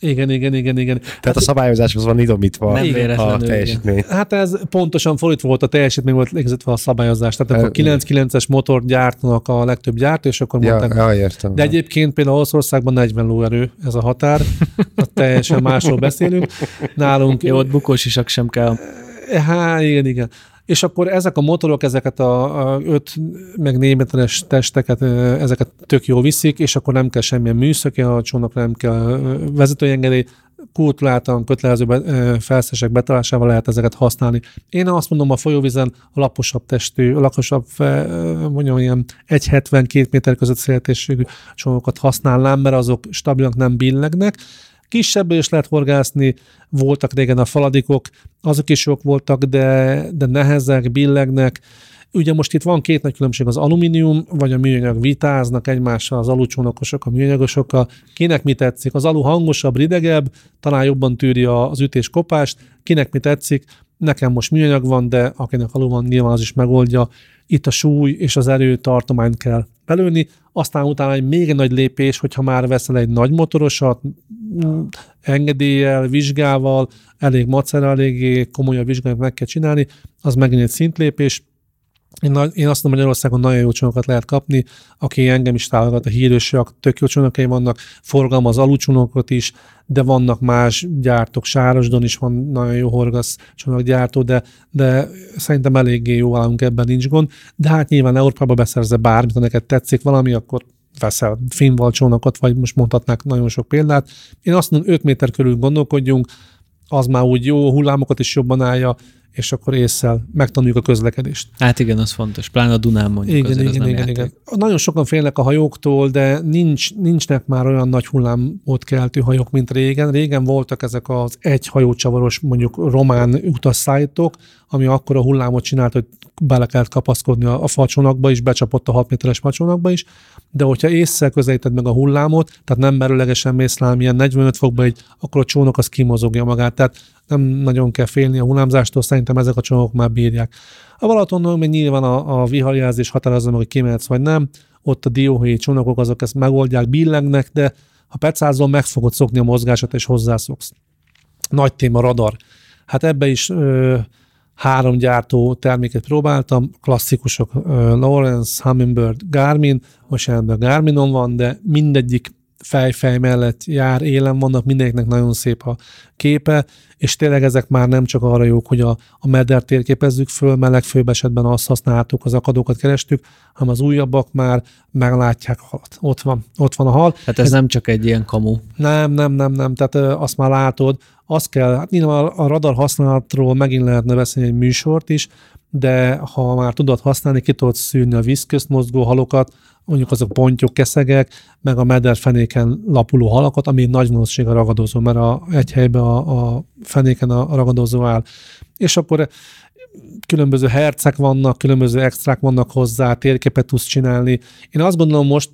Igen, igen, igen, igen. Tehát hát, a szabályozáshoz van idomítva nem a teljesítmény. Igen. Hát ez pontosan fordítva volt a teljesítmény, volt végzetve a szabályozás. Tehát akkor 9-9-es motor gyártanak a legtöbb gyártó, és akkor ja, mondták. Ja, értem. De egyébként például Olaszországban 40 lóerő ez a határ. teljesen másról beszélünk. Nálunk... Jó, ott bukós isak sem kell. Hát igen, igen és akkor ezek a motorok, ezeket a, a 5 meg 4 méteres testeket, ezeket tök jó viszik, és akkor nem kell semmilyen műszaki a csónakra, nem kell vezetőengedély, kultuláltan kötelező felszesek betalásával lehet ezeket használni. Én azt mondom, a folyóvízen a laposabb testű, a laposabb, mondjam, ilyen 1,72 méter között széltésségű csónakokat használnám, mert azok stabilak, nem billegnek, Kisebből is lehet horgászni, voltak régen a faladikok, azok is jók voltak, de, de nehezek, billegnek. Ugye most itt van két nagy különbség, az alumínium vagy a műanyag vitáznak egymással, az alucsónakosok, a műanyagosokkal. Kinek mi tetszik? Az alu hangosabb, ridegebb, talán jobban tűri az ütés kopást. Kinek mi tetszik? Nekem most műanyag van, de akinek alu van, nyilván az is megoldja. Itt a súly és az erő tartományt kell belőni, aztán utána egy még nagy lépés, hogyha már veszel egy nagy motorosat, engedéllyel, vizsgával, elég macera, eléggé komolyabb vizsgálat meg kell csinálni, az megint egy szintlépés, én, én azt mondom, Magyarországon nagyon jó csónakokat lehet kapni, aki engem is támogat, a hírősök, tök jó csónakai vannak, forgalma az alucsónakokat is, de vannak más gyártók, Sárosdon is van nagyon jó horgasz csónakgyártó, de, de szerintem eléggé jó állunk ebben, nincs gond. De hát nyilván Európába beszerze bármit, ha neked tetszik valami, akkor veszel finval csónakot, vagy most mondhatnák nagyon sok példát. Én azt mondom, 5 méter körül gondolkodjunk, az már úgy jó, hullámokat is jobban állja, és akkor észszel megtanuljuk a közlekedést. Hát igen, az fontos. Pláne a Dunán mondjuk. Igen, igen, igen, igen, igen. Nagyon sokan félnek a hajóktól, de nincs, nincsnek már olyan nagy hullámot keltő hajók, mint régen. Régen voltak ezek az egy hajócsavaros, mondjuk román utasszállítók, ami akkor a hullámot csinált, hogy bele kellett kapaszkodni a, a facsónakba is, becsapott a 6 méteres facsónakba is, de hogyha észre közelíted meg a hullámot, tehát nem merőlegesen mész rá ilyen 45 fokba, így, akkor a csónak az kimozogja magát. Tehát nem nagyon kell félni a hullámzástól, szerintem ezek a csónakok már bírják. A Balatonon még nyilván a, a viharjelzés határozza meg, hogy kimehetsz vagy nem, ott a dióhéj csónakok azok ezt megoldják, billengnek, de ha pecázol, meg fogod szokni a mozgását, és hozzászoksz. Nagy téma radar. Hát ebbe is ö, három gyártó terméket próbáltam, klasszikusok uh, Lawrence, Humminbird, Garmin, most jelenben Garminon van, de mindegyik fejfej mellett jár, élen vannak, mindenkinek nagyon szép a képe, és tényleg ezek már nem csak arra jók, hogy a, a medder térképezzük föl, mert legfőbb esetben azt használtuk, az akadókat kerestük, hanem az újabbak már meglátják a halat. Ott van, ott van a hal. Hát ez, ez nem csak egy ilyen kamu. Nem, nem, nem, nem, tehát azt már látod, azt kell, hát nyilván a radar használatról megint lehetne beszélni egy műsort is, de ha már tudod használni, ki tudod szűrni a vízközt mozgó halokat, mondjuk azok pontyok, keszegek, meg a mederfenéken lapuló halakat, ami nagy valószínűség a ragadozó, mert a, egy helyben a, a fenéken a ragadozó áll. És akkor különböző hercek vannak, különböző extrák vannak hozzá, térképet tudsz csinálni. Én azt gondolom most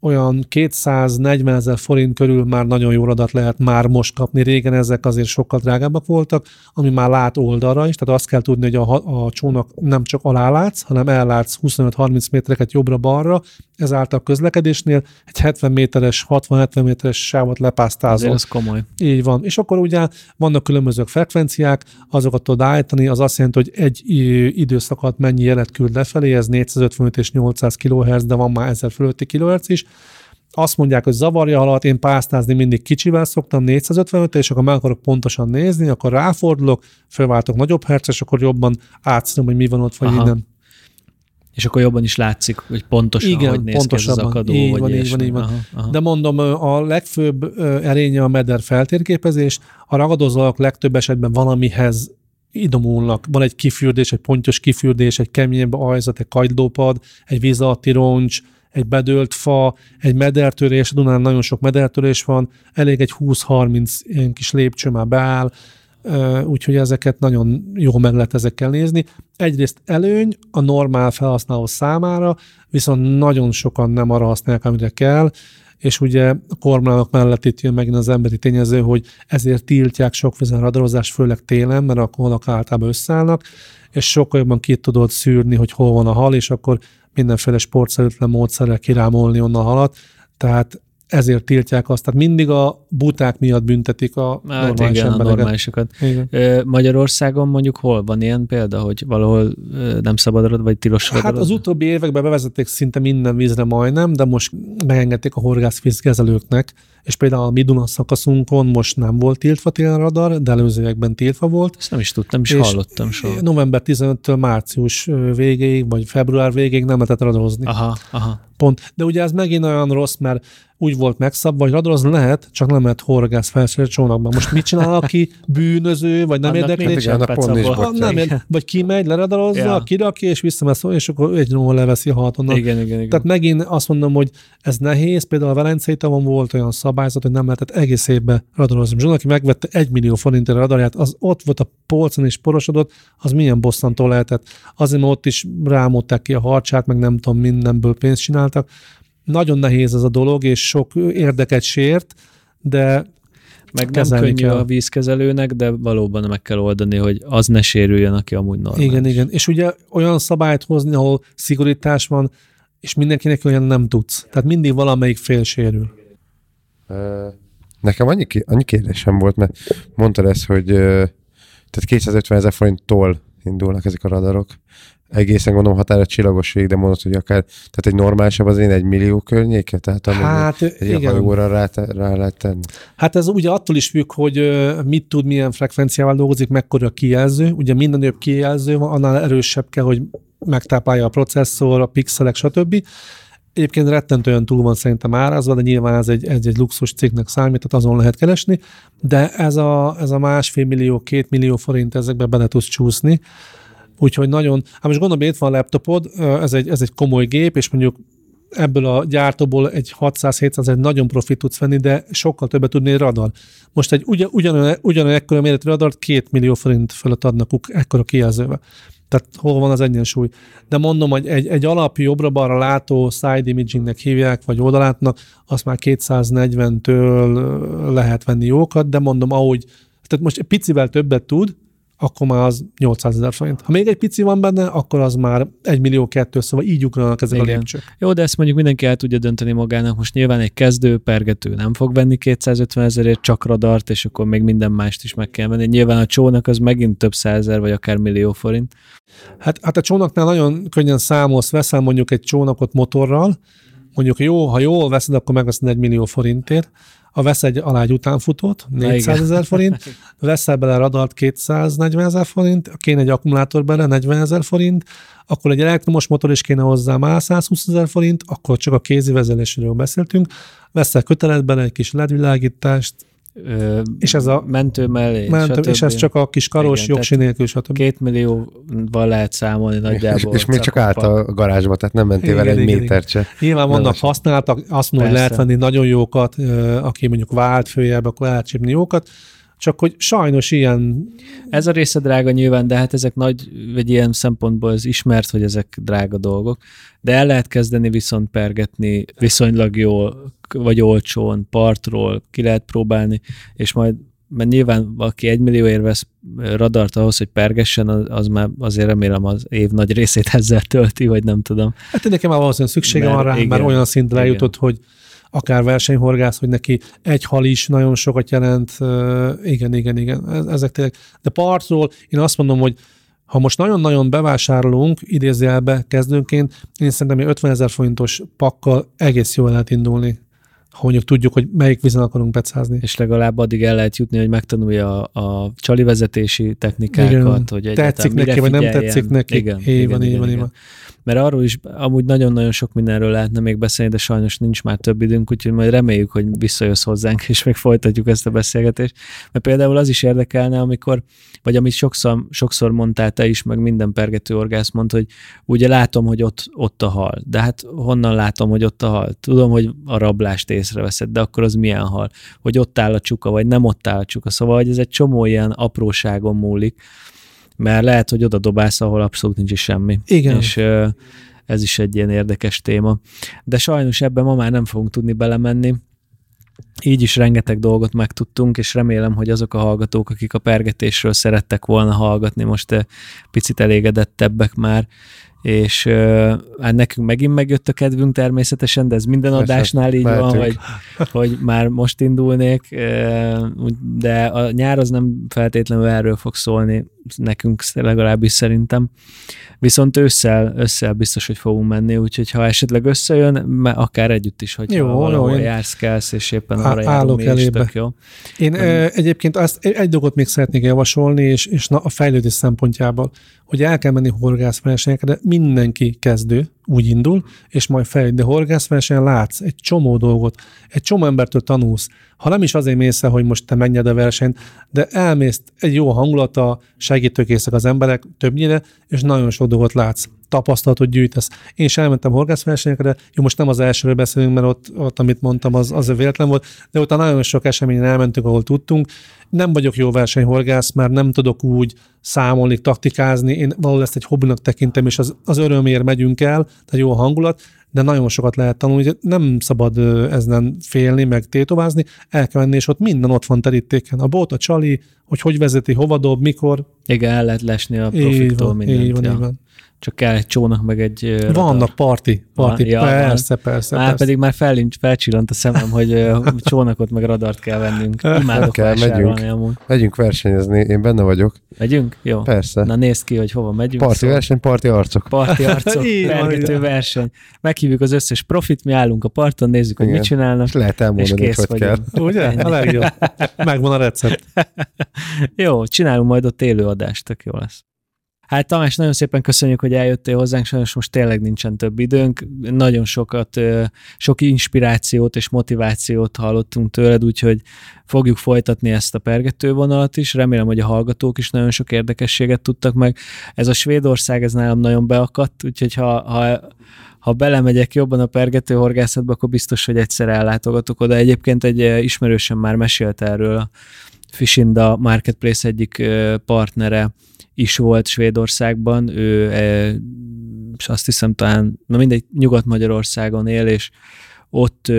olyan 240 ezer forint körül már nagyon jó adat lehet már most kapni. Régen ezek azért sokkal drágábbak voltak, ami már lát oldalra is, tehát azt kell tudni, hogy a, a csónak nem csak alá hanem ellátsz 25-30 métereket jobbra-balra, ezáltal a közlekedésnél egy 70 méteres, 60-70 méteres sávot lepásztázol. Ez komoly. Így van. És akkor ugye vannak különböző frekvenciák, azokat tudod állítani, az azt jelenti, hogy egy időszakat mennyi jelet küld lefelé, ez 455 és 800 kHz, de van már 1000 fölötti kHz is, azt mondják, hogy zavarja halat, én pásztázni mindig kicsivel szoktam, 455 és akkor meg akarok pontosan nézni, akkor ráfordulok, felváltok nagyobb herc, és akkor jobban átszom, hogy mi van ott, vagy Aha. innen. És akkor jobban is látszik, hogy pontosan, Igen, hogy néz ki ez az akadó. Így vagy van, így van, így van. Aha, aha. De mondom, a legfőbb erénye a meder feltérképezés, a ragadozóak legtöbb esetben valamihez idomulnak. Van egy kifürdés, egy pontyos kifürdés, egy keményebb ajzat, egy kagylópad, egy víz alatti roncs, egy bedőlt fa, egy medertörés, Dunán nagyon sok medertörés van, elég egy 20-30 ilyen kis lépcső már beáll, úgyhogy ezeket nagyon jó meg lehet ezekkel nézni. Egyrészt előny a normál felhasználó számára, viszont nagyon sokan nem arra használják, amire kell, és ugye a kormányok mellett itt jön megint az emberi tényező, hogy ezért tiltják sok vizen radarozást, főleg télen, mert a halak általában összeállnak, és sokkal jobban ki tudod szűrni, hogy hol van a hal, és akkor mindenféle sportszerűtlen módszerrel kirámolni onnan a halat. Tehát ezért tiltják azt. Tehát mindig a buták miatt büntetik a Hát normális igen, a embereket. normálisokat. Igen. Magyarországon mondjuk hol van ilyen példa, hogy valahol nem szabad rad, vagy tilos Hát az utóbbi években bevezették szinte minden vízre majdnem, de most megengedték a horgászvízkezelőknek, és például a mi Duna szakaszunkon most nem volt tiltva radar, de előző években tiltva volt. Ezt nem is tudtam, is hallottam soha. November 15-től március végéig, vagy február végéig nem lehetett radarozni. Aha, aha. Pont. De ugye ez megint olyan rossz, mert úgy volt megszabva, hogy radorozni lehet, csak nem lehet horgász felszerelt csónakban. Most mit csinál, aki bűnöző, vagy nem érdekli? nem, Igen. ér- vagy kimegy, leradarozza, Ja. ja. kirakja, és visszamesz, és akkor egy róla leveszi a halat onnan. Igen, igen, igen. Tehát megint azt mondom, hogy ez nehéz. Például a Velencei tavon volt olyan szabályzat, hogy nem lehetett egész évben radarozni. Zsona, aki megvette egy millió forintért a radarját, az ott volt a polcon és porosodott, az milyen bosszantó lehetett. Azért, mert ott is rámolták ki a harcsát, meg nem tudom, mindenből pénzt csináltak. Nagyon nehéz ez a dolog, és sok érdeket sért, de Meg nem könnyű kell. a vízkezelőnek, de valóban meg kell oldani, hogy az ne sérüljön, aki amúgy normális. igen, igen. És ugye olyan szabályt hozni, ahol szigorítás van, és mindenkinek olyan nem tudsz. Tehát mindig valamelyik fél sérül. Nekem annyi, annyi kérdésem volt, mert mondtad ezt, hogy tehát 250 ezer forinttól indulnak ezek a radarok. Egészen gondolom határa csillagosig, de mondod, hogy akár, tehát egy normálisabb az én egy millió környéke, tehát Hát egy igen. hajóra rá, rá lehet tenni. Hát ez ugye attól is függ, hogy mit tud, milyen frekvenciával dolgozik, mekkora a kijelző. Ugye minden jobb kijelző van, annál erősebb kell, hogy megtáplálja a processzor, a pixelek, stb. Egyébként rettentően túl van szerintem árazva, de nyilván ez egy, ez egy luxus cikknek számít, tehát azon lehet keresni, de ez a, ez a másfél millió, két millió forint ezekbe bele tudsz csúszni. Úgyhogy nagyon, hát most gondolom, itt van a laptopod, ez egy, ez egy komoly gép, és mondjuk ebből a gyártóból egy 600-700 egy nagyon profit tudsz venni, de sokkal többet tudni egy radar. Most egy ugyan, ugyanolyan, ugyanolyan ekkora méretű radart két millió forint fölött adnak ekkora kijelzővel. Tehát hol van az egyensúly? De mondom, hogy egy, egy alap jobbra-balra látó side imagingnek hívják, vagy oldalátnak, azt már 240-től lehet venni jókat, de mondom, ahogy, tehát most egy picivel többet tud, akkor már az 800 ezer forint. Ha még egy pici van benne, akkor az már 1 millió kettő, szóval így ugranak ezek Igen. a lépcsők. Jó, de ezt mondjuk mindenki el tudja dönteni magának. Most nyilván egy kezdő, pergető nem fog venni 250 ezerért csak radart, és akkor még minden mást is meg kell venni. Nyilván a csónak az megint több százezer, vagy akár millió forint. Hát, hát a csónaknál nagyon könnyen számolsz, veszel mondjuk egy csónakot motorral, mondjuk jó, ha jól veszed, akkor megveszed egy millió forintért, ha vesz egy alá egy utánfutót, 400 ezer forint, veszel bele radart 240 ezer forint, kéne egy akkumulátor bele, 40 ezer forint, akkor egy elektromos motor is kéne hozzá már 120 ezer forint, akkor csak a kézi vezelésről beszéltünk, veszel kötelet bele, egy kis ledvilágítást, Ö, És ez a- mentő mellé, stb. és ez csak a kis karos, Igen, jogsi nélkül, stb. Két millióval lehet számolni nagyjából. És, és még csak állt a garázsba, tehát nem mentél vele egy igen, métert se. Nyilván vannak használtak, azt mondom, hogy lehet venni nagyon jókat, aki mondjuk vált följebb, akkor lehet csípni jókat, csak hogy sajnos ilyen, Ez a része drága nyilván, de hát ezek nagy, vagy ilyen szempontból ez ismert, hogy ezek drága dolgok, de el lehet kezdeni viszont pergetni viszonylag jól, vagy olcsón, partról, ki lehet próbálni, és majd mert nyilván aki egy millióért vesz radart ahhoz, hogy pergessen, az, az már azért remélem az év nagy részét ezzel tölti, vagy nem tudom. hát nekem már valószínűleg szüksége Mert van rá, igen, mert olyan szintre igen. eljutott, hogy akár versenyhorgász, hogy neki egy hal is nagyon sokat jelent. Igen, igen, igen. Ez- Ezek tényleg. De partról én azt mondom, hogy ha most nagyon-nagyon bevásárolunk, idézőjelbe kezdőnként, én szerintem egy 50 ezer forintos pakkal egész jól lehet indulni. Ha mondjuk tudjuk, hogy melyik vízen akarunk becázni. És legalább addig el lehet jutni, hogy megtanulja a, a csali vezetési technikákat, Igen. hogy egyáltalán Tetszik neki, vagy nem tetszik neki. Igen, így van, így van, igen. Mert arról is amúgy nagyon-nagyon sok mindenről lehetne még beszélni, de sajnos nincs már több időnk, úgyhogy majd reméljük, hogy visszajössz hozzánk, és még folytatjuk ezt a beszélgetést. Mert például az is érdekelne, amikor, vagy amit sokszor, sokszor mondtál te is, meg minden pergető orgász mondta, hogy ugye látom, hogy ott, ott a hal. De hát honnan látom, hogy ott a hal? Tudom, hogy a rablást észreveszed, de akkor az milyen hal? Hogy ott áll a csuka, vagy nem ott áll a csuka. Szóval, hogy ez egy csomó ilyen apróságon múlik, mert lehet, hogy oda dobálsz, ahol abszolút nincs is semmi. Igen. És ez is egy ilyen érdekes téma. De sajnos ebben ma már nem fogunk tudni belemenni, így is rengeteg dolgot megtudtunk, és remélem, hogy azok a hallgatók, akik a pergetésről szerettek volna hallgatni, most picit elégedettebbek már, és hát nekünk megint megjött a kedvünk természetesen, de ez minden Persze, adásnál így mehetünk. van, hogy, hogy már most indulnék, de a nyár az nem feltétlenül erről fog szólni, nekünk legalábbis szerintem. Viszont ősszel, ősszel biztos, hogy fogunk menni, úgyhogy ha esetleg összejön, akár együtt is, hogy jó, valahol jó, jársz, kelsz, és éppen arra járunk, elébe. Tök jó. Én e, egyébként azt, egy dolgot még szeretnék javasolni, és, és na, a fejlődés szempontjából, hogy el kell menni horgászversenyekre, de mindenki kezdő, úgy indul, és majd fejlőd. De horgászversenyen látsz egy csomó dolgot, egy csomó embertől tanulsz. Ha nem is azért mész hogy most te menjed a versenyt, de elmész egy jó hangulata, segítőkészek az emberek többnyire, és nagyon sok dolgot látsz tapasztalatot gyűjtesz. Én is elmentem horgászversenyekre, jó, most nem az elsőről beszélünk, mert ott, ott amit mondtam, az, az véletlen volt, de ott nagyon sok eseményen elmentünk, ahol tudtunk. Nem vagyok jó versenyhorgász, mert nem tudok úgy számolni, taktikázni. Én valahol ezt egy hobbinak tekintem, és az, az örömért megyünk el, tehát jó a hangulat, de nagyon sokat lehet tanulni, nem szabad ezen félni, meg tétovázni, el kell menni, és ott minden ott van terítéken. A bot, a csali, hogy hogy vezeti, hova dob, mikor. Igen, el lehet lesni a profiktól mindent. Így van, ja. így van csak kell egy csónak, meg egy radar. Vannak parti, parti, ja, persze, van. persze, Már persze. pedig már felcsinnt, felcsillant a szemem, hogy csónakot meg radart kell vennünk. Imádok kell, megyünk, amúgy. megyünk versenyezni, én benne vagyok. Megyünk? Jó. Persze. Na nézd ki, hogy hova megyünk. Parti szóval. verseny, parti arcok. Parti arcok, pergető verseny. Meghívjuk az összes profit, mi állunk a parton, nézzük, Igen. hogy mit csinálnak. És lehet elmondani, és hogy vagyunk. kell. Ugye? A legjobb. Megvan a recept. jó, csinálunk majd ott élőadást, tök jó lesz. Hát Tamás, nagyon szépen köszönjük, hogy eljöttél hozzánk, sajnos most tényleg nincsen több időnk. Nagyon sokat, sok inspirációt és motivációt hallottunk tőled, úgyhogy fogjuk folytatni ezt a pergetővonalat is. Remélem, hogy a hallgatók is nagyon sok érdekességet tudtak meg. Ez a Svédország, ez nálam nagyon beakadt, úgyhogy ha, ha ha belemegyek jobban a pergető horgászatba, akkor biztos, hogy egyszer ellátogatok oda. Egyébként egy ismerősen már mesélt erről a Fishinda Marketplace egyik partnere, is volt Svédországban, ő e, és azt hiszem talán, na mindegy, Nyugat-Magyarországon él, és ott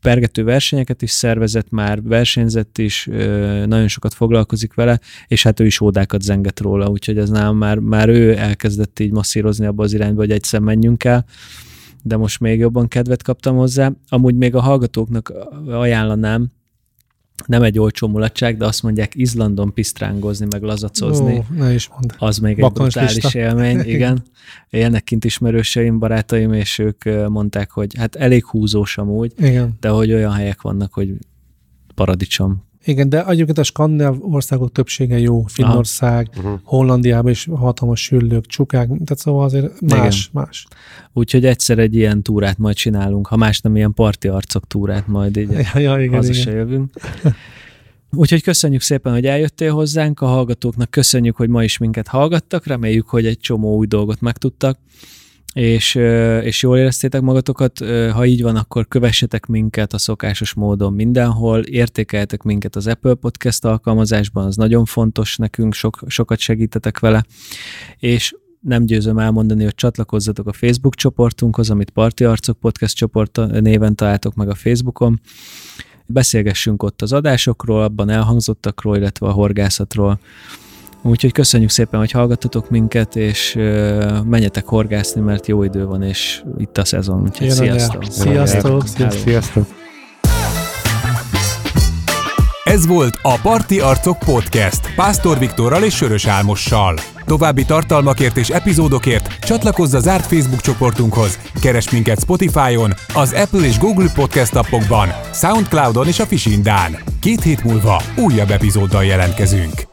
pergető versenyeket is szervezett már, versenyzett is, nagyon sokat foglalkozik vele, és hát ő is ódákat zenget róla, úgyhogy ez nálam már, már ő elkezdett így masszírozni abba az irányba, hogy egyszer menjünk el, de most még jobban kedvet kaptam hozzá. Amúgy még a hallgatóknak ajánlanám, nem egy olcsó mulatság, de azt mondják Izlandon pisztrángozni, meg lazacozni. Ó, ne is mondd. Az még egy brutális lista. élmény, igen. Élnek kint ismerőseim, barátaim, és ők mondták, hogy hát elég húzós amúgy, igen. de hogy olyan helyek vannak, hogy paradicsom. Igen, de egyébként a skandináv országok többsége jó. Finnország, uh-huh. Hollandiában is hatalmas süllők, csukák, tehát szóval azért más, Igen. más. Úgyhogy egyszer egy ilyen túrát majd csinálunk, ha más nem ilyen parti arcok túrát majd így ja, ja, igen, haza igen. se jövünk. Úgyhogy köszönjük szépen, hogy eljöttél hozzánk, a hallgatóknak köszönjük, hogy ma is minket hallgattak, reméljük, hogy egy csomó új dolgot megtudtak és, és jól éreztétek magatokat. Ha így van, akkor kövessetek minket a szokásos módon mindenhol, értékeltek minket az Apple Podcast alkalmazásban, az nagyon fontos nekünk, sok, sokat segítetek vele, és nem győzöm elmondani, hogy csatlakozzatok a Facebook csoportunkhoz, amit Parti Arcok Podcast csoport néven találtok meg a Facebookon. Beszélgessünk ott az adásokról, abban elhangzottakról, illetve a horgászatról. Úgyhogy köszönjük szépen, hogy hallgattatok minket, és menjetek horgászni, mert jó idő van, és itt a szezon. Úgyhogy sziasztok. Sziasztok. Sziasztok. sziasztok. Ez volt a Parti Arcok Podcast Pásztor Viktorral és Sörös Álmossal. További tartalmakért és epizódokért csatlakozz a zárt Facebook csoportunkhoz, keres minket Spotify-on, az Apple és Google Podcast appokban, Soundcloud-on és a Fishindán. Két hét múlva újabb epizóddal jelentkezünk.